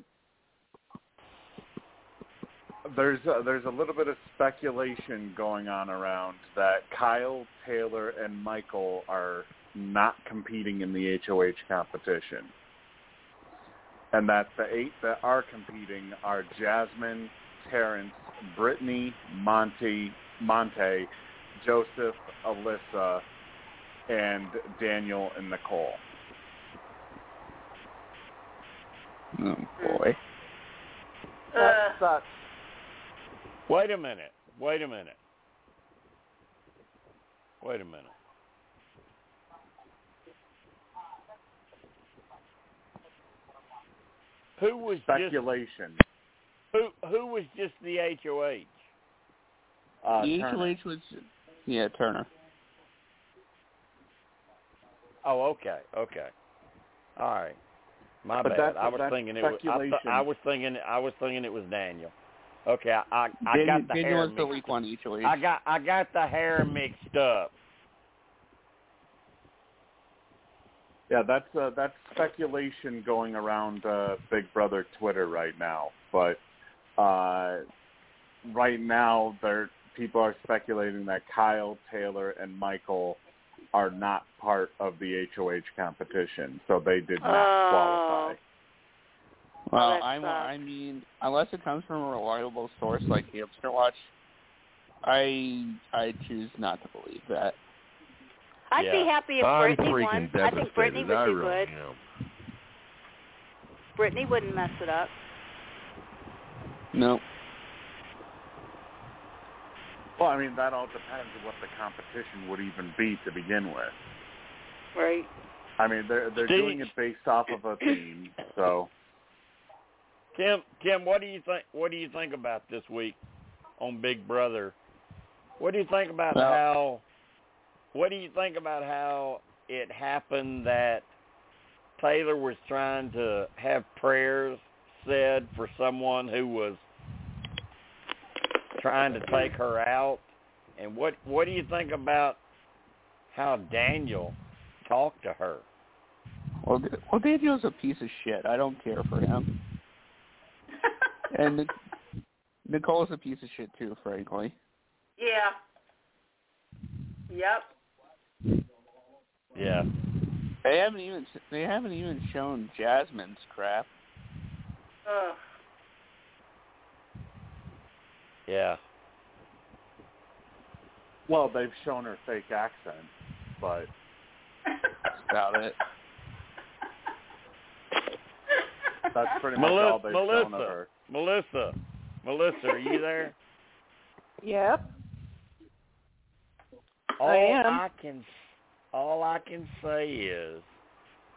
there's a, there's a little bit of speculation going on around that Kyle Taylor and Michael are not competing in the HOH competition, and that the eight that are competing are Jasmine, Terrance, Brittany, Monty, Monte, Joseph, Alyssa, and Daniel and Nicole. Oh boy. Uh, That sucks. Wait a minute. Wait a minute. Wait a minute. Who was just Speculation. who who was just the HOH? Uh, the Turner. HOH was yeah Turner. Oh, okay, okay. All right. My But bad. I was thinking it was. I, th- I was thinking. I was thinking it was Daniel. Okay, I I, I Daniel, got the Daniel hair mixed. week one HOH. I got I got the hair mixed up. Yeah, that's uh, that's speculation going around uh, Big Brother Twitter right now. But uh, right now, there people are speculating that Kyle, Taylor, and Michael are not part of the HOH competition, so they did not Oh. qualify. well, I. I mean, unless it comes from a reliable source like Hamster Watch, I I choose not to believe that. I'd Yeah. be happy if I'm Brittany freaking won. devastated. I think Brittany would I do really good. am. Brittany wouldn't mess it up. No. Well, I mean, that all depends on what the competition would even be to begin with. Right. I mean, they're they're Steve- doing it based off of a theme. So Tim, Tim, what do you think? What do you think about this week on Big Brother? What do you think about Well- how? What do you think about how it happened that Taylor was trying to have prayers said for someone who was trying to take her out? And what what do you think about how Daniel talked to her? Well, well, Daniel's a piece of shit. I don't care for him. and Nic- Nicole's a piece of shit too, frankly. Yeah. Yep. Yeah. They haven't even they haven't even shown Jasmine's crap. Ugh. Yeah. well, they've shown her fake accent, but That's about it. that's pretty much all Melissa, they've shown of Melissa, her. Melissa, Melissa, are you there? Yep. all I am. I can all I can say is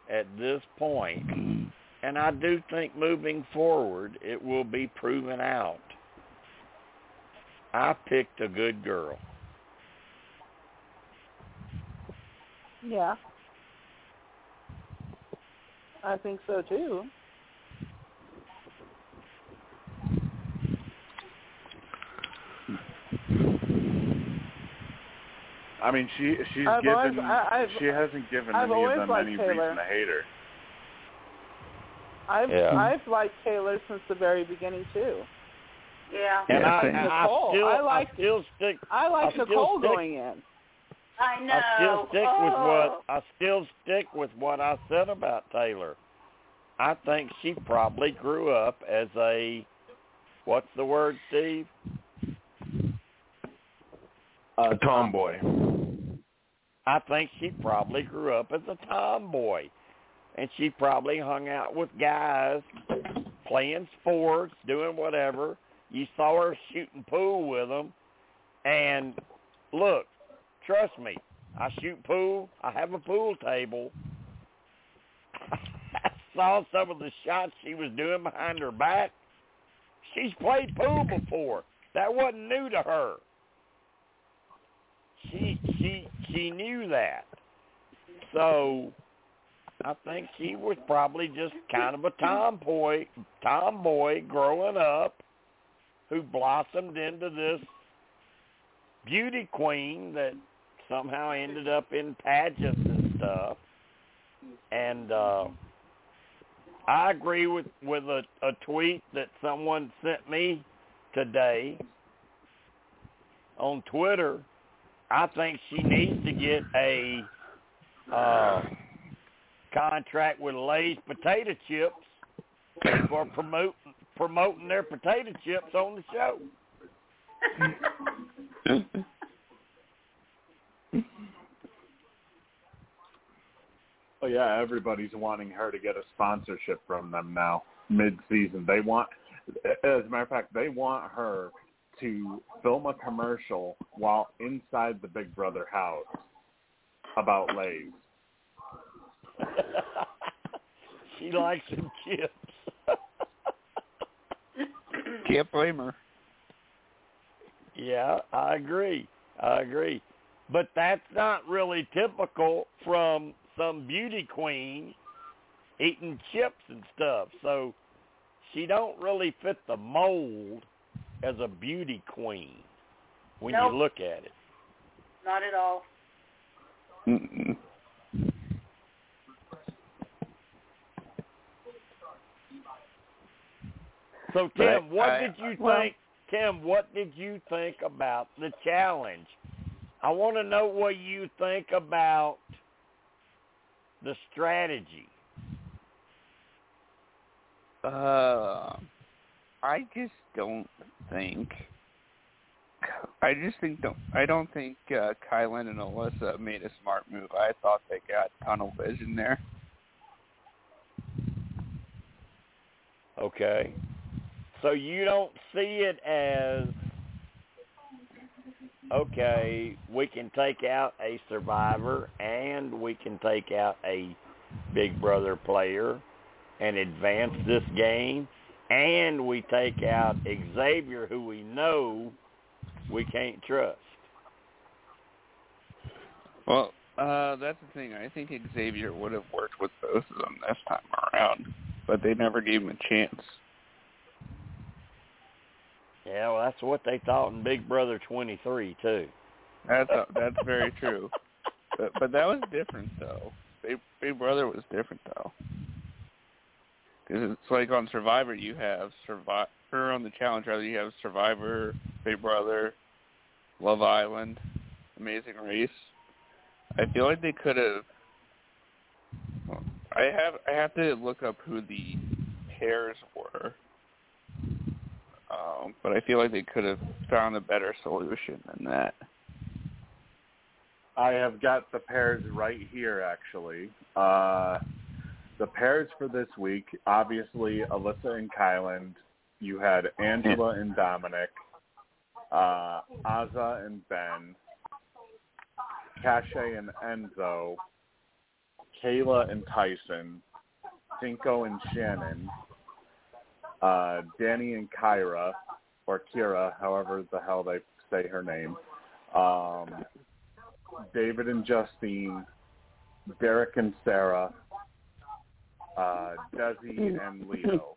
at this point, and I do think moving forward it will be proven out. I picked a good girl. Yeah. I think so too. I mean, she she's I've given always- I- I've- she hasn't given I've any of them any Taylor. reason to hate her. I've Yeah. I've liked Taylor since the very beginning too. Yeah. And Yeah, I, same. I still I like- I still stick I like I still Nicole stick- going in. I know. I still stick with oh. what I still stick with what I said about Taylor. I think she probably grew up as a what's the word, Steve? Uh, A tomboy. I think she probably grew up as a tomboy. And she probably hung out with guys playing sports, doing whatever. You saw her shooting pool with them. And look, trust me, I shoot pool. I have a pool table. I saw some of the shots she was doing behind her back. She's played pool before. That wasn't new to her. She she she knew that. So I think she was probably just kind of a tomboy tomboy growing up who blossomed into this beauty queen that somehow ended up in pageants and stuff. And uh I agree with with a, a tweet that someone sent me today on Twitter. I think she needs to get a uh, contract with Lay's potato chips for promote promoting their potato chips on the show. Oh yeah, everybody's wanting her to get a sponsorship from them now mid-season. They want, as a matter of fact, they want her to film a commercial while inside the Big Brother house about Lay's. she likes some chips. Can't blame her. Yeah, I agree. I agree. But that's not really typical from some beauty queen eating chips and stuff. So she don't really fit the mold as a beauty queen when Nope. you look at it. Not at all. Mm-mm. So But Tim, what I- did you well- think? Tim, what did you think about the challenge? I want to know what you think about the strategy. Uh, I just don't think. I just think don't. I don't think uh, Kyland and Alyssa made a smart move. I thought they got tunnel vision there. Okay. So you don't see it as okay, we can take out a survivor and we can take out a Big Brother player and advance this game, and we take out Xavier, who we know we can't trust. Well, uh, that's the thing. I think Xavier would have worked with both of them this time around, but they never gave him a chance. Yeah, well, that's what they thought in Big Brother 23 too. That's uh, that's very true. But but that was different though. Big Big Brother was different though. Because it's like on Survivor you have Survivor or on the Challenge rather you have Survivor, Big Brother, Love Island, Amazing Race. I feel like they could have. I have I have to look up who the pairs were. Um, but I feel like they could have found a better solution than that. I have got the pairs right here, actually. Uh, the pairs for this week, obviously, Alyssa and Kyland. You had Angela and Domenick, uh, Azah and Ben, Cashay and Enzo, Kayla and Tyson, Cinco and Shannon, uh, Danny and Kyra, or Kira, however the hell they say her name, um, David and Justine, Derek and Sarah, uh, Desi and Leo.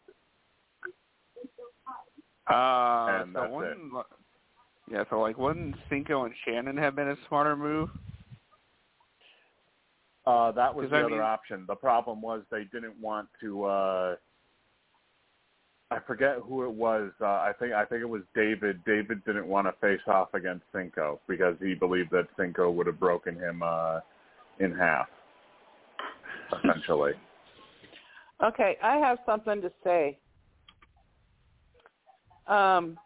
Uh, And so that's wouldn't, yeah, so like wouldn't Cinco and Shannon have been a smarter move? Uh, that was the I other mean- option. The problem was they didn't want to. Uh, I forget who it was. Uh, I think I think it was David. David didn't want to face off against Cinco because he believed that Cinco would have broken him uh, in half, essentially. Okay, I have something to say. Um,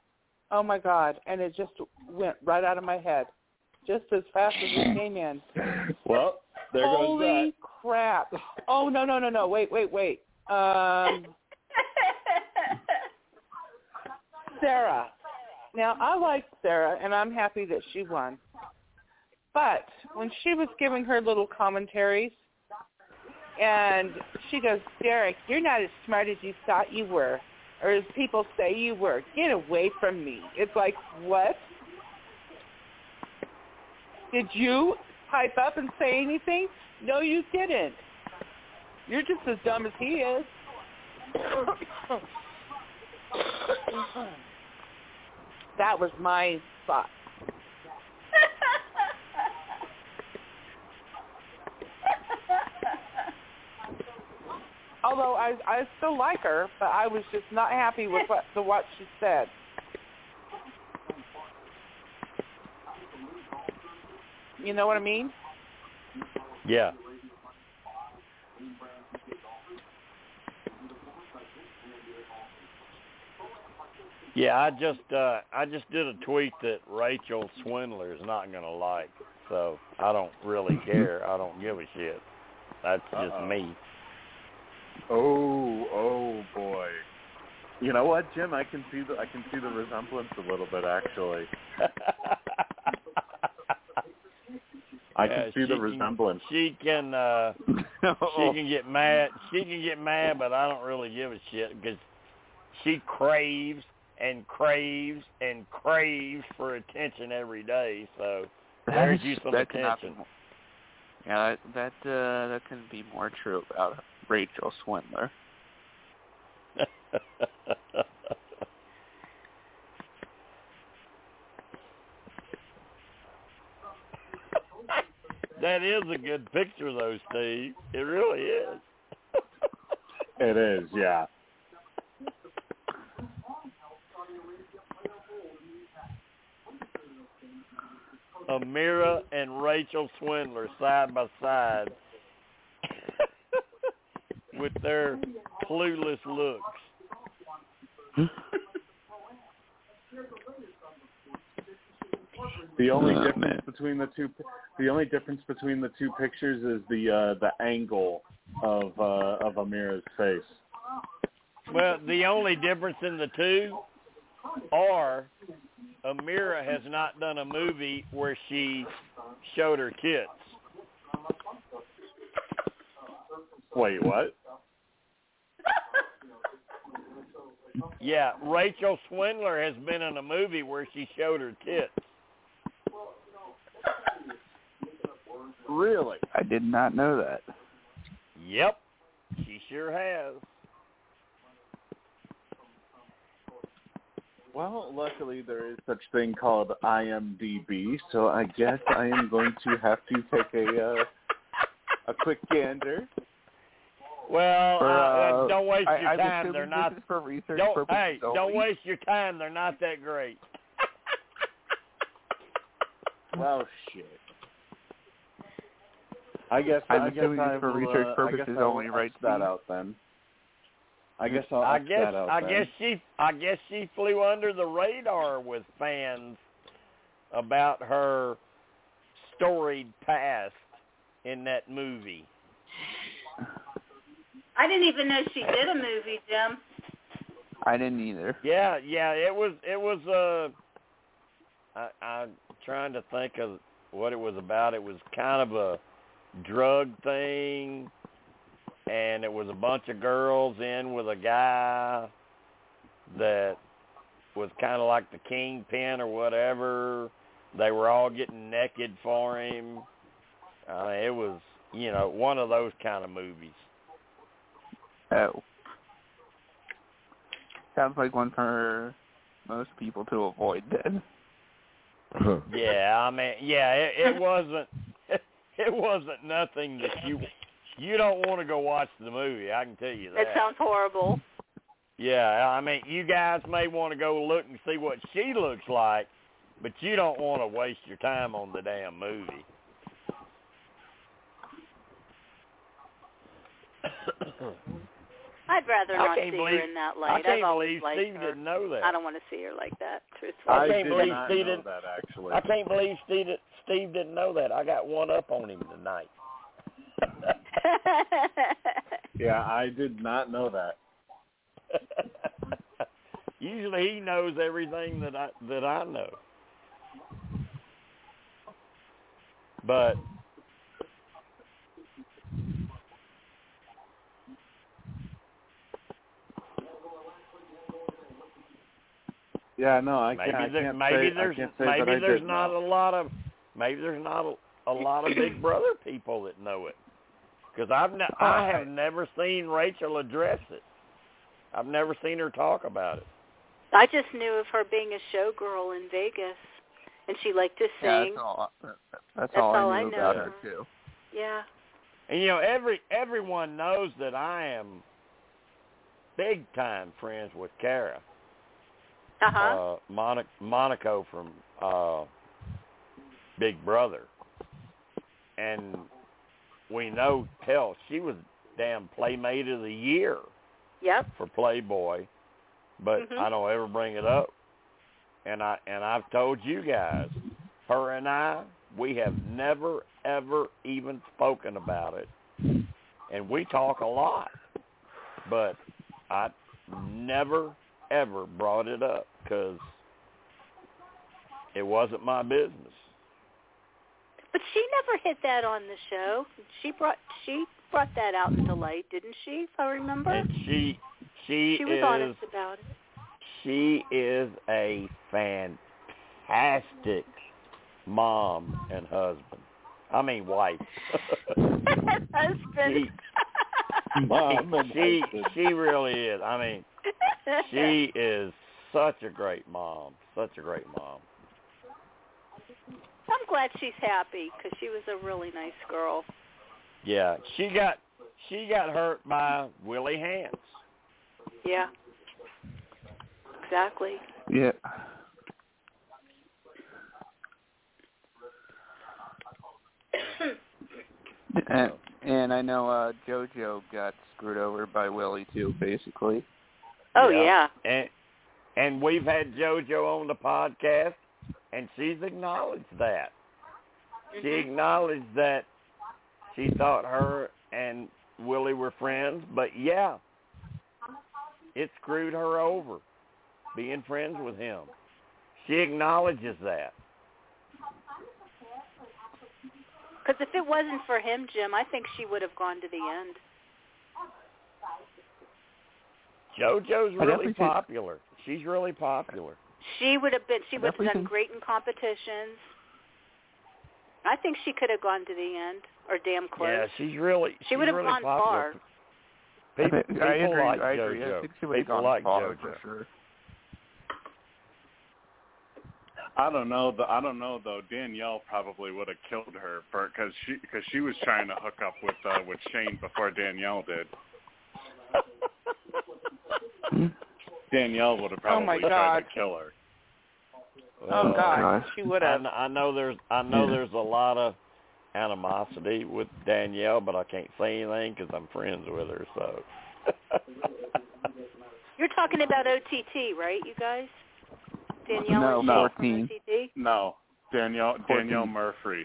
oh my God, and it just went right out of my head, just as fast as it came in. well, there goes that. Holy crap! Oh no no no no! Wait wait wait. Um, Sarah. Now I like Sarah, and I'm happy that she won. But when she was giving her little commentaries, and she goes, Derek, you're not as smart as you thought you were, or as people say you were. Get away from me. It's like, what? Did you pipe up and say anything? No, you didn't. You're just as dumb as he is. That was my thought. Although I I still like her, but I was just not happy with what the what she said. You know what I mean? Yeah. Yeah, I just uh I just did a tweet that Rachel Swindler is not gonna like. So I don't really care. I don't give a shit. That's just Uh-oh. me. Oh, oh boy. You know what, Jim? I can see the I can see the resemblance a little bit actually. I Yeah, can see the can- resemblance. She can uh she can get mad. She can get mad, but I don't really give a shit because she craves and craves and craves for attention every day. So there's you some that cannot be attention. Yeah, that that uh, that couldn't be more true about Rachel Swindler. that is a good picture, though, Steve. It really is. It is, yeah. Ameerah and Rachel Swindler side by side with their clueless looks. The only Oh, difference man. between the two the only difference between the two pictures is the uh the angle of uh of Ameerah's face. Well, the only difference in the two are Ameerah has not done a movie where she showed her tits. Wait, what? Yeah, Rachel Swindler has been in a movie where she showed her tits. Really? I did not know that. Yep, she sure has. Well, luckily there is such thing called IMDb, so I guess I am going to have to take a uh, a quick gander. Well, For, uh, uh, don't waste I, your I'm time. They're this not. is for research Don't purposes hey, don't waste your time. They're not that great. Well, shit. I guess I'm I guess assuming I it's for will, research uh, I purposes guess I will only, right, that out then. I guess I'll I X guess that out I then. guess she I guess she flew under the radar with fans about her storied past in that movie. I didn't even know she did a movie, Jim. I didn't either. Yeah, yeah, it was it was uh I I'm trying to think of what it was about. It was kind of a drug thing and it was a bunch of girls in with a guy that was kind of like the kingpin or whatever. They were all getting naked for him. Uh, it was, you know, one of those kind of movies. Oh. Sounds like one for most people to avoid then. Yeah, I mean, yeah, it, it wasn't. It wasn't nothing that you you don't want to go watch the movie. I can tell you that. That sounds horrible. Yeah, I mean, you guys may want to go look and see what she looks like, but you don't want to waste your time on the damn movie. I'd rather not see believe- her in that I light. can't I've believe Steve her. didn't know that. I don't want to see her like that, truthfully. I I can't did believe not Steve know didn't- that actually. I can't believe Steve, Steve didn't know that. I got one up on him tonight. Yeah, I did not know that. Usually he knows everything that I that I know. But Yeah, no, I maybe can't. I can't maybe say, there's say maybe there's not know. a lot of maybe there's not a, a lot of Big Brother people that know it. Because I've ne- I have never seen Rachel address it. I've never seen her talk about it. I just knew of her being a showgirl in Vegas, and she liked to Yeah, sing. that's all. That's, That's all, all I I knew know. about her too. Yeah. And you know, every everyone knows that I am big time friends with Kara. Uh-huh. uh Monic- Monaco from uh Big Brother. And we know hell, she was damn playmate of the year Yep. for Playboy. But Mhm. I don't ever bring it up. And I and I've told you guys, her and I, we have never ever even spoken about it. And we talk a lot. But I never ever brought it up because it wasn't my business. But she never hit that on the show. She brought she brought that out into light, didn't she? If I remember. And she she, she was is honest about it. she is a fantastic mom and husband. I mean wife. Husband. Mom and she husband. she really is. I mean, she is such a great mom. Such a great mom. I'm glad she's happy because she was a really nice girl. Yeah, she got she got hurt by Willie Hantz. Yeah. Exactly. Yeah. and, and I know uh JoJo got screwed over by Willie too, basically. Oh yeah. And and we've had JoJo on the podcast, and she's acknowledged that. She Mhm. acknowledged that she thought her and Willie were friends, but yeah, it screwed her over being friends with him. She acknowledges that. Because if it wasn't for him, Jim, I think she would have gone to the end. JoJo's really popular. She's really popular. She would have been. She would have done great in competitions. I think she could have gone to the end or damn close. Yeah, she's really She she's would have really gone popular. far. People, I, think, I agree. like I agree. JoJo. I think she would have people gone like far JoJo. for sure. I don't know. The, I don't know though. Danielle probably would have killed her for because she because she was trying to hook up with uh, with Shane before Danielle did. Danielle would have Oh, my probably tried to kill her. Oh Uh, God, gosh. she would I, have. kn- I know there's I know Yeah. there's a lot of animosity with Danielle, but I can't say anything because I'm friends with her. So. You're talking about OTT, right, you guys? Danielle No, and no. Shane OTT. No, Danielle Danielle Murphy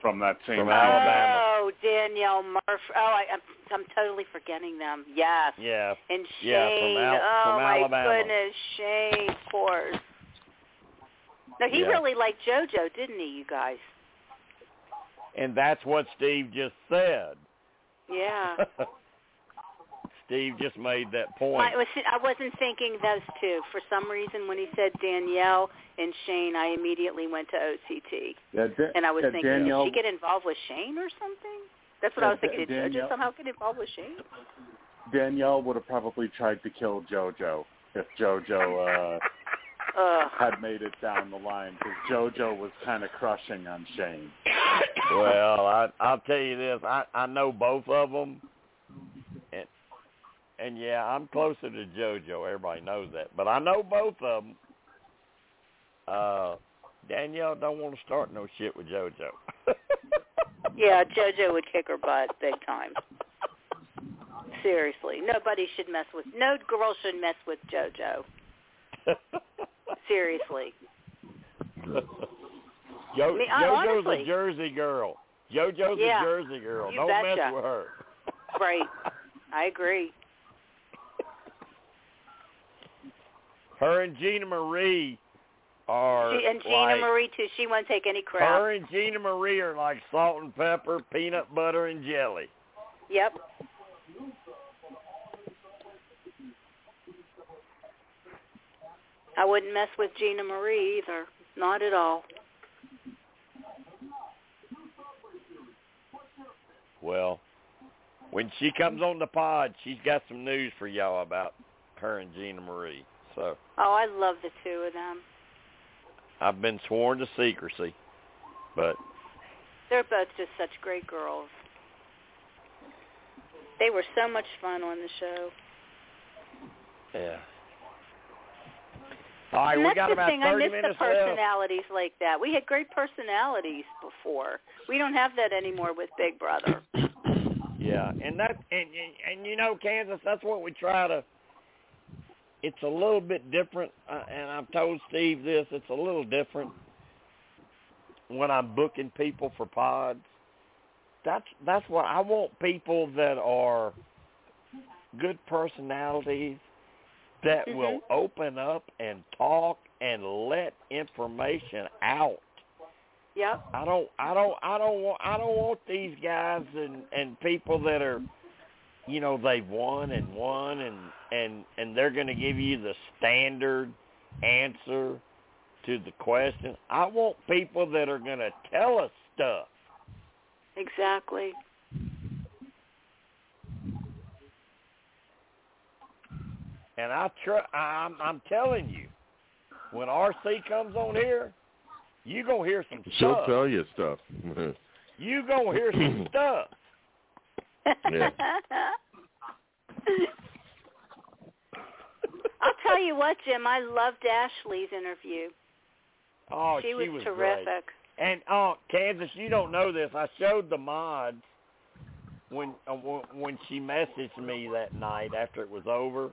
from that team. From. Alabama. Oh, Danielle Murphy. Oh, I, I'm I'm totally forgetting them. Yes. yeah, And Yeah, from Shane. Al- oh from my Alabama. goodness, Shane, of course. No, he Yeah. really liked JoJo, didn't he, you guys? and that's what Steve just said. Yeah. Steve just made that point. I, was, I wasn't thinking those two. For some reason, when he said Danielle and Shane, I immediately went to OTT. Yeah, Da- And I was yeah, thinking, Danielle, did she get involved with Shane or something? That's what Yeah, I was thinking. Da- Did JoJo somehow get involved with Shane? Danielle would have probably tried to kill JoJo if JoJo uh, Ugh. had made it down the line because JoJo was kind of crushing on Shane. well, I I'll tell you this. I I know both of them, and and yeah, I'm closer to JoJo. Everybody knows that, but I know both of them. Uh, Danielle don't want to start no shit with JoJo. Yeah, JoJo would kick her butt big time. Seriously, nobody should mess with. No girl should mess with JoJo. Seriously. Jo- I mean, JoJo's honestly- a Jersey girl. JoJo's Yeah, a Jersey girl. Don't mess with her. Right. I agree. Her and Gina Marie are She, and Gina like, Marie too. She won't take any crap. Her and Gina Marie are like salt and pepper, peanut butter and jelly. Yep. I wouldn't mess with Gina Marie either. Not at all. Well, when she comes on the pod, she's got some news for y'all about her and Gina Marie. So Oh, I love the two of them. I've been sworn to secrecy, but They're both just such great girls. They were so much fun on the show. yeah. All right, and we got the about thing. I miss the minutes left. personalities like that. We had great personalities before. We don't have that anymore with Big Brother. Yeah, and that and, and and you know Kansas, that's what we try to. It's a little bit different, uh, and I've told Steve this. It's a little different when I'm booking people for pods. That's that's what I want people that are good personalities that will Mhm. open up and talk and let information out. Yep. I don't I don't I don't want I don't want these guys and and people that are you know they've won and won and and and they're going to give you the standard answer to the question. I want people that are going to tell us stuff. Exactly. And I tr- I'm I'm telling you when RC comes on here, you going to hear some She'll stuff. tell you stuff. You going to hear some stuff. Yeah. I'll tell you what, Jim. I loved Ashley's interview. Oh, she, was, great. terrific. And uh, Kansas, you don't know this. I showed the mods when uh, w- when she messaged me that night after it was over.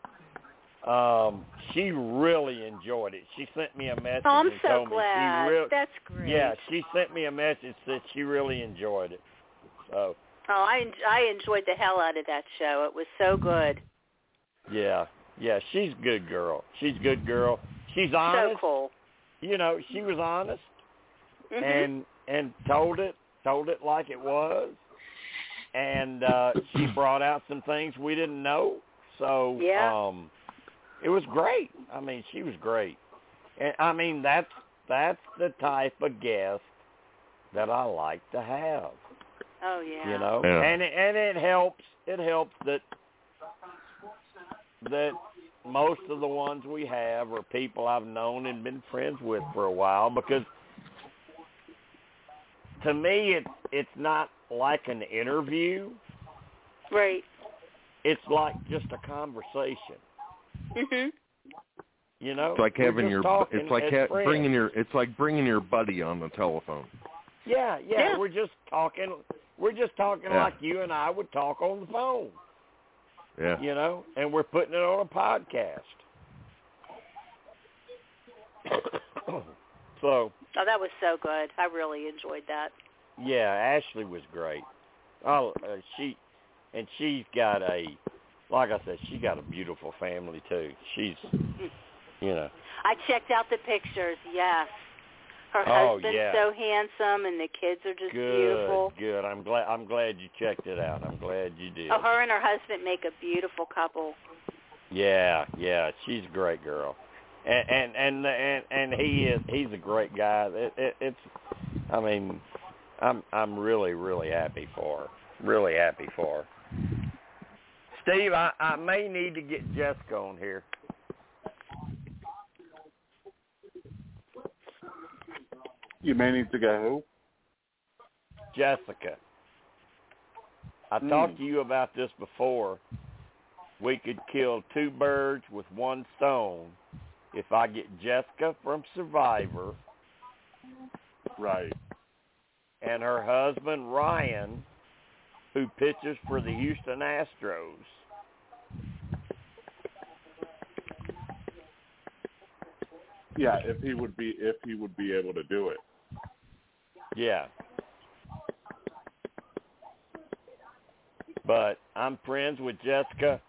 Um, she really enjoyed it. She sent me a message Oh, I'm and so told glad. really, That's great. yeah, she sent me a message that she really enjoyed it. So Oh, I en- I enjoyed the hell out of that show. It was so good. yeah, yeah, she's a good girl. She's a good girl. She's honest. So cool. You know, she was honest. Mhm. and and told it told it like it was and uh she brought out some things we didn't know So Yeah. um it was great. I mean, she was great. And I mean, that's that's the type of guest that I like to have. Oh yeah. You know, Yeah. and it, and it helps. It helps that that most of the ones we have are people I've known and been friends with for a while because to me it's it's not like an interview. Right. It's like just a conversation. Mhm. You know, It's like having your talking it's like ha- friends. bringing your it's like bringing your buddy on the telephone. yeah, yeah, Yeah. We're just talking. We're just talking Yeah. like you and I would talk on the phone. Yeah. you know, and we're putting it on a podcast. so, Oh, that was so good. I really enjoyed that. yeah, Ashley was great. Oh, uh, she and she's got a like I said, she got a beautiful family too. She's you know, I checked out the pictures. Yes. Her Oh, husband's yeah. so handsome, and the kids are just good, beautiful. good. I'm glad I'm glad you checked it out. I'm glad you did. Oh, her and her husband make a beautiful couple. Yeah, yeah, she's a great girl, and and and and, and he is he's a great guy. It, it, it's, I mean, I'm I'm really really happy for her. Really happy for her. Steve, I, I may need to get Jessica on here. You may need to go? Jessica. I Hmm. talked to you about this before. We could kill two birds with one stone if I get Jessica from Survivor Right. and her husband Ryan, who pitches for the Houston Astros. Yeah, if he would be if he would be able to do it. Yeah. But I'm friends with Jessica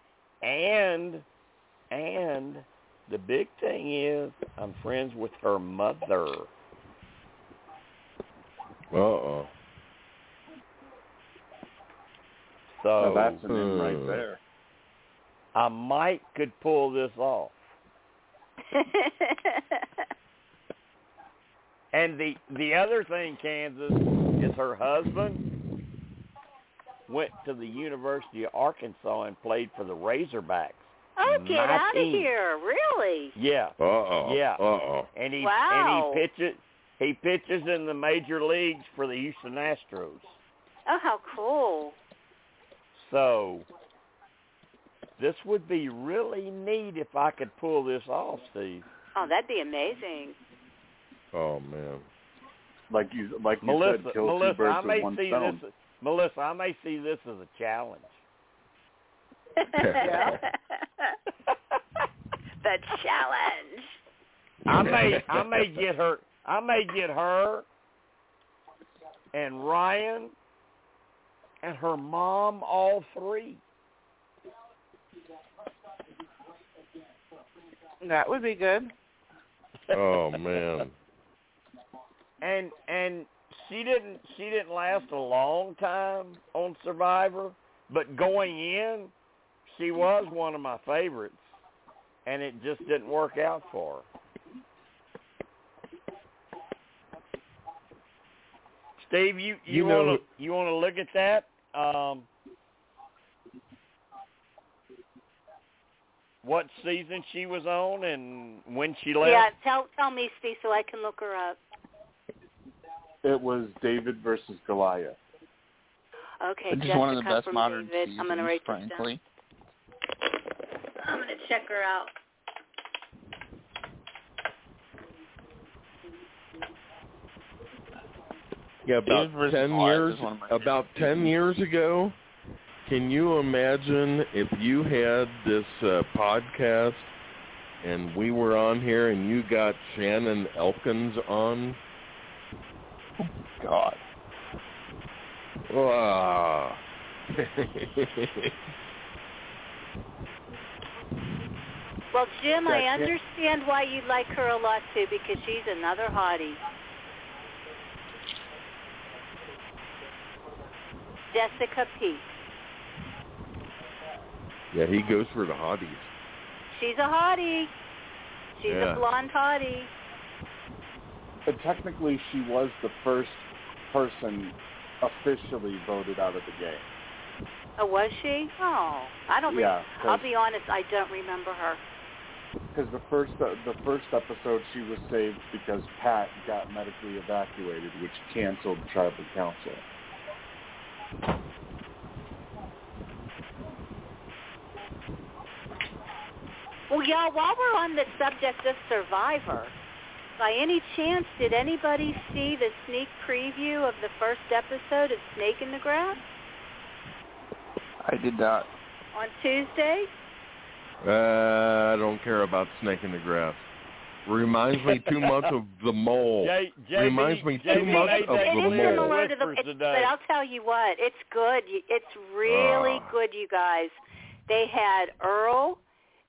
and and the big thing is I'm friends with her mother. Uh oh. So Now that's an in right Hmm. there. I might could pull this off. And the the other thing, Kansas, is her husband went to the University of Arkansas and played for the Razorbacks. oh, get My out of here! Really? Yeah, Uh oh. Yeah. Uh oh. and he Wow. and he pitches he pitches in the major leagues for the Houston Astros. Oh, how cool! So this would be really neat if I could pull this off, Steve. Oh, that'd be amazing. Oh man. Like you like you Melissa, said, kill Melissa, two birds I may with one see stone. this. Melissa, I may see this as a challenge. the challenge. I may I may get her I may get her and Ryan and her mom all three. That would be good. Oh man. And and she didn't she didn't last a long time on Survivor, but going in she was one of my favorites and it just didn't work out for her. Steve, you you, You know- want to you want to look at that? Um, what season she was on and when she left? Yeah, tell tell me, Steve, so I can look her up. It was David versus Goliath. Okay, It's just Jessica one of the best from modern David. seasons, I'm gonna write this frankly. down. I'm gonna check her out. Yeah, about David ten years is one of my about ten years ago. Can you imagine if you had this uh, podcast and we were on here and you got Shannon Elkins on? God. Ah. Well, Jim, I understand why you like her a lot too, because she's another hottie. Jessica Peet. Yeah, he goes for the hotties. She's a hottie. She's Yeah. a blonde hottie. But technically, she was the first person officially voted out of the game. Oh, was she? Oh, I don't. Re- Yeah, I'll be honest. I don't remember her. Because the first uh, the first episode she was saved because Pat got medically evacuated, which canceled tribal council. Well, y'all, while we're on the subject of Survivor, by any chance, did anybody see the sneak preview of the first episode of Snake in the Grass I did not. on Tuesday? Uh, I don't care about Snake in the Grass. Reminds me too much of the mole. J- JB, Reminds me too JB much made of that the is clear mole. similar to the. Whispers It's, but I'll tell you what, it's good. It's really Ah. good, you guys. They had Earl,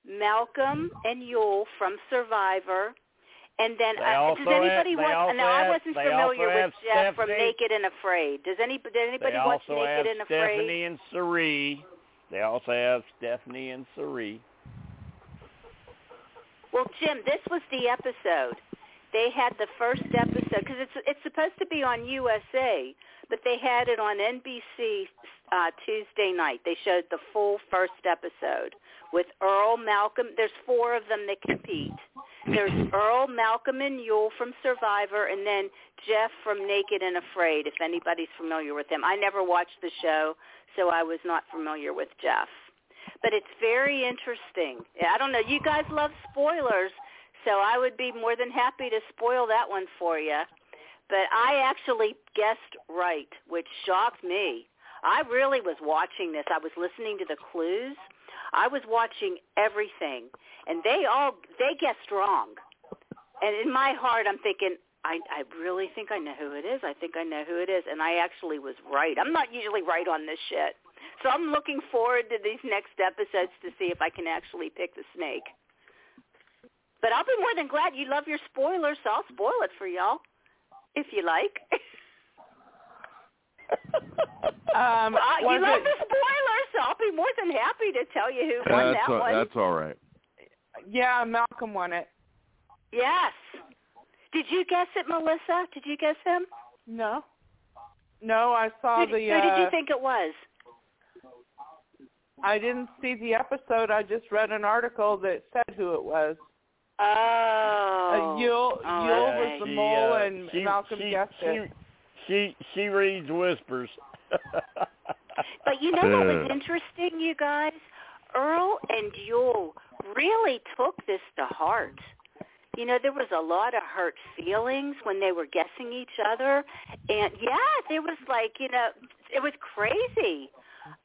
Malcolm, and Yul from Survivor. And then, uh, does anybody have- they want? also Now, I wasn't familiar with Jeff from Naked and Afraid. Does any? Did anybody watch Naked and Afraid? Stephanie and Sari. They also have Stephanie and Sari. Well, Jim, this was the episode. They had the first episode because it's it's supposed to be on USA, but they had it on NBC uh, Tuesday night. They showed the full first episode with Earl, Malcolm. There's four of them that compete. There's mm-hmm. Earl, Malcolm, and Yul from Survivor, and then Jeff from Naked and Afraid. If anybody's familiar with him, I never watched the show, so I was not familiar with Jeff but it's very interesting. I don't know. You guys love spoilers, so I would be more than happy to spoil that one for you. But I actually guessed right, which shocked me. I really was watching this. I was listening to the clues. I was watching everything, and they all they guessed wrong. And in my heart, I'm thinking, I, I really think I know who it is. I think I know who it is, and I actually was right. I'm not usually right on this shit. So I'm looking forward to these next episodes to see if I can actually pick the snake. But I'll be more than glad you love your spoilers, so I'll spoil it for y'all if you like. Um, uh, you love it- the spoilers, so I'll be more than happy to tell you who won That's that a- one. that's all right. yeah, Malcolm won it. Yes. Did you guess it, Melissa? Did you guess him? No, no, I saw who, the. who did you uh, think it was? I didn't see the episode. I just read an article that said who it was. Oh. Uh, Yul, Oh, Yul okay. was the She, mole, uh, and she- Malcolm she, guessed she, it. She she reads whispers. But you know what was interesting, you guys? Earl and Yul really took this to heart. You know, there was a lot of hurt feelings when they were guessing each other. And yeah, there was like, you know, it was crazy.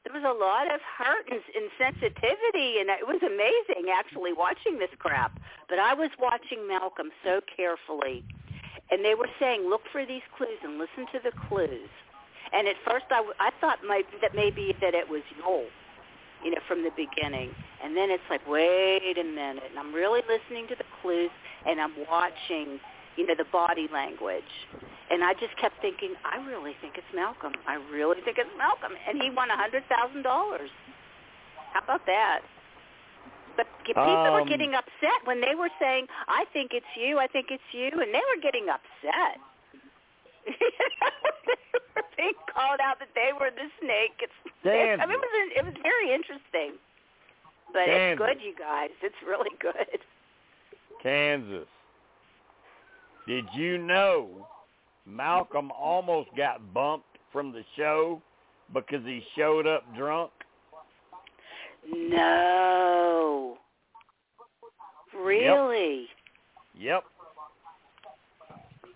There was a lot of hurt and, and sensitivity, and it was amazing actually watching this crap. But I was watching Malcolm so carefully, and they were saying, look for these clues and listen to the clues. And at first, I, thought might, that maybe that it was Yul, you know, from the beginning. And then it's like, wait a minute. And I'm really listening to the clues, and I'm watching, you know, the body language. And I just kept thinking, I really think it's Malcolm. I really think it's Malcolm. And he won a $100,000. How about that? But people were Um, getting upset when they were saying, I think it's you, I think it's you, and they were getting upset. they were being called out that they were the snake. It's, Kansas. I mean, it was, it was very interesting. But it's good, you guys. It's really good. Kansas. Did you know Malcolm almost got bumped from the show because he showed up drunk? No. Really? Yep.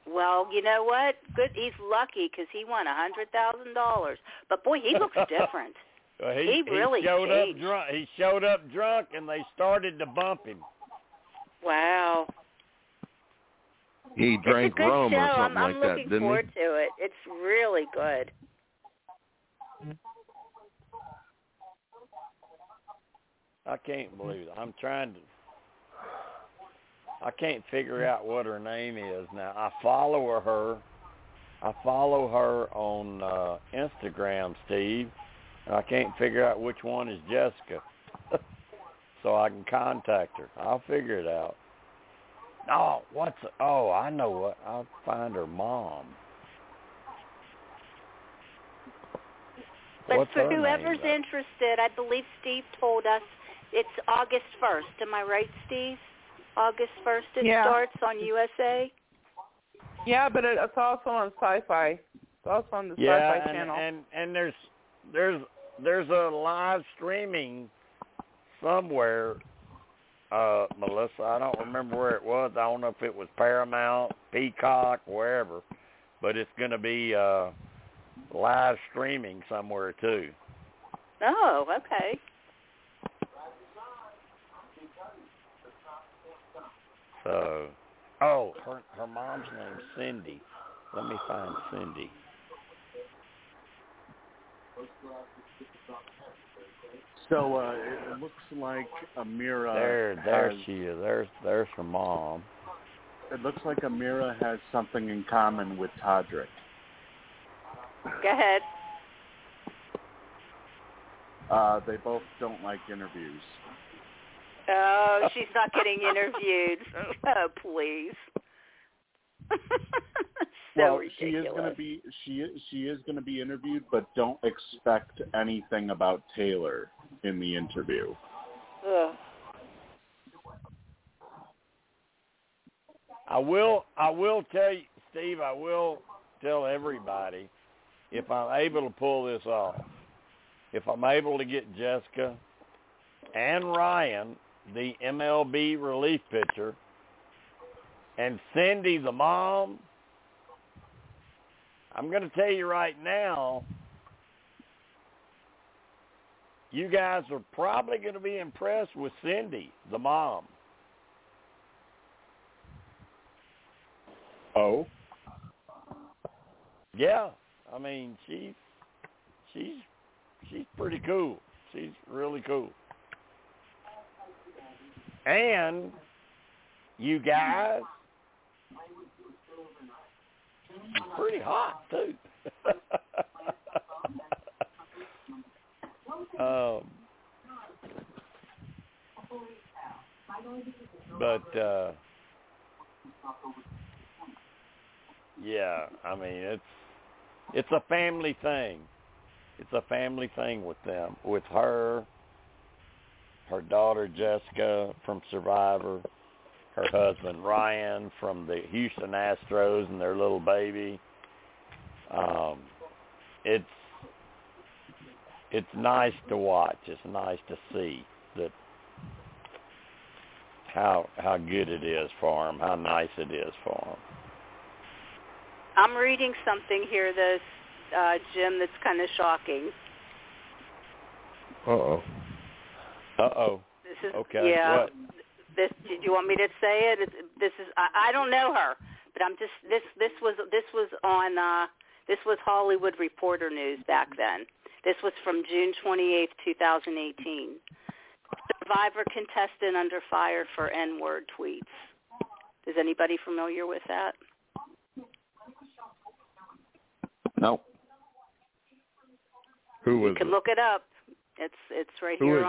Well, you know what? Good. He's lucky because he won a hundred thousand dollars. But boy, he looks different. Uh, he, He really showed changed. up drunk. He showed up drunk, and they started to bump him. wow. He drank it's a good rum show. or I'm, something I'm like that, looking didn't forward to it. It's really good. I can't believe it. I'm trying to. I can't figure out what her name is now. I follow her. I follow her on uh Instagram, Steve. and I can't figure out which one is Jessica. so I can contact her. I'll figure it out. Oh, what's oh, I know what. I'll find her mom. But What's for her name, whoever's interested, I believe Steve told us it's August 1st. Am I right, Steve? August 1st it Yeah. starts on USA. Yeah, but it, it's also on Sci-Fi. It's also on the yeah, Sci-Fi and, channel. and and there's there's there's a live streaming somewhere, uh, Melissa. I don't remember where it was. I don't know if it was Paramount, Peacock, wherever, but it's going to be uh, live streaming somewhere too. Oh, okay. So, oh, her her mom's name's Cindy. Let me find Cindy. So uh, it, it looks like Ameerah There, there has, she is. There's there's her mom. It looks like Ameerah has something in common with Todrick. Go ahead. Uh, they both don't like interviews. Oh, she's not getting interviewed. Oh, please. so well, ridiculous. she is going to be she is- she is going to be interviewed, but don't expect anything about Taylor in the interview. Ugh. I will I will tell you, Steve. I will tell everybody if I'm able to pull this off. If I'm able to get Jessica and Ryan, the MLB relief pitcher, and Cindy, the mom, I'm going to tell you right now, you guys are probably going to be impressed with Cindy, the mom. Oh, Yeah, I mean she's she's she's pretty cool. She's really cool. And you guys, pretty hot too. um, but uh yeah, I mean it's it's a family thing. It's a family thing with them, with her, her daughter Jessica from Survivor, her husband Ryan from the Houston Astros and their little baby. Um, it's it's nice to watch. It's nice to see that how how good it is for them, how nice it is for them. I'm reading something here, this uh, Jim, that's kind of shocking. Uh oh. Uh oh. This is Okay. yeah. What? This do you want me to say it? It's, this is I, I don't know her, but I'm just this this was this was on uh this was Hollywood Reporter News back then. This was from June 28th, 2018. Survivor contestant under fire for N-word tweets. Is anybody familiar with that? no. Who was? You can it? look it up. It's it's right Who here is it?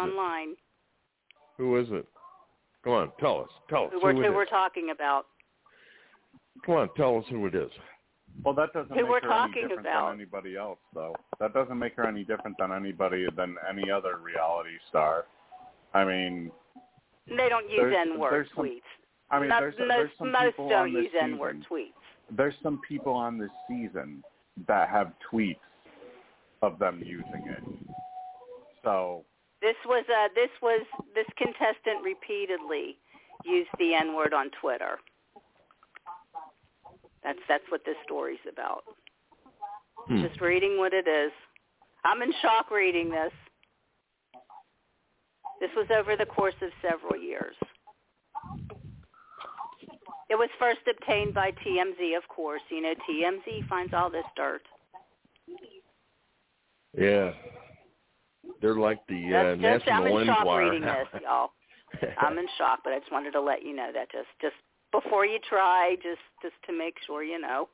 Online. Who is it? Come on, tell us. Tell us Who who, we're, it who is. we're talking about. Come on, tell us who it is. Well, that doesn't Who make we're her talking any different about. than anybody else, though. That doesn't make her any different than anybody than any other reality star. I mean, They don't use N-word tweets. I mean, Not- there's most there's some most people don't on this use N-word season. tweets. There's some people on this season that have tweets of them using it. So This was uh this was this contestant repeatedly used the N word on Twitter. That's that's what this story's about. Hmm. Just reading what it is. I'm in shock reading this. This was over the course of several years. It was first obtained by TMZ, of course. You know, TMZ finds all this dirt. Yeah. They're like the uh, That's just, I'm National in shock Enquirer. reading this, y'all. I'm in shock, but I just wanted to let you know that just just before you try, just just to make sure you know.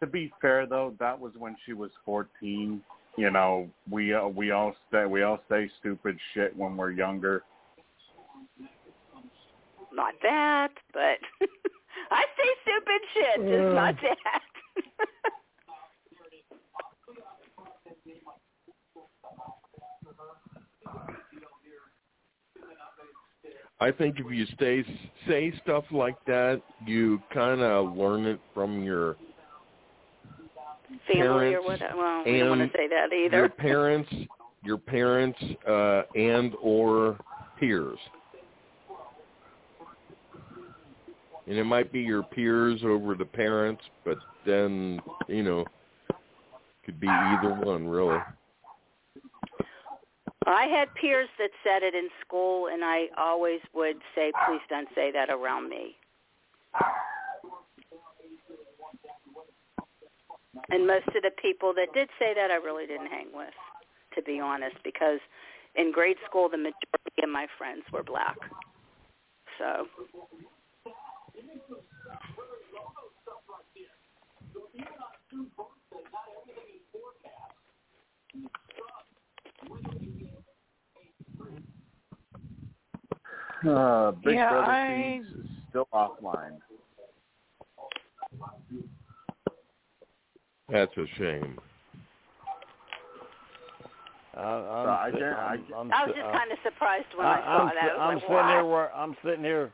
to be fair, though, that was when she was 14. You know, we uh, we all say we all say stupid shit when we're younger. not that, but I say stupid shit, just not that. I think if you stay say stuff like that, you kind of learn it from your Family parents or whatever. Well, we don't want and to say that either. your parents, your parents, uh, and or peers. And it might be your peers over the parents, but then you know, could be either one really. I had peers that said it in school, and I always would say, "Please don't say that around me." And most of the people that did say that, I really didn't hang with, to be honest, because in grade school, the majority of my friends were black. So, Uh, Big Yeah, Brother I- is still offline. That's a shame. I, I'm, So I I'm, I'm, I was just uh, kind of surprised when I, I, saw I'm, that. si- I was I'm like, sitting "What?" here. Wor- I'm sitting here.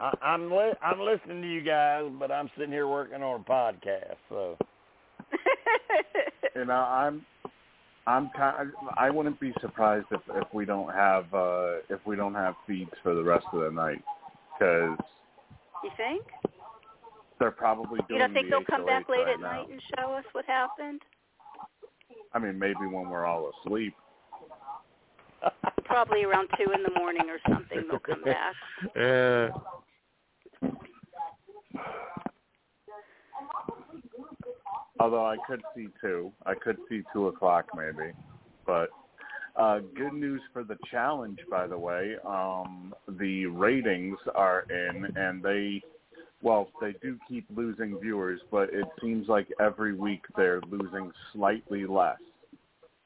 I, I'm li- I'm listening to you guys, but I'm sitting here working on a podcast. So You know, I'm I'm kind. I wouldn't be surprised if if we don't have uh if we don't have feeds for the rest of the night because you think? they're probably doing You don't think the they'll come back late right at now. night and show us what happened? I mean, maybe when we're all asleep. Probably around two in the morning or something. They'll come back. Uh, Although I could see two, I could see two o'clock maybe, but uh, good news for the challenge, by the way. Um, the ratings are in, and they, well, they do keep losing viewers, but it seems like every week they're losing slightly less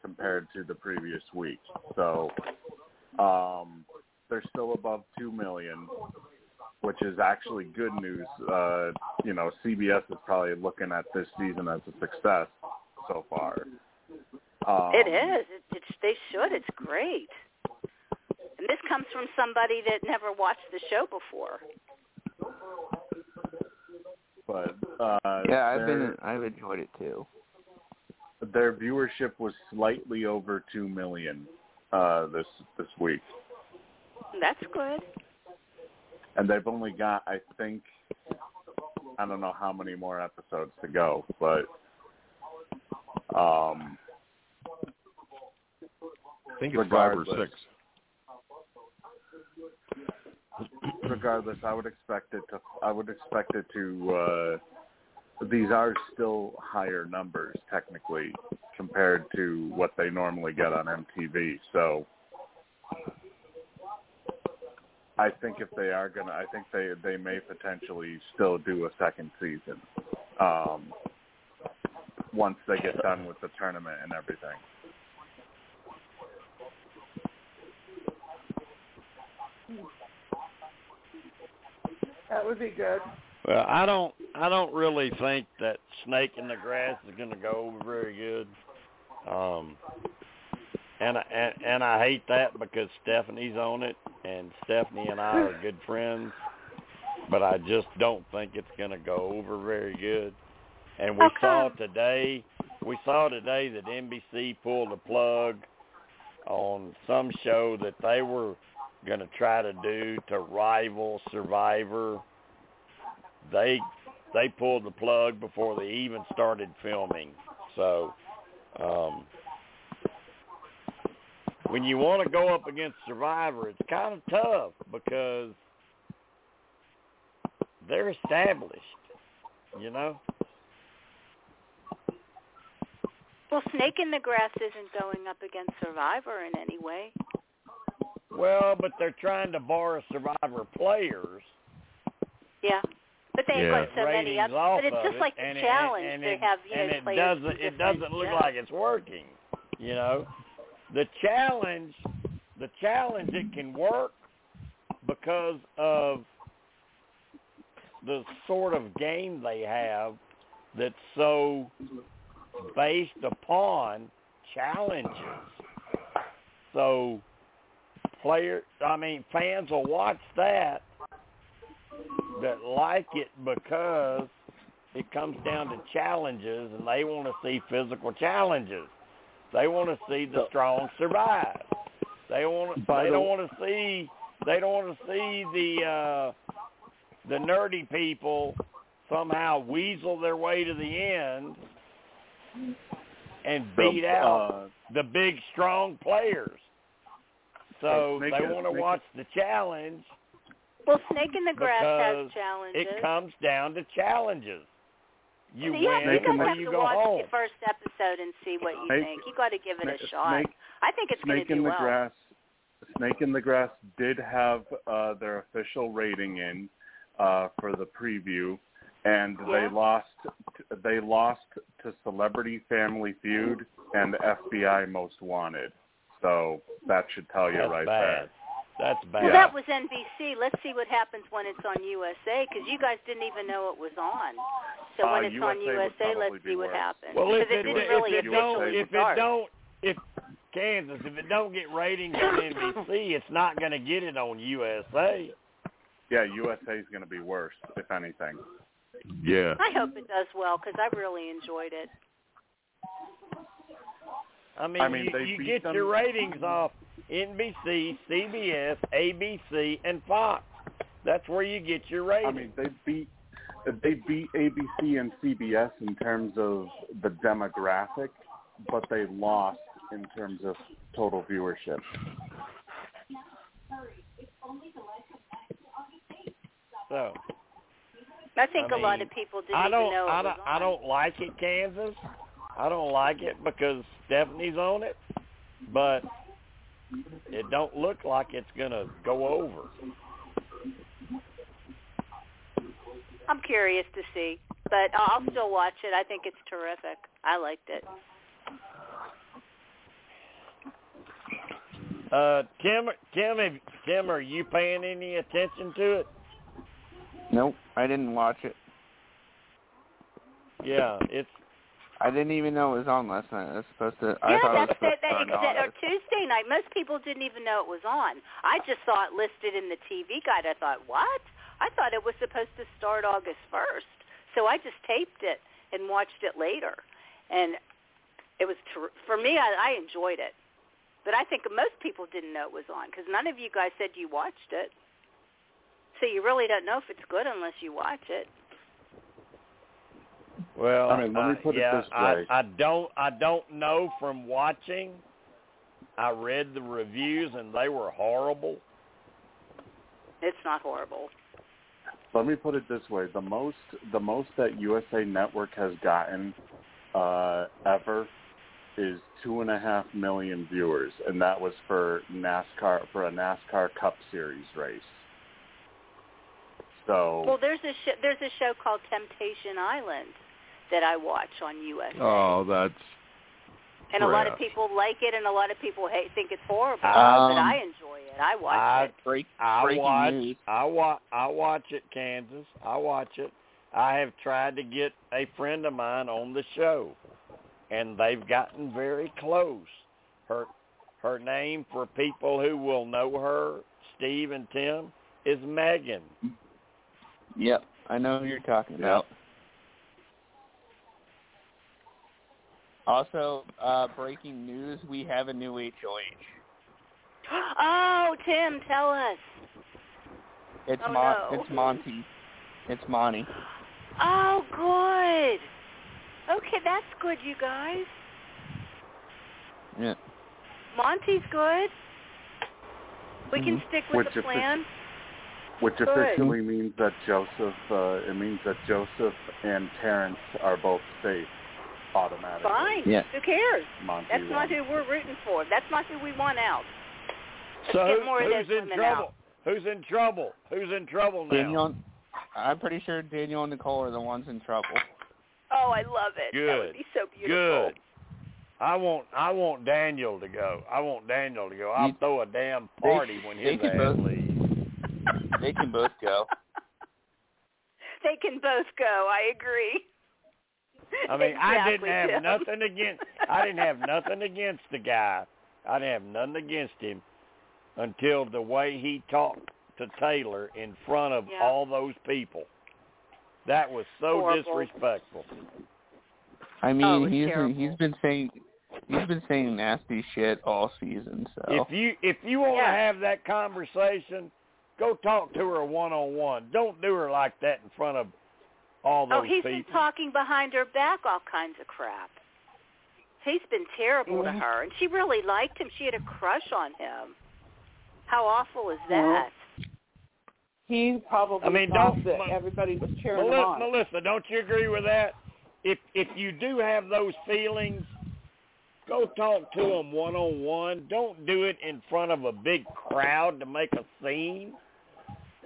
compared to the previous week. So um, they're still above two million, which is actually good news. Uh, you know, CBS is probably looking at this season as a success so far. Um, It is. It, it's, they should. It's great. And this comes from somebody that never watched the show before. But uh, Yeah, I've been I've enjoyed it too. their viewership was slightly over two million uh, this this week, That's good. And they've only got I think I don't know how many more episodes to go, but um, I think it's five or six. regardless, I would expect it to. I would expect it to. Uh, these are still higher numbers technically compared to what they normally get on MTV. So, I think if they are gonna, I think they they may potentially still do a second season. Um, once they get done with the tournament and everything. That would be good. Well, I don't I don't really think that snake in the grass is going to go over very good. Um and I, and and I hate that because Stephanie's on it and Stephanie and I are good friends, but I just don't think it's going to go over very good. And we How saw today we saw today that NBC pulled the plug on some show that they were going to try to do to rival Survivor they they pulled the plug before they even started filming. So um when you want to go up against Survivor, it's kind of tough because they're established, you know. Well, Snake in the Grass isn't going up against Survivor in any way. Well, but they're trying to borrow Survivor players. Yeah. But they Yeah. got so many up. But it's just it, like the it- challenge. and they it, have you know and it players doesn't it doesn't look yeah. like it's working. You know, the challenge the challenge it can work, because of the sort of game they have that's so based upon challenges. So player I mean fans will watch that that like it because it comes down to challenges and they want to see physical challenges. They want to see the strong survive. They want By they the- don't want to see they don't want to see the uh the nerdy people somehow weasel their way to the end and beat The, out uh, the big strong players. So they want to make it- watch the challenge. Well, Snake in the Grass has Because challenges. It comes down to challenges. You you have, win you guys have you to go watch home. the first episode and see what you Snake- think. You got to give it a Snake- shot. Snake- I think it's going Snake to do in the well. Grass. Snake in the Grass did have uh, their official rating in uh, for the preview, and Yeah. they lost. They lost to Celebrity Family Feud and FBI Most Wanted. So that should tell you That's right bad. That's bad. Well, that was NBC. Let's see what happens when it's on USA because you guys didn't even know it was on. So Uh, when it's on USA would USA, let's see what worse. happens. Well, if because it, it didn't if it don't, if start. it don't, if Kansas, if it don't get ratings on NBC, it's not going to get it on USA. Yeah, USA is going to be worse, if anything. Yeah. I hope it does well because I really enjoyed it. I mean, I mean, you, you get them- your ratings off NBC, CBS, ABC, and Fox. That's where you get your ratings. I mean, they beat they beat ABC and CBS in terms of the demographic, but they lost in terms of total viewership. so I think a lot of people didn't I don't, even know it I don't, on. I don't like it, Kansas. I don't like it because Stephanie's on it, but it don't look like it's gonna go over. I'm curious to see, but I'll still watch it. I think it's terrific. I liked it. Uh, Tim, Tim, have, Tim, are you paying any attention to it? Nope, I didn't watch it. Yeah, it's I didn't even know it was on last night. I was supposed to. I yeah, thought that's it was that, that, to exa- or Tuesday night. Most people didn't even know it was on. I just saw it listed in the TV guide. I thought, what? I thought it was supposed to start August first. So I just taped it and watched it later, and it was ter- for me. I, I enjoyed it, but I think most people didn't know it was on because none of you guys said you watched it. So you really don't know if it's good unless you watch it. Well. I mean, let me uh, put it yeah, this way. I, I don't, I don't know from watching. I read the reviews and they were horrible. It's not horrible. Let me put it this way: the most the most that USA Network has gotten uh, ever is two and a half million viewers, and that was for NASCAR for a NASCAR Cup Series race. So Well, there's a sh- there's a show called Temptation Island that I watch on USA. Oh, that's And a lot of people like it, and a lot of people hate, think it's horrible. Um, but I enjoy it. I watch I- it. Break, I breaking watch, news. I watch, I watch it, Kansas. I watch it. I have tried to get a friend of mine on the show, and they've gotten very close. Her, her name for people who will know her, Steve and Tim, is Megan. Yep, I know who you're talking Yep. Also, uh, breaking news: we have a new HOH. Oh, Tim, tell us. It's Oh, Mon- no. it's Monte. It's Monte. Oh, good. Okay, that's good, you guys. Yeah. Monte's good. We can Mhm. stick with Which the if plan. which Good. officially means that Joseph uh, it means that Joseph and Terrance are both safe automatically. Fine. Yeah. Who cares? Monte That's won. not who we're rooting for. That's not who we want out. Let's So who- more who's in trouble? out. Who's in trouble? Who's in trouble now? Daniel, I'm pretty sure Daniel and Nicole are the ones in trouble. Oh, I love it. That would be so beautiful. Good. I want I want Daniel to go. I want Daniel to go. I'll You- throw a damn they- party when they his ass both- leaves. they can both go. they can both go. I agree. I mean, I didn't have Tim. nothing against. I didn't have nothing against the guy. I didn't have nothing against him until the way he talked to Taylor in front of Yeah. all those people. That was so Horrible. disrespectful. I mean, Oh, he's terrible. he's been saying he's been saying nasty shit all season. So If you if you want to Yeah. have that conversation, go talk to her one on one. Don't do her like that in front of all those Oh, he's people. been talking behind her back all kinds of crap. He's been terrible to Mhm. her, and she really liked him. She had a crush on him. How awful is that? He probably I mean, don't- that Ma- everybody was cheering him Melissa, on. Melissa, don't you agree with that? If if you do have those feelings, go talk to them one on one. Don't do it in front of a big crowd to make a scene.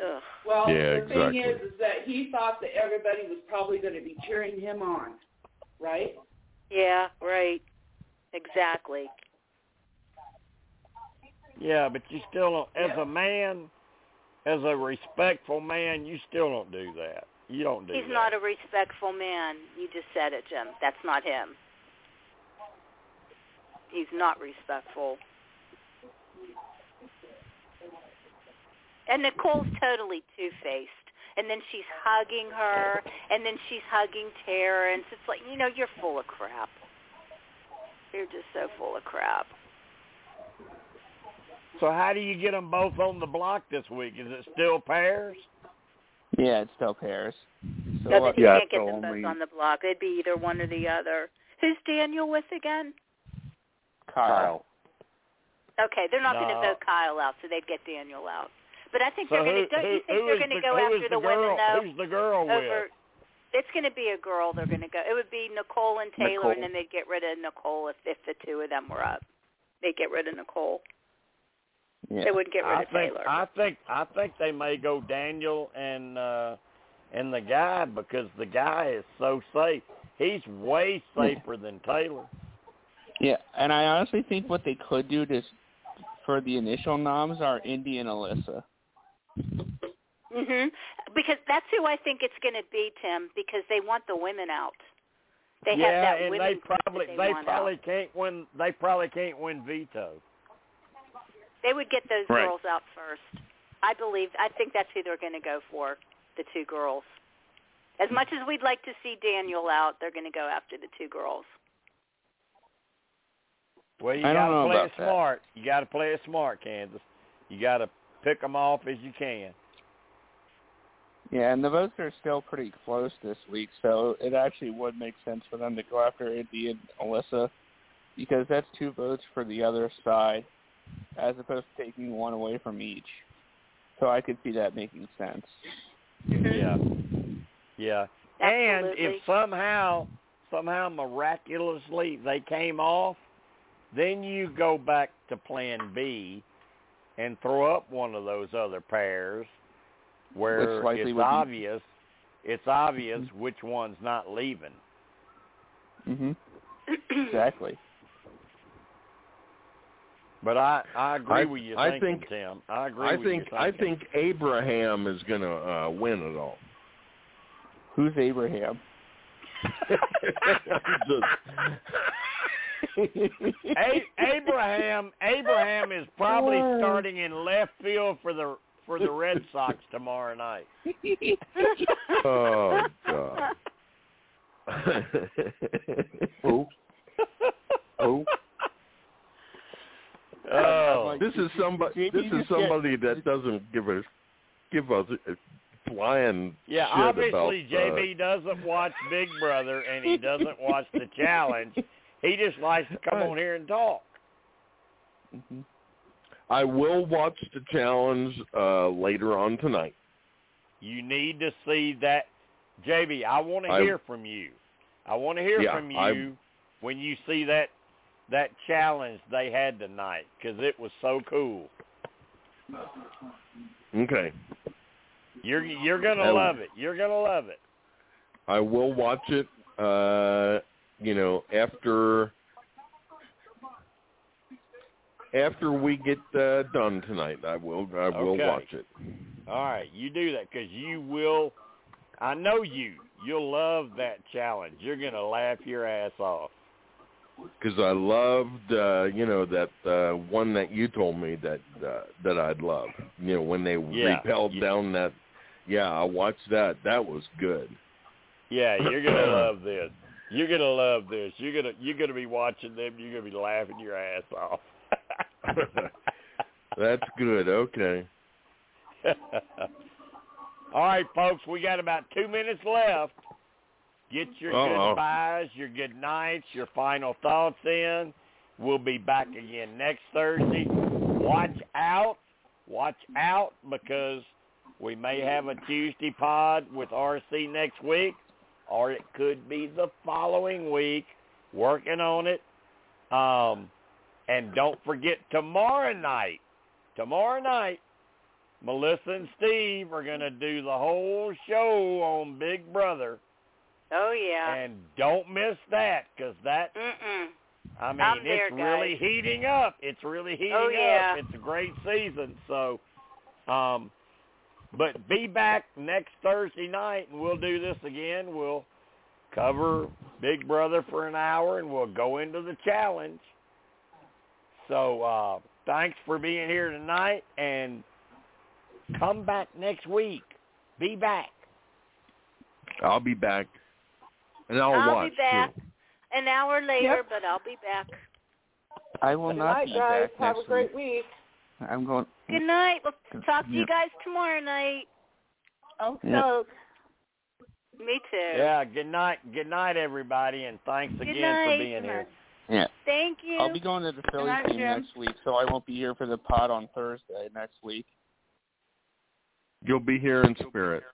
Ugh. Well, Yeah, the thing is, is that he thought that everybody was probably going to be cheering him on, right? Yeah, right. Exactly. Yeah, but you still don't. As a man, as a respectful man, you still don't do that. You don't do He's that. not a respectful man. You just said it, Jim. That's not him. He's not respectful. And Nicole's totally two-faced. And then she's hugging her, and then she's hugging Terrance. It's like, you know, you're full of crap. You're just so full of crap. So how do you get them both on the block this week? Is it still pairs? yeah, it's still pairs. So No, what- but you Yeah, can't get so them both on the block. It'd be either one or the other. Who's Daniel with again? Kyle. Okay, they're not going to vote Kyle out, so they'd get Daniel out. But I think So they're going to. Don't who, you think they're going to the, go after is the, girl? women though? Who's the girl over, with? it's going to be a girl. They're going to go. It would be Nicole and Taylor, Nicole. and then they'd get rid of Nicole if if the two of them were up. They'd get rid of Nicole. Yeah. They wouldn't get rid I of think Taylor. I think I think they may go Daniel and uh and the guy because the guy is so safe. He's way safer than Taylor. Yeah, and I honestly think what they could do to for the initial noms are Indy and Alyssa. Mhm. Because that's who I think it's going to be, Tim. Because they want the women out. They yeah, have that and women they group that probably they, they probably out. can't win. They probably can't win veto. They would get those Right. girls out first. I believe. I think that's who they're going to go for. The two girls. As much as we'd like to see Daniel out, they're going to go after the two girls. Well, you got to play it that. smart. You got to play it smart, Kansas. You got to pick them off as you can. Yeah, and the votes are still pretty close this week, so it actually would make sense for them to go after Indy and Alyssa because that's two votes for the other side as opposed to taking one away from each. So I could see that making sense. Yeah, yeah. Absolutely. And if somehow, somehow miraculously they came off, then you go back to Plan B and throw up one of those other pairs where Which likely it's would be- obvious, it's obvious which one's not leaving. Mhm. Exactly. But I, I agree I- with you I thinking, think- Tim. I agree I with think you I thinking. think Abraham is going to uh, win it all. Who's Abraham? Just- A- Abraham Abraham is probably starting in left field for the for the Red Sox tomorrow night. oh God. oh. Who? Oh, this is somebody. This is somebody that doesn't give us give us a flying yeah. shit Obviously, about, uh, JB doesn't watch Big Brother and he doesn't watch the challenge. He just likes to come on here and talk. Mhm. I will watch the challenge uh later on tonight. You need to see that, JB. I want to hear from you. I want to hear Yeah, from you I- when you see that that challenge they had tonight because it was so cool. Okay. You're you're gonna love it. You're gonna love it. I will watch it uh you know after after we get uh, done tonight, I will I will Okay. watch it. All right, you do that because you will. I know you. You'll love that challenge. You're gonna laugh your ass off. because I loved, uh, you know, that uh, one that you told me that uh, that I'd love. You know, when they Yeah, repelled you- down that. Yeah, I watched that. That was good. Yeah, you're gonna love this. You're gonna love this. You're gonna you're gonna be watching them. You're gonna be laughing your ass off. That's good. Okay. All right, folks, we got about two minutes left. Get your Uh-oh. goodbyes, oh. your good nights, your final thoughts in. We'll be back again next Thursday. Watch out. Watch out because we may have a Tuesday pod with RC next week, or it could be the following week. Working on it. Um, and don't forget tomorrow night. Tomorrow night, Melissa and Steve are going to do the whole show on Big Brother. Oh yeah. And don't miss that because that, Mm-mm. I mean, I'm there, it's really heating up. It's really heating Oh, yeah. up. It's a great season. So, um, but be back next Thursday night and we'll do this again. We'll cover Big Brother for an hour and we'll go into the challenge. So, uh, thanks for being here tonight and come back next week. Be back. I'll be back, and I'll, I'll watch be back too. an hour later, Yep. but I'll be back. I will Good not night, be guys. back Have next a great week. week. I'm going. Good night. We'll talk to you guys tomorrow night. Okay. Yeah. Me too. Yeah, good night. Good night, everybody, and thanks Good again night. for being here. Yeah. Thank you. I'll be going to the Phillies night, game Jim. next week, so I won't be here for the pod on Thursday next week. You'll be here in spirit.